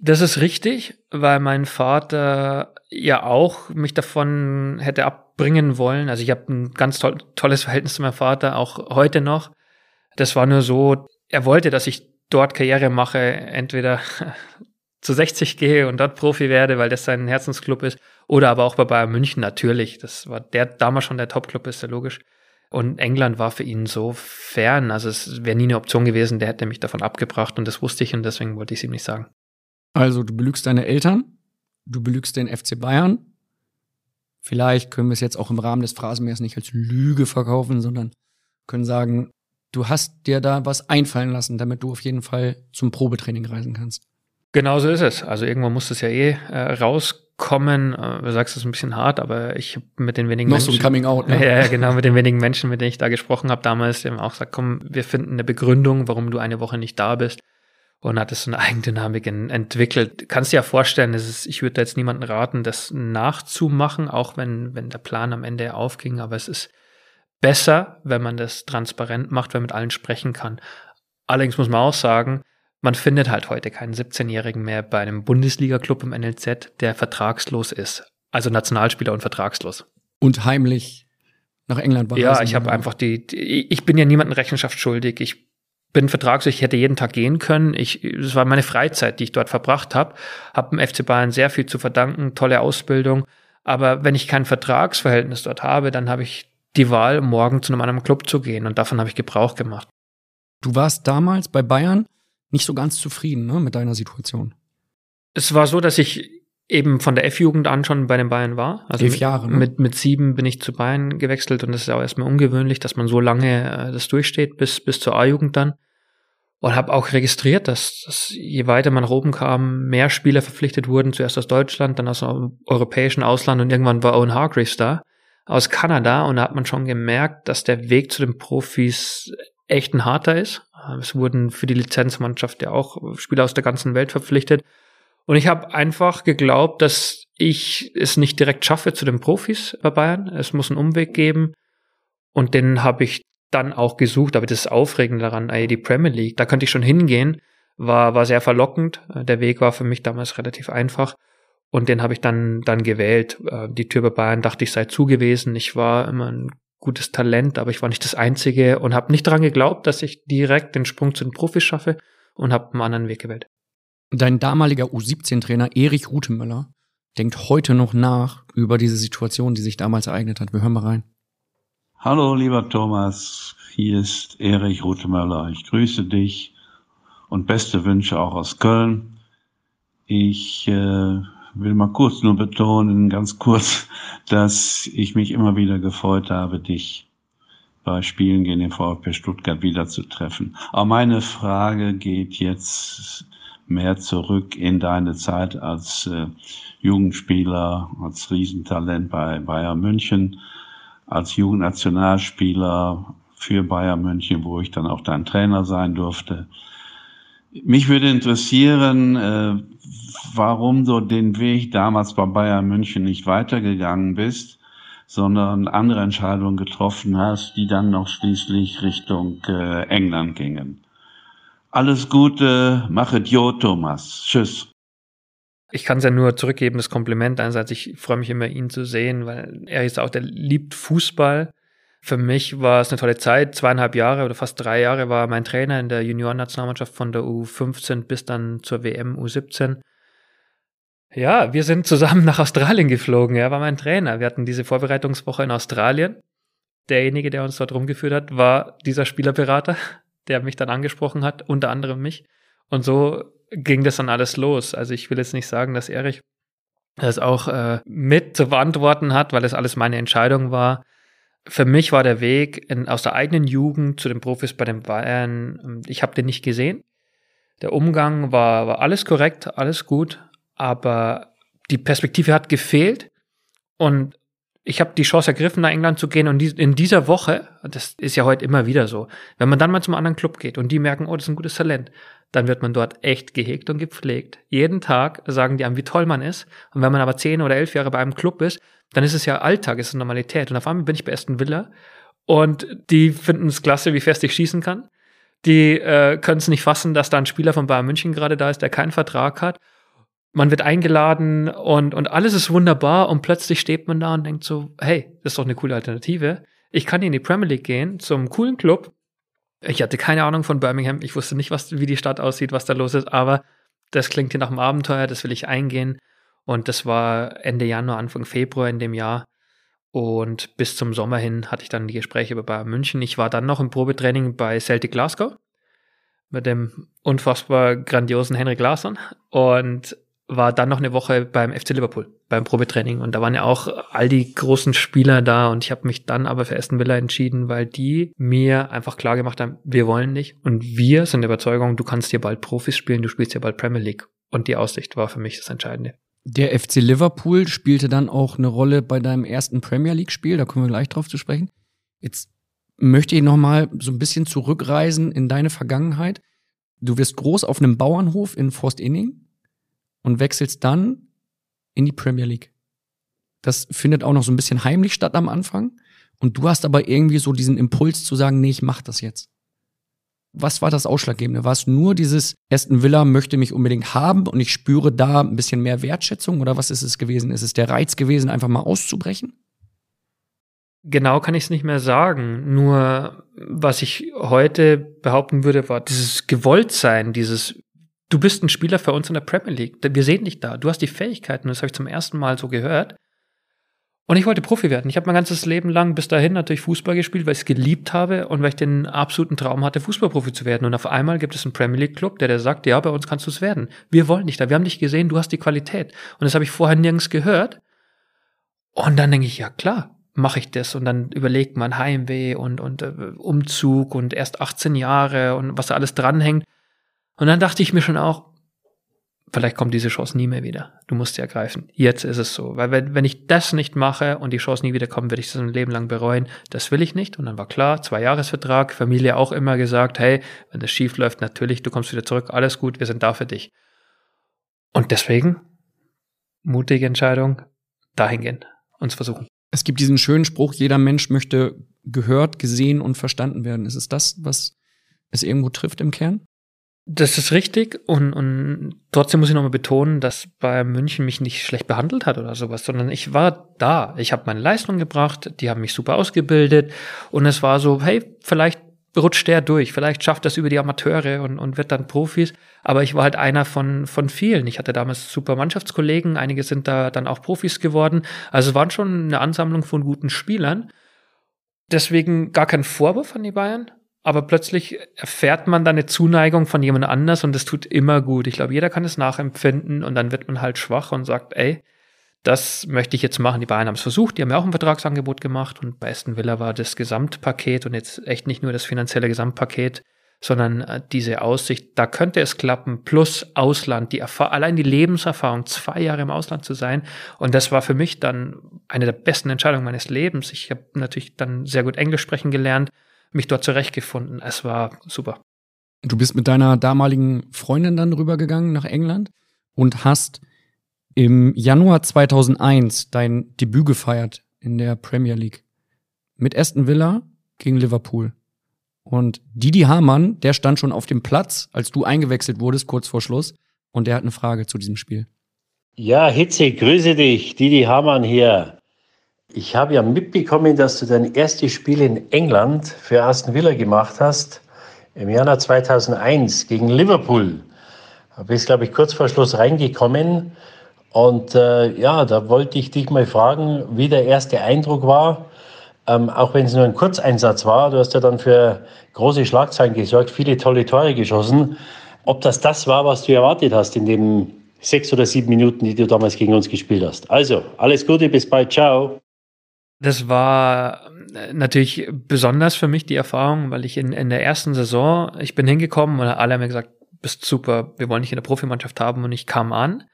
Das ist richtig, weil mein Vater ja auch mich davon hätte abbringen wollen. Also ich habe ein ganz toll, tolles Verhältnis zu meinem Vater, auch heute noch. Das war nur so, er wollte, dass ich dort Karriere mache, entweder zu 60 gehe und dort Profi werde, weil das sein Herzensclub ist, oder aber auch bei Bayern München natürlich. Das war der damals schon der Topclub, ist ja logisch. Und England war für ihn so fern, also es wäre nie eine Option gewesen, der hätte mich davon abgebracht und das wusste ich und deswegen wollte ich es ihm nicht sagen.
Also du belügst deine Eltern, du belügst den FC Bayern. Vielleicht können wir es jetzt auch im Rahmen des Phrasenmeers nicht als Lüge verkaufen, sondern können sagen, du hast dir da was einfallen lassen, damit du auf jeden Fall zum Probetraining reisen kannst.
Genau so ist es. Also irgendwann muss es ja eh äh, raus kommen. Äh, du sagst es ein bisschen hart, aber ich habe mit den wenigen
Noch
Menschen,
so ein Coming Out,
ne? Ja, genau, mit den wenigen Menschen, mit denen ich da gesprochen habe damals, die haben auch gesagt, komm, wir finden eine Begründung, warum du eine Woche nicht da bist. Und hat es so eine Eigendynamik entwickelt. Kannst dir ja vorstellen, das ist, ich würde da jetzt niemanden raten, das nachzumachen, auch wenn, wenn der Plan am Ende aufging, aber es ist besser, wenn man das transparent macht, wenn man mit allen sprechen kann. Allerdings muss man auch sagen, man findet halt heute keinen 17-Jährigen mehr bei einem Bundesliga-Club im NLZ, der vertragslos ist. Also Nationalspieler und vertragslos.
Und heimlich nach England
war. Ja, ich habe einfach die, die, ich bin ja niemandem Rechenschaft schuldig. Ich bin vertragslos, ich hätte jeden Tag gehen können. Ich, es war meine Freizeit, die ich dort verbracht habe. Habe dem FC Bayern sehr viel zu verdanken, tolle Ausbildung. Aber wenn ich kein Vertragsverhältnis dort habe, dann habe ich die Wahl, morgen zu einem anderen Club zu gehen. Und davon habe ich Gebrauch gemacht.
Du warst damals bei Bayern nicht so ganz zufrieden ne, mit deiner Situation.
Es war so, dass ich eben von der F-Jugend an schon bei den Bayern war.
Also Elf Jahre.
Ne? Mit, mit sieben bin ich zu Bayern gewechselt und das ist auch erstmal ungewöhnlich, dass man so lange äh, das durchsteht, bis, bis zur A-Jugend dann. Und habe auch registriert, dass, dass je weiter man nach oben kam, mehr Spieler verpflichtet wurden, zuerst aus Deutschland, dann aus dem europäischen Ausland und irgendwann war Owen Hargreaves da, aus Kanada. Und da hat man schon gemerkt, dass der Weg zu den Profis echt ein harter ist. Es wurden für die Lizenzmannschaft ja auch Spieler aus der ganzen Welt verpflichtet. Und ich habe einfach geglaubt, dass ich es nicht direkt schaffe zu den Profis bei Bayern. Es muss einen Umweg geben. Und den habe ich dann auch gesucht. Aber das Aufregende daran, ey, die Premier League, da könnte ich schon hingehen, war, war sehr verlockend. Der Weg war für mich damals relativ einfach. Und den habe ich dann, dann gewählt. Die Tür bei Bayern dachte ich sei zugewiesen. Ich war immer ein gutes Talent, aber ich war nicht das Einzige und habe nicht daran geglaubt, dass ich direkt den Sprung zu den Profis schaffe und habe einen anderen Weg gewählt.
Dein damaliger U17-Trainer Erich Rutemöller denkt heute noch nach über diese Situation, die sich damals ereignet hat. Wir hören mal rein.
Hallo, lieber Thomas, hier ist Erich Rutemöller. Ich grüße dich und beste Wünsche auch aus Köln. Ich äh, will mal kurz nur betonen, ganz kurz, dass ich mich immer wieder gefreut habe, dich bei Spielen gegen den VfB Stuttgart wiederzutreffen. Aber meine Frage geht jetzt mehr zurück in deine Zeit als äh, Jugendspieler, als Riesentalent bei Bayern München, als Jugendnationalspieler für Bayern München, wo ich dann auch dein Trainer sein durfte. Mich würde interessieren, äh, warum du den Weg damals bei Bayern München nicht weitergegangen bist, sondern andere Entscheidungen getroffen hast, die dann noch schließlich Richtung äh, England gingen. Alles Gute, machet Jo, Thomas. Tschüss.
Ich kann es ja nur zurückgeben, das Kompliment. Einerseits, ich freue mich immer, ihn zu sehen, weil er ist auch, der liebt Fußball. Für mich war es eine tolle Zeit. Zweieinhalb Jahre oder fast drei Jahre war mein Trainer in der Juniorennationalmannschaft von der U15 bis dann zur WM U17. Ja, wir sind zusammen nach Australien geflogen. Er war mein Trainer. Wir hatten diese Vorbereitungswoche in Australien. Derjenige, der uns dort rumgeführt hat, war dieser Spielerberater, der mich dann angesprochen hat, unter anderem mich. Und so ging das dann alles los. Also ich will jetzt nicht sagen, dass Erich das auch äh, mit zu verantworten hat, weil es alles meine Entscheidung war. Für mich war der Weg in, aus der eigenen Jugend zu den Profis bei den Bayern, ähm, ich habe den nicht gesehen. Der Umgang war, war alles korrekt, alles gut, aber die Perspektive hat gefehlt und ich habe die Chance ergriffen, nach England zu gehen und in dieser Woche, das ist ja heute immer wieder so, wenn man dann mal zum anderen Club geht und die merken, oh, das ist ein gutes Talent, dann wird man dort echt gehegt und gepflegt. Jeden Tag sagen die einem, wie toll man ist. Und wenn man aber zehn oder elf Jahre bei einem Club ist, dann ist es ja Alltag, ist es Normalität. Und auf einmal bin ich bei Aston Villa und die finden es klasse, wie fest ich schießen kann. Die äh, können es nicht fassen, dass da ein Spieler von Bayern München gerade da ist, der keinen Vertrag hat. Man wird eingeladen und, und alles ist wunderbar und plötzlich steht man da und denkt so, hey, das ist doch eine coole Alternative. Ich kann in die Premier League gehen, zum coolen Club, ich hatte keine Ahnung von Birmingham. Ich wusste nicht, was, wie die Stadt aussieht, was da los ist, aber das klingt hier nach einem Abenteuer, das will ich eingehen. Und das war Ende Januar, Anfang Februar in dem Jahr. Und bis zum Sommer hin hatte ich dann die Gespräche über Bayern München. Ich war dann noch im Probetraining bei Celtic Glasgow mit dem unfassbar grandiosen Henrik Larsson. Und war dann noch eine Woche beim FC Liverpool, beim Probetraining. Und da waren ja auch all die großen Spieler da. Und ich habe mich dann aber für Aston Villa entschieden, weil die mir einfach klar gemacht haben, wir wollen nicht. Und wir sind der Überzeugung, du kannst hier bald Profis spielen, du spielst hier bald Premier League. Und die Aussicht war für mich das Entscheidende.
Der FC Liverpool spielte dann auch eine Rolle bei deinem ersten Premier League-Spiel. Da kommen wir gleich drauf zu sprechen. Jetzt möchte ich noch mal so ein bisschen zurückreisen in deine Vergangenheit. Du wirst groß auf einem Bauernhof in Forst-Inning und wechselst dann in die Premier League. Das findet auch noch so ein bisschen heimlich statt am Anfang. Und du hast aber irgendwie so diesen Impuls zu sagen, nee, ich mach das jetzt. Was war das Ausschlaggebende? War es nur dieses Aston Villa möchte mich unbedingt haben und ich spüre da ein bisschen mehr Wertschätzung oder was ist es gewesen? Ist es der Reiz gewesen, einfach mal auszubrechen?
Genau kann ich es nicht mehr sagen. Nur was ich heute behaupten würde, war dieses Gewolltsein, dieses du bist ein Spieler für uns in der Premier League. Wir sehen dich da. Du hast die Fähigkeiten. Das habe ich zum ersten Mal so gehört. Und ich wollte Profi werden. Ich habe mein ganzes Leben lang bis dahin natürlich Fußball gespielt, weil ich es geliebt habe und weil ich den absoluten Traum hatte, Fußballprofi zu werden. Und auf einmal gibt es einen Premier League Club, der, der sagt, ja, bei uns kannst du es werden. Wir wollen dich da. Wir haben dich gesehen, du hast die Qualität. Und das habe ich vorher nirgends gehört. Und dann denke ich, ja klar, mache ich das. Und dann überlegt man Heimweh und, und uh, Umzug und erst 18 Jahre und was da alles dranhängt. Und dann dachte ich mir schon auch, vielleicht kommt diese Chance nie mehr wieder. Du musst sie ergreifen. Jetzt ist es so. Weil wenn, wenn ich das nicht mache und die Chance nie wieder kommt, werde ich das ein Leben lang bereuen. Das will ich nicht. Und dann war klar, zwei Jahresvertrag, Familie auch immer gesagt, hey, wenn das schief läuft, natürlich, du kommst wieder zurück, alles gut, wir sind da für dich. Und deswegen, mutige Entscheidung, dahin gehen, uns versuchen.
Es gibt diesen schönen Spruch, jeder Mensch möchte gehört, gesehen und verstanden werden. Ist es das, was es irgendwo trifft im Kern?
Das ist richtig und, und trotzdem muss ich nochmal betonen, dass Bayern München mich nicht schlecht behandelt hat oder sowas, sondern ich war da. Ich habe meine Leistung gebracht, die haben mich super ausgebildet und es war so, hey, vielleicht rutscht der durch, vielleicht schafft das über die Amateure und, und wird dann Profis. Aber ich war halt einer von, von vielen. Ich hatte damals super Mannschaftskollegen, einige sind da dann auch Profis geworden. Also es waren schon eine Ansammlung von guten Spielern. Deswegen gar kein Vorwurf an die Bayern, aber plötzlich erfährt man dann eine Zuneigung von jemand anders und das tut immer gut. Ich glaube, jeder kann es nachempfinden und dann wird man halt schwach und sagt, ey, das möchte ich jetzt machen. Die Bayern haben es versucht, die haben ja auch ein Vertragsangebot gemacht und bei Aston Villa war das Gesamtpaket und jetzt echt nicht nur das finanzielle Gesamtpaket, sondern äh, diese Aussicht, da könnte es klappen, plus Ausland, die Erfahrung, allein die Lebenserfahrung, zwei Jahre im Ausland zu sein. Und das war für mich dann eine der besten Entscheidungen meines Lebens. Ich habe natürlich dann sehr gut Englisch sprechen gelernt, mich dort zurechtgefunden. Es war super.
Du bist mit deiner damaligen Freundin dann rübergegangen nach England und hast im Januar 2001 dein Debüt gefeiert in der Premier League mit Aston Villa gegen Liverpool. Und Didi Hamann, der stand schon auf dem Platz, als du eingewechselt wurdest, kurz vor Schluss. Und der hat eine Frage zu diesem Spiel.
Ja, Hitze, grüße dich. Didi Hamann hier. Ich habe ja mitbekommen, dass du dein erstes Spiel in England für Aston Villa gemacht hast, im Januar 2001 gegen Liverpool. Da bist, glaube ich, kurz vor Schluss reingekommen. Und äh, ja, da wollte ich dich mal fragen, wie der erste Eindruck war ähm, auch wenn es nur ein Kurzeinsatz war, du hast ja dann für große Schlagzeilen gesorgt, viele tolle Tore geschossen. Ob das das war, was du erwartet hast in den sechs oder sieben Minuten, die du damals gegen uns gespielt hast. Also, alles Gute, bis bald, ciao.
Das war äh, natürlich besonders für mich die Erfahrung, weil ich in, in der ersten Saison, ich bin hingekommen und alle haben mir gesagt, bist super, wir wollen dich in der Profimannschaft haben und ich kam an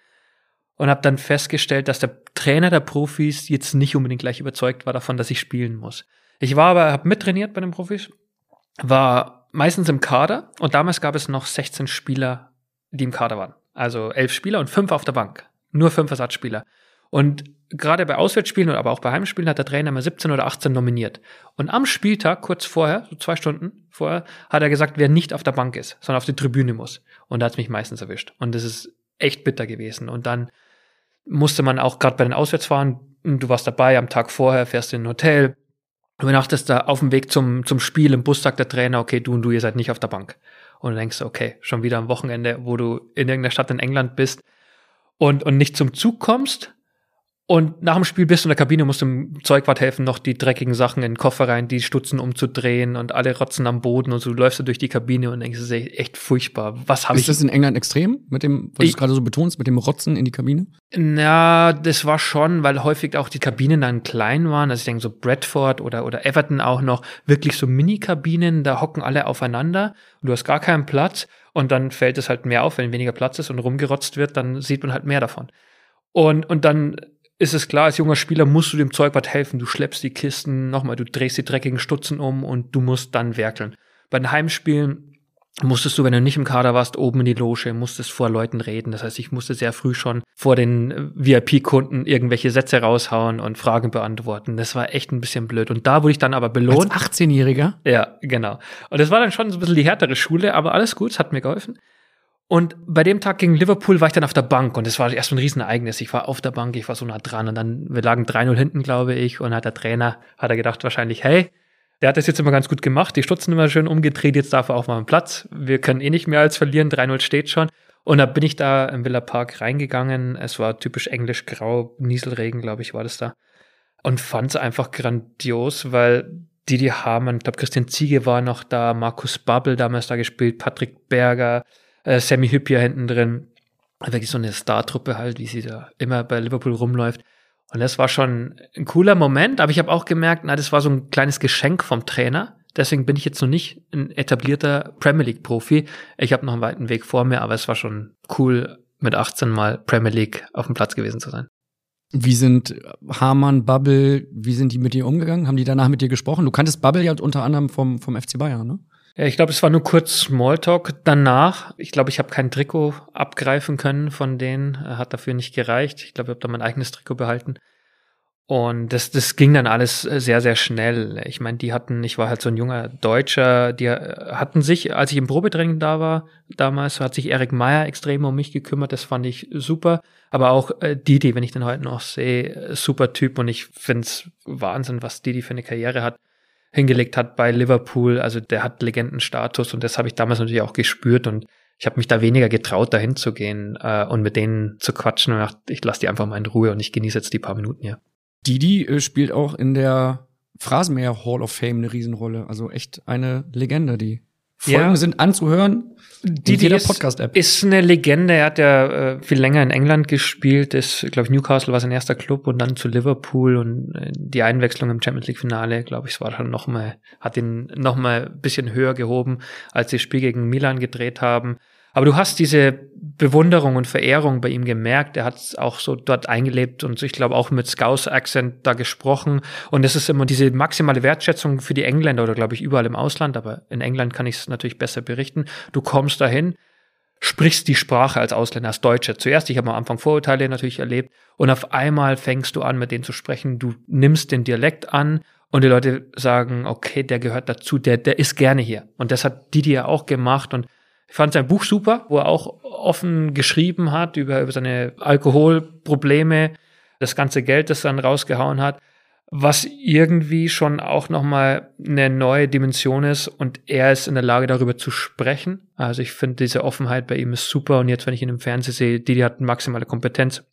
und habe dann festgestellt, dass der Trainer der Profis jetzt nicht unbedingt gleich überzeugt war davon, dass ich spielen muss. Ich war aber, habe mittrainiert bei den Profis, war meistens im Kader und damals gab es noch 16 Spieler, die im Kader waren. Also elf Spieler und fünf auf der Bank. Nur fünf Ersatzspieler. Und gerade bei Auswärtsspielen, aber auch bei Heimspielen hat der Trainer immer 17 oder 18 nominiert. Und am Spieltag, kurz vorher, so zwei Stunden vorher, hat er gesagt, wer nicht auf der Bank ist, sondern auf die Tribüne muss. Und da hat es mich meistens erwischt. Und das ist echt bitter gewesen. Und dann musste man auch gerade bei den Auswärtsfahren, du warst dabei am Tag vorher, fährst in ein Hotel, du übernachtest da auf dem Weg zum, zum Spiel im Bus, sagt der Trainer, okay, du und du, ihr seid nicht auf der Bank. Und du denkst, okay, schon wieder am Wochenende, wo du in irgendeiner Stadt in England bist und, und nicht zum Zug kommst und nach dem Spiel bist du in der Kabine, musst dem Zeugwart helfen, noch die dreckigen Sachen in den Koffer rein, die Stutzen umzudrehen und alle rotzen am Boden und so du läufst du durch die Kabine und denkst, das ist echt furchtbar. Was habe ich?
Ist das in England extrem mit dem, was du gerade so betonst, mit dem Rotzen in die Kabine?
Na, das war schon, weil häufig auch die Kabinen dann klein waren. Also ich denke so Bradford oder, oder Everton auch noch, wirklich so Mini-Kabinen, da hocken alle aufeinander und du hast gar keinen Platz und dann fällt es halt mehr auf, wenn weniger Platz ist und rumgerotzt wird, dann sieht man halt mehr davon. Und, und dann ist es klar, als junger Spieler musst du dem Zeugwart helfen. Du schleppst die Kisten, nochmal, du drehst die dreckigen Stutzen um und du musst dann werkeln. Bei den Heimspielen musstest du, wenn du nicht im Kader warst, oben in die Loge, musstest vor Leuten reden. Das heißt, ich musste sehr früh schon vor den äh, VIP-Kunden irgendwelche Sätze raushauen und Fragen beantworten. Das war echt ein bisschen blöd. Und da wurde ich dann aber belohnt.
Als 18-Jähriger?
Ja, genau. Und das war dann schon so ein bisschen die härtere Schule, aber alles gut, es hat mir geholfen. Und bei dem Tag gegen Liverpool war ich dann auf der Bank und das war erst ein Riesenereignis. Ich war auf der Bank, ich war so nah dran und dann, wir lagen 3-0 hinten, glaube ich, und hat der Trainer, hat er gedacht wahrscheinlich, hey, der hat das jetzt immer ganz gut gemacht, die Stutzen immer schön umgedreht, jetzt darf er auch mal einen Platz. Wir können eh nicht mehr als verlieren, 3-0 steht schon. Und da bin ich da im Villa Park reingegangen. Es war typisch englisch grau, Nieselregen, glaube ich, war das da. Und fand es einfach grandios, weil Didi Hamann, ich glaube, Christian Ziege war noch da, Markus Babbel damals da gespielt, Patrick Berger, äh, Sammy Hüppier hinten drin. Wirklich so eine Star-Truppe halt, wie sie da immer bei Liverpool rumläuft. Und das war schon ein cooler Moment, aber ich habe auch gemerkt, na, das war so ein kleines Geschenk vom Trainer. Deswegen bin ich jetzt noch nicht ein etablierter Premier League Profi. Ich habe noch einen weiten Weg vor mir, aber es war schon cool, mit 18 mal Premier League auf dem Platz gewesen zu sein.
Wie sind Hamann, Bubble, wie sind die mit dir umgegangen? Haben die danach mit dir gesprochen? Du kanntest Bubble ja unter anderem vom, vom FC Bayern, ne?
Ja, ich glaube, es war nur kurz Smalltalk danach. Ich glaube, ich habe kein Trikot abgreifen können von denen. Hat dafür nicht gereicht. Ich glaube, ich habe da mein eigenes Trikot behalten. Und das, das ging dann alles sehr, sehr schnell. Ich meine, die hatten, ich war halt so ein junger Deutscher, die hatten sich, als ich im Probetraining da war, damals hat sich Erik Meyer extrem um mich gekümmert. Das fand ich super. Aber auch äh, Didi, wenn ich den heute noch sehe, super Typ. Und ich find's Wahnsinn, was Didi für eine Karriere hat hingelegt hat bei Liverpool. Also der hat Legendenstatus und das habe ich damals natürlich auch gespürt und ich habe mich da weniger getraut, dahin zu gehen äh, und mit denen zu quatschen und gedacht, ich lasse die einfach mal in Ruhe und ich genieße jetzt die paar Minuten hier.
Didi äh, spielt auch in der Phrasenmäher Hall of Fame eine Riesenrolle. Also echt eine Legende, die Folgen ja. sind anzuhören.
Die, die Podcast-App. Ist eine Legende. Er hat ja äh, viel länger in England gespielt. Ist, glaube ich, Newcastle war sein erster Club und dann zu Liverpool und äh, die Einwechslung im Champions League Finale, glaube ich, war dann noch mal, hat ihn noch mal ein bisschen höher gehoben, als sie das Spiel gegen Milan gedreht haben. Aber du hast diese Bewunderung und Verehrung bei ihm gemerkt. Er hat es auch so dort eingelebt und ich glaube auch mit Scouse-Accent da gesprochen. Und es ist immer diese maximale Wertschätzung für die Engländer oder glaube ich überall im Ausland. Aber in England kann ich es natürlich besser berichten. Du kommst dahin, sprichst die Sprache als Ausländer, als Deutsche. Zuerst, ich habe am Anfang Vorurteile natürlich erlebt. Und auf einmal fängst du an, mit denen zu sprechen. Du nimmst den Dialekt an und die Leute sagen, okay, der gehört dazu, der, der ist gerne hier. Und das hat Didi ja auch gemacht. Und ich fand sein Buch super, wo er auch offen geschrieben hat über, über seine Alkoholprobleme, das ganze Geld, das dann rausgehauen hat, was irgendwie schon auch nochmal eine neue Dimension ist und er ist in der Lage, darüber zu sprechen. Also ich finde, diese Offenheit bei ihm ist super und jetzt, wenn ich ihn im Fernsehen sehe, Didi hat maximale Kompetenz,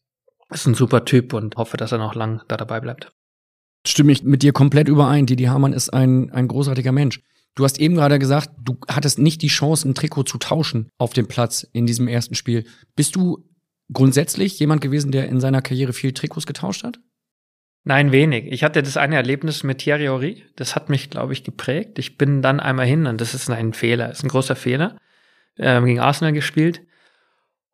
ist ein super Typ und hoffe, dass er noch lang da dabei bleibt.
Stimme ich mit dir komplett überein. Didi Hamann ist ein, ein großartiger Mensch. Du hast eben gerade gesagt, du hattest nicht die Chance, ein Trikot zu tauschen auf dem Platz in diesem ersten Spiel. Bist du grundsätzlich jemand gewesen, der in seiner Karriere viel Trikots getauscht hat?
Nein, wenig. Ich hatte das eine Erlebnis mit Thierry Horry. Das hat mich, glaube ich, geprägt. Ich bin dann einmal hin und das ist ein Fehler, das ist ein großer Fehler. Ähm, gegen Arsenal gespielt.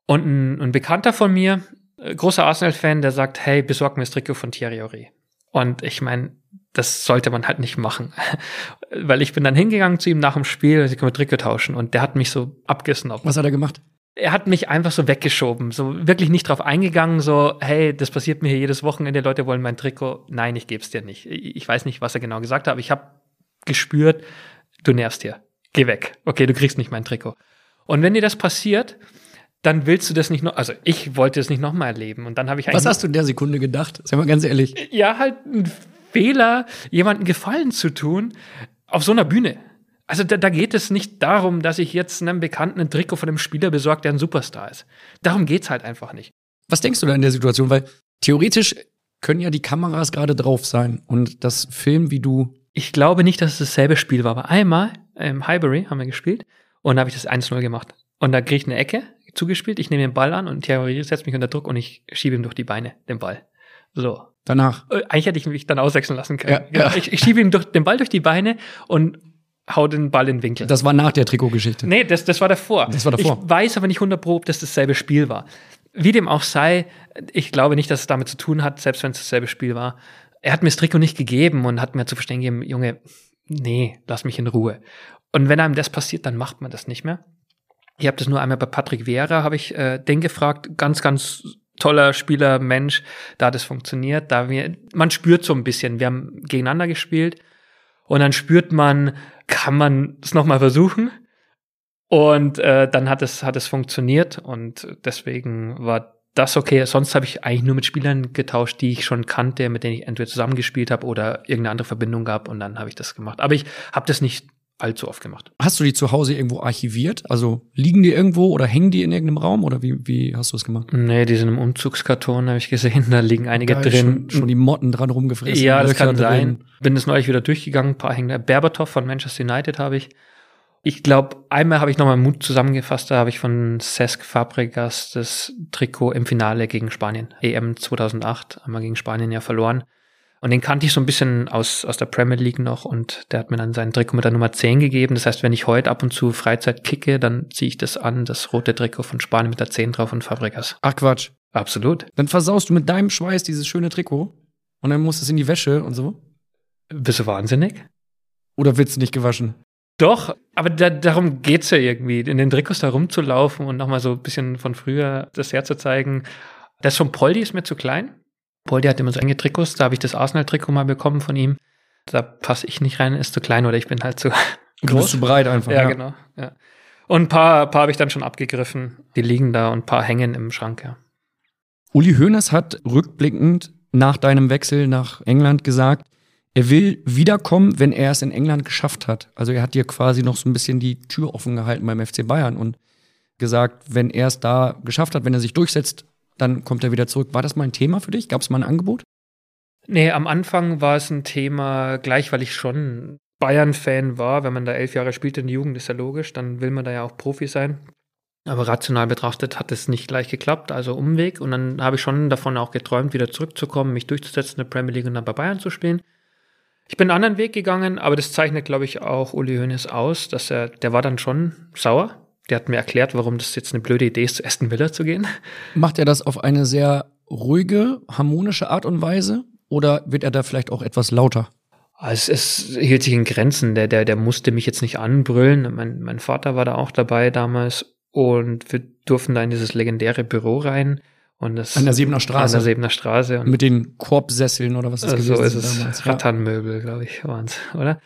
Und ein, ein Bekannter von mir, äh, großer Arsenal-Fan, der sagt, hey, besorg mir das Trikot von Thierry Horry. Und ich meine, das sollte man halt nicht machen. Weil ich bin dann hingegangen zu ihm nach dem Spiel, sie können Trikot tauschen und der hat mich so abgesnobbt.
Was hat er gemacht?
Er hat mich einfach so weggeschoben, so wirklich nicht drauf eingegangen, so, hey, das passiert mir hier jedes Wochenende, Leute wollen mein Trikot. Nein, ich geb's dir nicht. Ich weiß nicht, was er genau gesagt hat, aber ich habe gespürt, du nervst hier. Geh weg. Okay, du kriegst nicht mein Trikot. Und wenn dir das passiert, dann willst du das nicht noch, also ich wollte es nicht nochmal erleben. Und dann habe ich
Was hast du in der Sekunde gedacht? Sag mal ganz ehrlich.
Ja, halt ein Fehler, jemanden Gefallen zu tun auf so einer Bühne. Also da, da, geht es nicht darum, dass ich jetzt einem Bekannten ein Trikot von einem Spieler besorge, der ein Superstar ist. Darum geht's halt einfach nicht.
Was denkst du da in der Situation? Weil theoretisch können ja die Kameras gerade drauf sein und das Film, wie du.
Ich glaube nicht, dass es dasselbe Spiel war, aber einmal im Highbury haben wir gespielt und da habe ich das 1-0 gemacht. Und da kriege ich eine Ecke zugespielt, ich nehme den Ball an und Thierry setzt mich unter Druck und ich schiebe ihm durch die Beine den Ball. So.
Danach.
Äh, eigentlich hätte ich mich dann auswechseln lassen können. Ja, ja. Ich, ich schiebe ihm durch, den Ball durch die Beine und hau den Ball in den Winkel.
Das war nach der Trikotgeschichte.
Nee, das, das war davor.
Das war davor.
Ich weiß aber nicht 100 Pro, ob das dasselbe Spiel war. Wie dem auch sei, ich glaube nicht, dass es damit zu tun hat, selbst wenn es dasselbe Spiel war. Er hat mir das Trikot nicht gegeben und hat mir zu verstehen gegeben, Junge, nee, lass mich in Ruhe. Und wenn einem das passiert, dann macht man das nicht mehr. Ich habe das nur einmal bei Patrick Vera, habe ich äh, den gefragt, ganz, ganz toller Spieler, Mensch, da hat es funktioniert. Da wir, man spürt so ein bisschen, wir haben gegeneinander gespielt und dann spürt man, kann man es nochmal versuchen? Und äh, dann hat es, hat es funktioniert und deswegen war das okay. Sonst habe ich eigentlich nur mit Spielern getauscht, die ich schon kannte, mit denen ich entweder zusammengespielt habe oder irgendeine andere Verbindung gab und dann habe ich das gemacht. Aber ich habe das nicht allzu oft gemacht.
Hast du die zu Hause irgendwo archiviert? Also liegen die irgendwo oder hängen die in irgendeinem Raum oder wie, wie hast du das gemacht?
Nee, die sind im Umzugskarton, habe ich gesehen. Da liegen einige Geil, drin.
Schon, schon, die Motten dran rumgefressen.
Ja, das kann sein. Bin das neulich wieder durchgegangen. Ein paar hängen. Berbatov von Manchester United habe ich. Ich glaube, einmal habe ich nochmal Mut zusammengefasst. Da habe ich von Cesc Fabregas das Trikot im Finale gegen Spanien. EM 2008. Einmal gegen Spanien ja verloren. Und den kannte ich so ein bisschen aus, aus der Premier League noch und der hat mir dann sein Trikot mit der Nummer 10 gegeben. Das heißt, wenn ich heute ab und zu Freizeit kicke, dann ziehe ich das an, das rote Trikot von Spanien mit der 10 drauf und Fabregas.
Ach Quatsch.
Absolut.
Dann versaust du mit deinem Schweiß dieses schöne Trikot und dann musst du es in die Wäsche und so.
Bist du wahnsinnig?
Oder wird's nicht gewaschen?
Doch, aber da, darum geht's ja irgendwie, in den Trikots da rumzulaufen und nochmal so ein bisschen von früher das herzuzeigen. Das von Poldi ist mir zu klein. Poldi hat immer so enge Trikots, da habe ich das Arsenal-Trikot mal bekommen von ihm. Da passe ich nicht rein, ist zu klein oder ich bin halt zu groß.
Du bist zu breit einfach.
Ja, ja. genau. Ja. Und ein paar, paar habe ich dann schon abgegriffen. Die liegen da und ein paar hängen im Schrank, ja.
Uli Hoeneß hat rückblickend nach deinem Wechsel nach England gesagt, er will wiederkommen, wenn er es in England geschafft hat. Also er hat dir quasi noch so ein bisschen die Tür offen gehalten beim FC Bayern und gesagt, wenn er es da geschafft hat, wenn er sich durchsetzt, dann kommt er wieder zurück. War das mal ein Thema für dich? Gab es mal ein Angebot?
Nee, am Anfang war es ein Thema, gleich weil ich schon Bayern-Fan war. Wenn man da elf Jahre spielt in der Jugend, ist ja logisch, dann will man da ja auch Profi sein. Aber rational betrachtet hat es nicht gleich geklappt, also Umweg. Und dann habe ich schon davon auch geträumt, wieder zurückzukommen, mich durchzusetzen in der Premier League und dann bei Bayern zu spielen. Ich bin einen anderen Weg gegangen, aber das zeichnet, glaube ich, auch Uli Hoeneß aus, dass er, der war dann schon sauer. Der hat mir erklärt, warum das jetzt eine blöde Idee ist, zu Aston Villa zu gehen.
Macht er das auf eine sehr ruhige, harmonische Art und Weise? Oder wird er da vielleicht auch etwas lauter?
Also es, es hielt sich in Grenzen. Der, der, der musste mich jetzt nicht anbrüllen. Mein, mein Vater war da auch dabei damals und wir durften da in dieses legendäre Büro rein. Und das,
an der Siebener Straße.
An der Siebener Straße.
Und mit den Korbsesseln oder was
das also gewesen so ist es. damals. Rattanmöbel, glaube ich, waren's, oder?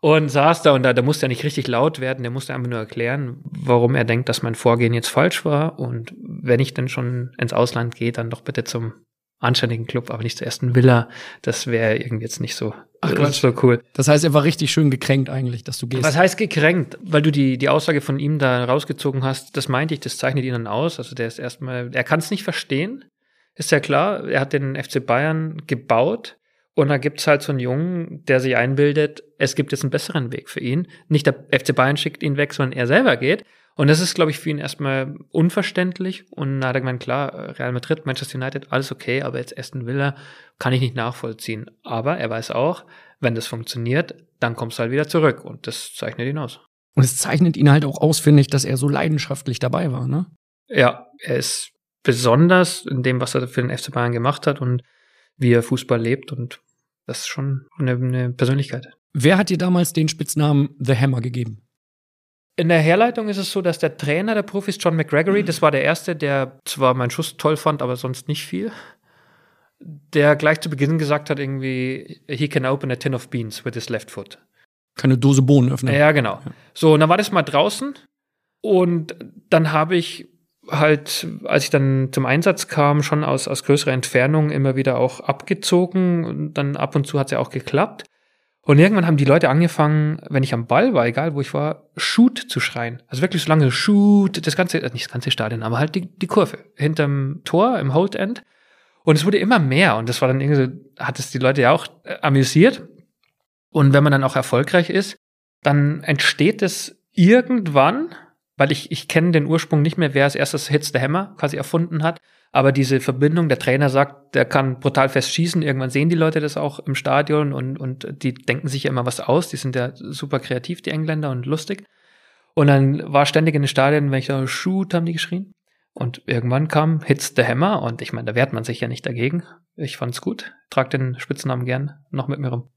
Und saß da und da, da musste er nicht richtig laut werden, der musste einfach nur erklären, warum er denkt, dass mein Vorgehen jetzt falsch war. Und wenn ich denn schon ins Ausland gehe, dann doch bitte zum anständigen Club, aber nicht zur ersten Villa. Das wäre irgendwie jetzt nicht so,
Ach, Quatsch. so cool. Das heißt, er war richtig schön gekränkt eigentlich, dass du gehst.
Was heißt gekränkt? Weil du die, die Aussage von ihm da rausgezogen hast, das meinte ich, das zeichnet ihn dann aus. Also der ist erstmal, er kann es nicht verstehen. Ist ja klar, er hat den FC Bayern gebaut und da gibt's halt so einen Jungen, der sich einbildet, es gibt jetzt einen besseren Weg für ihn. Nicht der FC Bayern schickt ihn weg, sondern er selber geht. Und das ist, glaube ich, für ihn erstmal unverständlich. Und da hat er gemeint, klar, Real Madrid, Manchester United, alles okay, aber jetzt Aston Villa kann ich nicht nachvollziehen. Aber er weiß auch, wenn das funktioniert, dann kommst du halt wieder zurück. Und das zeichnet ihn aus.
Und es zeichnet ihn halt auch aus, finde ich, dass er so leidenschaftlich dabei war, ne?
Ja, er ist besonders in dem, was er für den FC Bayern gemacht hat und wie er Fußball lebt. Und das ist schon eine, eine Persönlichkeit.
Wer hat dir damals den Spitznamen The Hammer gegeben?
In der Herleitung ist es so, dass der Trainer der Profis, John McGregory, das war der erste, der zwar meinen Schuss toll fand, aber sonst nicht viel, der gleich zu Beginn gesagt hat, irgendwie, he can open a tin of beans with his left foot.
Keine Dose Bohnen öffnen.
Ja, genau. So, und dann war das mal draußen und dann habe ich halt, als ich dann zum Einsatz kam, schon aus, aus größerer Entfernung immer wieder auch abgezogen und dann ab und zu hat es ja auch geklappt. Und irgendwann haben die Leute angefangen, wenn ich am Ball war, egal wo ich war, Shoot zu schreien. Also wirklich so lange Shoot, das ganze, äh, nicht das ganze Stadion, aber halt die, die Kurve hinterm Tor im Hold End. Und es wurde immer mehr und das war dann irgendwie so, hat es die Leute ja auch äh, amüsiert. Und wenn man dann auch erfolgreich ist, dann entsteht es irgendwann, weil ich, ich kenne den Ursprung nicht mehr, wer als erstes Hits the Hammer quasi erfunden hat, aber diese Verbindung, der Trainer sagt, der kann brutal fest schießen. Irgendwann sehen die Leute das auch im Stadion und, und die denken sich ja immer was aus. Die sind ja super kreativ, die Engländer, und lustig. Und dann war ständig in den Stadien, wenn ich da Shoot, haben die geschrien. Und irgendwann kam Hits the Hammer und ich meine, da wehrt man sich ja nicht dagegen. Ich fand's gut. Trag den Spitznamen gern noch mit mir rum.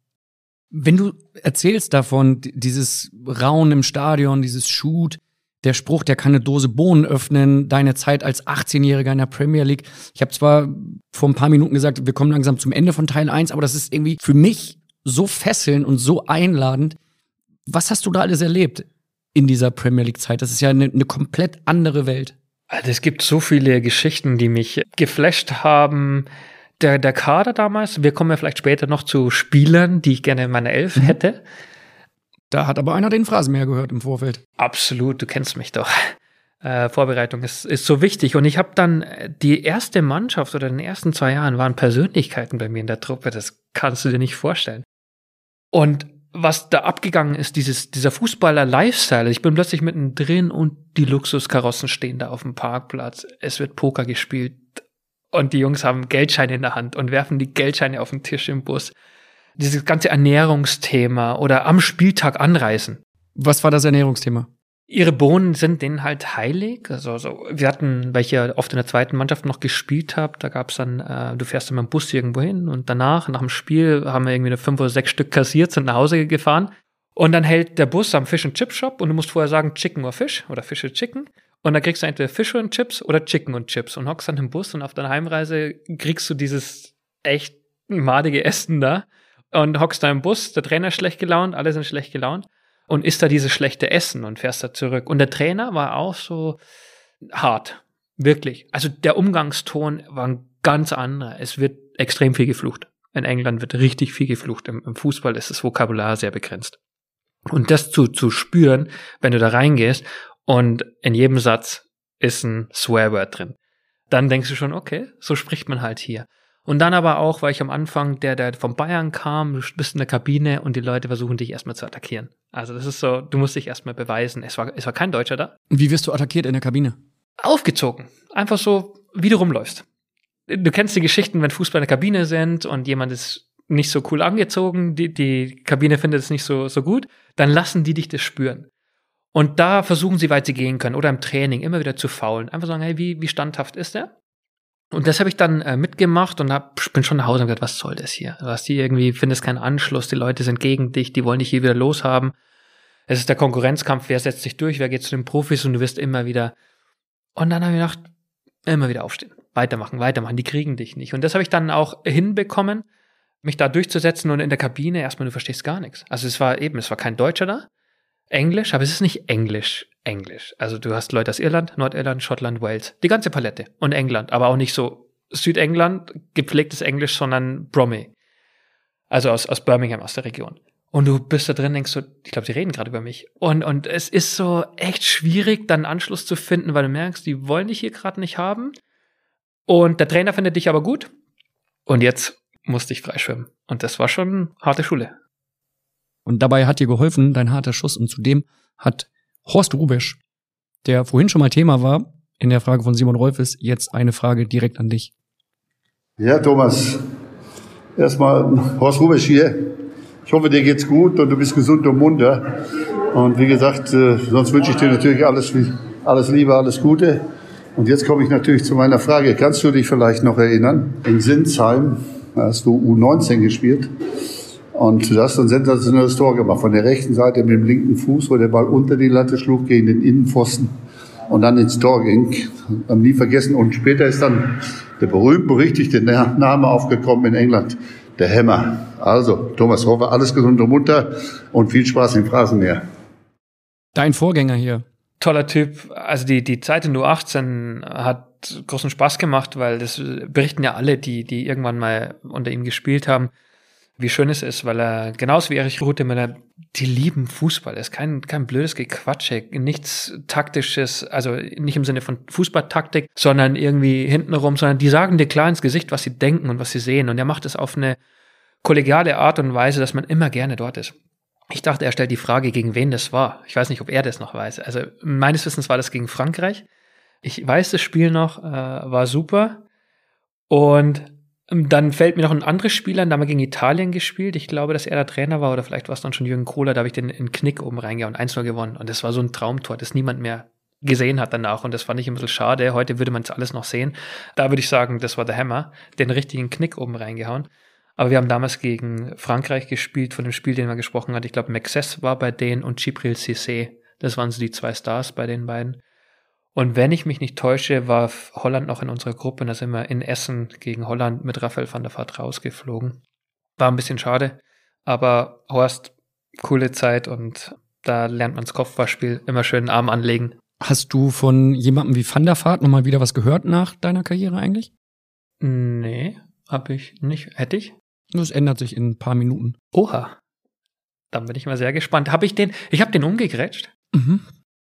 Wenn du erzählst davon, dieses Rauen im Stadion, dieses Shoot, der Spruch, der kann eine Dose Bohnen öffnen, deine Zeit als 18-Jähriger in der Premier League. Ich habe zwar vor ein paar Minuten gesagt, wir kommen langsam zum Ende von Teil 1, aber das ist irgendwie für mich so fesselnd und so einladend. Was hast du da alles erlebt in dieser Premier League-Zeit? Das ist ja eine, eine komplett andere Welt.
Also es gibt so viele Geschichten, die mich geflasht haben. Der, der Kader damals, wir kommen ja vielleicht später noch zu Spielern, die ich gerne in meiner Elf mhm.
Da hat aber einer den Phrasenmäher gehört im Vorfeld.
Absolut, du kennst mich doch. Äh, Vorbereitung ist, ist so wichtig. Und ich habe dann äh, die erste Mannschaft oder in den ersten zwei Jahren waren Persönlichkeiten bei mir in der Truppe. Das kannst du dir nicht vorstellen. Und was da abgegangen ist, dieses, dieser Fußballer-Lifestyle. Ich bin plötzlich mittendrin und die Luxuskarossen stehen da auf dem Parkplatz. Es wird Poker gespielt und die Jungs haben Geldscheine in der Hand und werfen die Geldscheine auf den Tisch im Bus dieses ganze Ernährungsthema oder am Spieltag anreisen.
Was war das Ernährungsthema?
Ihre Bohnen sind denen halt heilig. Also, also wir hatten, weil ich ja oft in der zweiten Mannschaft noch gespielt habe, da gab's dann, äh, du fährst dann mit dem Bus irgendwo hin und danach, nach dem Spiel, haben wir irgendwie eine fünf oder sechs Stück kassiert, sind nach Hause gefahren. Und dann hält der Bus am Fish and Chip Shop und du musst vorher sagen Chicken or Fish oder Fish or Chicken. Und dann kriegst du entweder Fish und Chips oder Chicken und Chips und hockst dann im Bus und auf deiner Heimreise kriegst du dieses echt madige Essen da und hockst da im Bus, der Trainer ist schlecht gelaunt, alle sind schlecht gelaunt und isst da dieses schlechte Essen und fährst da zurück. Und der Trainer war auch so hart, wirklich. Also der Umgangston war ein ganz anderer. Es wird extrem viel geflucht. In England wird richtig viel geflucht. Im, im Fußball ist das Vokabular sehr begrenzt. Und das zu, zu spüren, wenn du da reingehst und in jedem Satz ist ein Swearword drin, dann denkst du schon, okay, so spricht man halt hier. Und dann aber auch, weil ich am Anfang, der, der von Bayern kam, du bist in der Kabine und die Leute versuchen dich erstmal zu attackieren. Also das ist so, du musst dich erstmal beweisen. Es war, es war kein Deutscher da.
Wie wirst du attackiert in der Kabine?
Aufgezogen. Einfach so, wie du rumläufst. Du kennst die Geschichten, wenn Fußball in der Kabine sind und jemand ist nicht so cool angezogen, die, die Kabine findet es nicht so, so gut, dann lassen die dich das spüren. Und da versuchen sie, weit sie gehen können, oder im Training immer wieder zu faulen. Einfach sagen, hey, wie, wie standhaft ist der? Und das habe ich dann äh, mitgemacht und hab, bin schon nach Hause und gesagt, was soll das hier? Du hast hier irgendwie, findest keinen Anschluss, die Leute sind gegen dich, die wollen dich hier wieder loshaben. Es ist der Konkurrenzkampf, wer setzt sich durch, wer geht zu den Profis und du wirst immer wieder. Und dann habe ich gedacht, immer wieder aufstehen, weitermachen, weitermachen, die kriegen dich nicht. Und das habe ich dann auch hinbekommen mich da durchzusetzen und in der Kabine erstmal, du verstehst gar nichts. Also es war eben, es war kein Deutscher da, Englisch, aber es ist nicht Englisch, Englisch. Also du hast Leute aus Irland, Nordirland, Schottland, Wales, die ganze Palette und England, aber auch nicht so Südengland, gepflegtes Englisch, sondern Bromley. Also aus, aus Birmingham, aus der Region. Und du bist da drin, denkst so, ich glaube, die reden gerade über mich. Und, und es ist so echt schwierig, dann Anschluss zu finden, weil du merkst, die wollen dich hier gerade nicht haben. Und der Trainer findet dich aber gut. Und jetzt musste ich freischwimmen. Und das war schon harte Schule.
Und dabei hat dir geholfen dein harter Schuss. Und zudem hat Horst Rubesch, der vorhin schon mal Thema war, in der Frage von Simon Rolfes, jetzt eine Frage direkt an dich.
Ja, Thomas. Erstmal Horst Rubesch hier. Ich hoffe, dir geht's gut und du bist gesund und munter. Und wie gesagt, äh, sonst wünsche ich dir natürlich alles, alles Liebe, alles Gute. Und jetzt komme ich natürlich zu meiner Frage. Kannst du dich vielleicht noch erinnern? In Sinsheim hast du U19 gespielt. Und du hast ein sensationelles Tor gemacht. Von der rechten Seite mit dem linken Fuß, wo der Ball unter die Latte schlug, gegen den Innenpfosten und dann ins Tor ging. Haben nie vergessen. Und später ist dann der berühmt-berüchtigte Name aufgekommen in England. Der Hammer. Also, Thomas Hoffer, alles gesund und munter und viel Spaß im Phrasenmeer.
Dein Vorgänger hier.
Toller Typ. Also die, die Zeit in U18 hat großen Spaß gemacht, weil das berichten ja alle, die, die irgendwann mal unter ihm gespielt haben, wie schön es ist, weil er genauso wie Erich Rutemüller, die lieben Fußball. Es ist kein, kein blödes Gequatsche, nichts taktisches, also nicht im Sinne von Fußballtaktik, sondern irgendwie hintenrum, sondern die sagen dir klar ins Gesicht, was sie denken und was sie sehen. Und er macht es auf eine kollegiale Art und Weise, dass man immer gerne dort ist. Ich dachte, er stellt die Frage, gegen wen das war. Ich weiß nicht, ob er das noch weiß. Also meines Wissens war das gegen Frankreich. Ich weiß das Spiel noch, äh, war super. Und dann fällt mir noch ein anderes Spiel an, da haben wir gegen Italien gespielt. Ich glaube, dass er der Trainer war oder vielleicht war es dann schon Jürgen Kohler, da habe ich den in Knick oben reingehauen und 1-0 gewonnen. Und das war so ein Traumtor, das niemand mehr gesehen hat danach. Und das fand ich ein bisschen schade. Heute würde man es alles noch sehen. Da würde ich sagen, das war der Hammer, den richtigen Knick oben reingehauen. Aber wir haben damals gegen Frankreich gespielt, von dem Spiel, den wir gesprochen hat. Ich glaube, Maxess war bei denen und Gibril Cissé. Das waren so die zwei Stars bei den beiden. Und wenn ich mich nicht täusche, war Holland noch in unserer Gruppe und da sind wir in Essen gegen Holland mit Raphael van der Vaart rausgeflogen. War ein bisschen schade, aber Horst, coole Zeit und da lernt man das Kopfballspiel immer schön den Arm anlegen.
Hast du von jemandem wie Van der Vaart nochmal wieder was gehört nach deiner Karriere eigentlich?
Nee, hab ich nicht. Hätte ich?
Das ändert sich in ein paar Minuten.
Oha. Dann bin ich mal sehr gespannt. Habe ich den, ich habe den umgegrätscht. Mhm.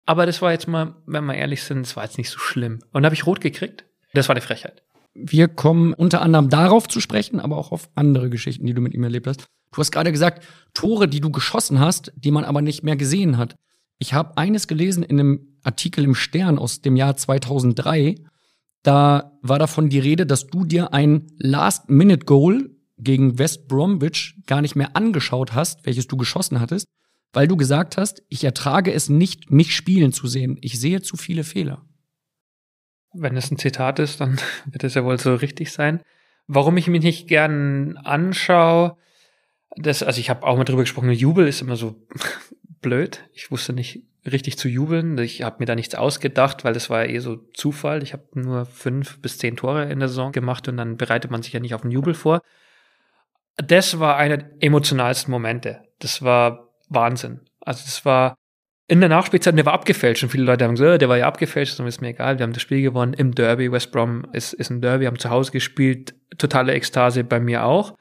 Aber das war jetzt mal, wenn wir ehrlich sind, das war jetzt nicht so schlimm. Und da habe ich rot gekriegt. Das war eine Frechheit.
Wir kommen unter anderem darauf zu sprechen, aber auch auf andere Geschichten, die du mit ihm erlebt hast. Du hast gerade gesagt, Tore, die du geschossen hast, die man aber nicht mehr gesehen hat. Ich habe eines gelesen in einem Artikel im Stern aus dem Jahr 2003. Da war davon die Rede, dass du dir ein Last-Minute-Goal gegen West Bromwich gar nicht mehr angeschaut hast, welches du geschossen hattest, weil du gesagt hast, ich ertrage es nicht, mich spielen zu sehen. Ich sehe zu viele Fehler.
Wenn es ein Zitat ist, dann wird es ja wohl so richtig sein. Warum ich mich nicht gern anschaue, das, also ich habe auch mal drüber gesprochen, Jubel ist immer so blöd. Ich wusste nicht richtig zu jubeln. Ich habe mir da nichts ausgedacht, weil das war ja eh so Zufall. Ich habe nur fünf bis zehn Tore in der Saison gemacht und dann bereitet man sich ja nicht auf den Jubel vor. Das war einer der emotionalsten Momente. Das war Wahnsinn. Also das war in der Nachspielzeit, der war abgefälscht und viele Leute haben gesagt, oh, der war ja abgefälscht, das ist mir egal, wir haben das Spiel gewonnen im Derby, West Brom ist, ist ein Derby, haben zu Hause gespielt, totale Ekstase bei mir auch.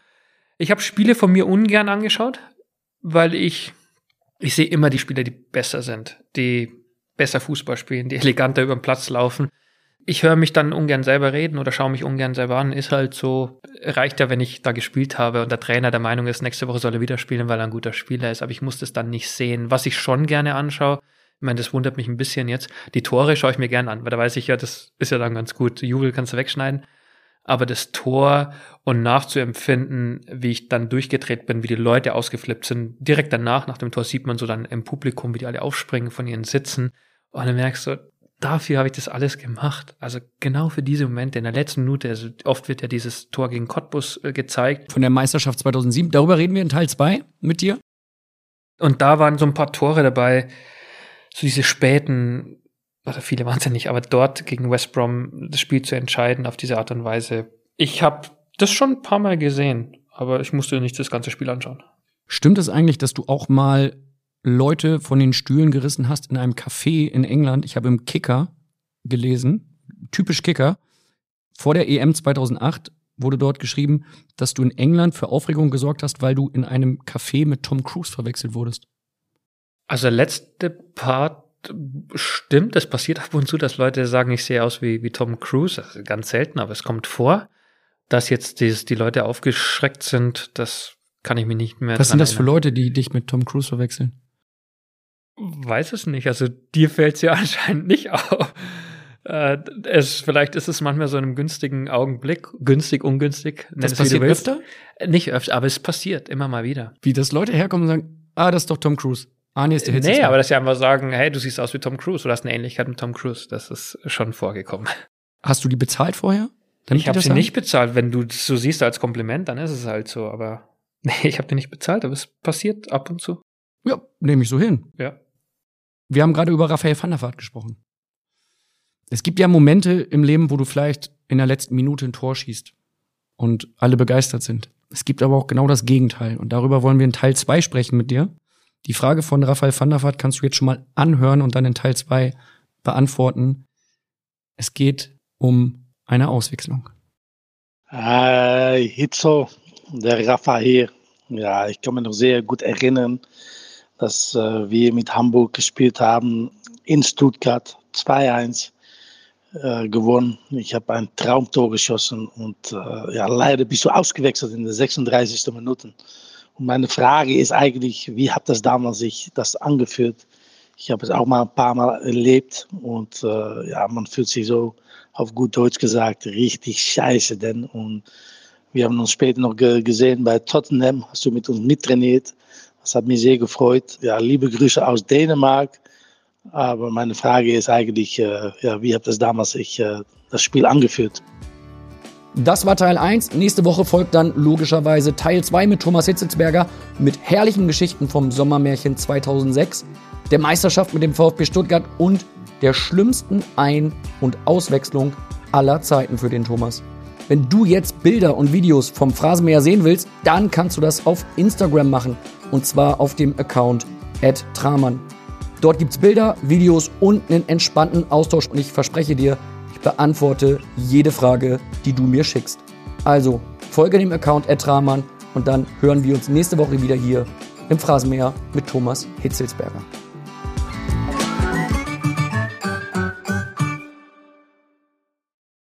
Ich habe Spiele von mir ungern angeschaut, weil ich, ich sehe immer die Spieler, die besser sind, die besser Fußball spielen, die eleganter über den Platz laufen. Ich höre mich dann ungern selber reden oder schaue mich ungern selber an. Ist halt so, reicht ja, wenn ich da gespielt habe und der Trainer der Meinung ist, nächste Woche soll er wieder spielen, weil er ein guter Spieler ist. Aber ich muss das dann nicht sehen. Was ich schon gerne anschaue, ich meine, das wundert mich ein bisschen jetzt. Die Tore schaue ich mir gerne an, weil da weiß ich ja, das ist ja dann ganz gut. Jubel kannst du wegschneiden. Aber das Tor und nachzuempfinden, wie ich dann durchgedreht bin, wie die Leute ausgeflippt sind, direkt danach, nach dem Tor sieht man so dann im Publikum, wie die alle aufspringen von ihren Sitzen. Und dann merkst du, dafür habe ich das alles gemacht. Also genau für diese Momente in der letzten Minute. Also oft wird ja dieses Tor gegen Cottbus äh, gezeigt.
Von der Meisterschaft 2007. Darüber reden wir in Teil 2 mit dir.
Und da waren so ein paar Tore dabei. So diese späten, oder viele waren es ja nicht, aber dort gegen West Brom das Spiel zu entscheiden auf diese Art und Weise. Ich habe das schon ein paar Mal gesehen, aber ich musste nicht das ganze Spiel anschauen.
Stimmt es eigentlich, dass du auch mal Leute von den Stühlen gerissen hast in einem Café in England. Ich habe im Kicker gelesen, typisch Kicker. Vor der EM 2008 wurde dort geschrieben, dass du in England für Aufregung gesorgt hast, weil du in einem Café mit Tom Cruise verwechselt wurdest.
Also der letzte Part stimmt, es passiert ab und zu, dass Leute sagen, ich sehe aus wie, wie Tom Cruise. Also ganz selten, aber es kommt vor. Dass jetzt dieses, die Leute aufgeschreckt sind, das kann ich mir nicht mehr.
Was sind das für Leute, die dich mit Tom Cruise verwechseln?
Weiß es nicht. Also dir fällt es ja anscheinend nicht auf. Äh, es, vielleicht ist es manchmal so in einem günstigen Augenblick, günstig, ungünstig.
Das passiert öfter?
Nicht öfter, aber es passiert immer mal wieder.
Wie, dass Leute herkommen und sagen, ah, das ist doch Tom Cruise. Ah, nee, ist der
Nee, aber dass sie einfach sagen, hey, du siehst aus wie Tom Cruise oder hast eine Ähnlichkeit mit Tom Cruise. Das ist schon vorgekommen.
Hast du die bezahlt vorher?
ich habe sie haben? nicht bezahlt. Wenn du das so siehst als Kompliment, dann ist es halt so. Aber nee, ich habe die nicht bezahlt, aber es passiert ab und zu.
Ja, nehme ich so hin.
Ja.
Wir haben gerade über Raphael van der Vaart gesprochen. Es gibt ja Momente im Leben, wo du vielleicht in der letzten Minute ein Tor schießt und alle begeistert sind. Es gibt aber auch genau das Gegenteil und darüber wollen wir in Teil 2 sprechen mit dir. Die Frage von Raphael van der Vaart kannst du jetzt schon mal anhören und dann in Teil 2 beantworten. Es geht um eine Auswechslung.
Äh, Hitzo, der Raphael, ja, ich kann mich noch sehr gut erinnern, dass äh, wir mit Hamburg gespielt haben in Stuttgart 2-1 äh, gewonnen. Ich habe ein Traumtor geschossen und äh, ja, leider bist du ausgewechselt in der 36. Minute. Und meine Frage ist eigentlich, wie hat das damals sich das angefühlt? Ich habe es auch mal ein paar Mal erlebt und äh, ja, man fühlt sich so auf gut Deutsch gesagt richtig scheiße denn und wir haben uns später noch gesehen bei Tottenham, hast du mit uns mittrainiert das hat mich sehr gefreut. Ja, liebe Grüße aus Dänemark. Aber meine Frage ist eigentlich, äh, ja, wie habt das damals ich, äh, das Spiel angeführt?
Das war Teil 1. Nächste Woche folgt dann logischerweise Teil 2 mit Thomas Hitzelsberger mit herrlichen Geschichten vom Sommermärchen 2006, der Meisterschaft mit dem VfB Stuttgart und der schlimmsten Ein- und Auswechslung aller Zeiten für den Thomas. Wenn du jetzt Bilder und Videos vom Phrasenmäher sehen willst, dann kannst du das auf Instagram machen und zwar auf dem Account @tramann. Dort gibt es Bilder, Videos und einen entspannten Austausch und ich verspreche dir, ich beantworte jede Frage, die du mir schickst. Also folge dem Account @tramann und dann hören wir uns nächste Woche wieder hier im Phrasenmäher mit Thomas Hitzelsberger.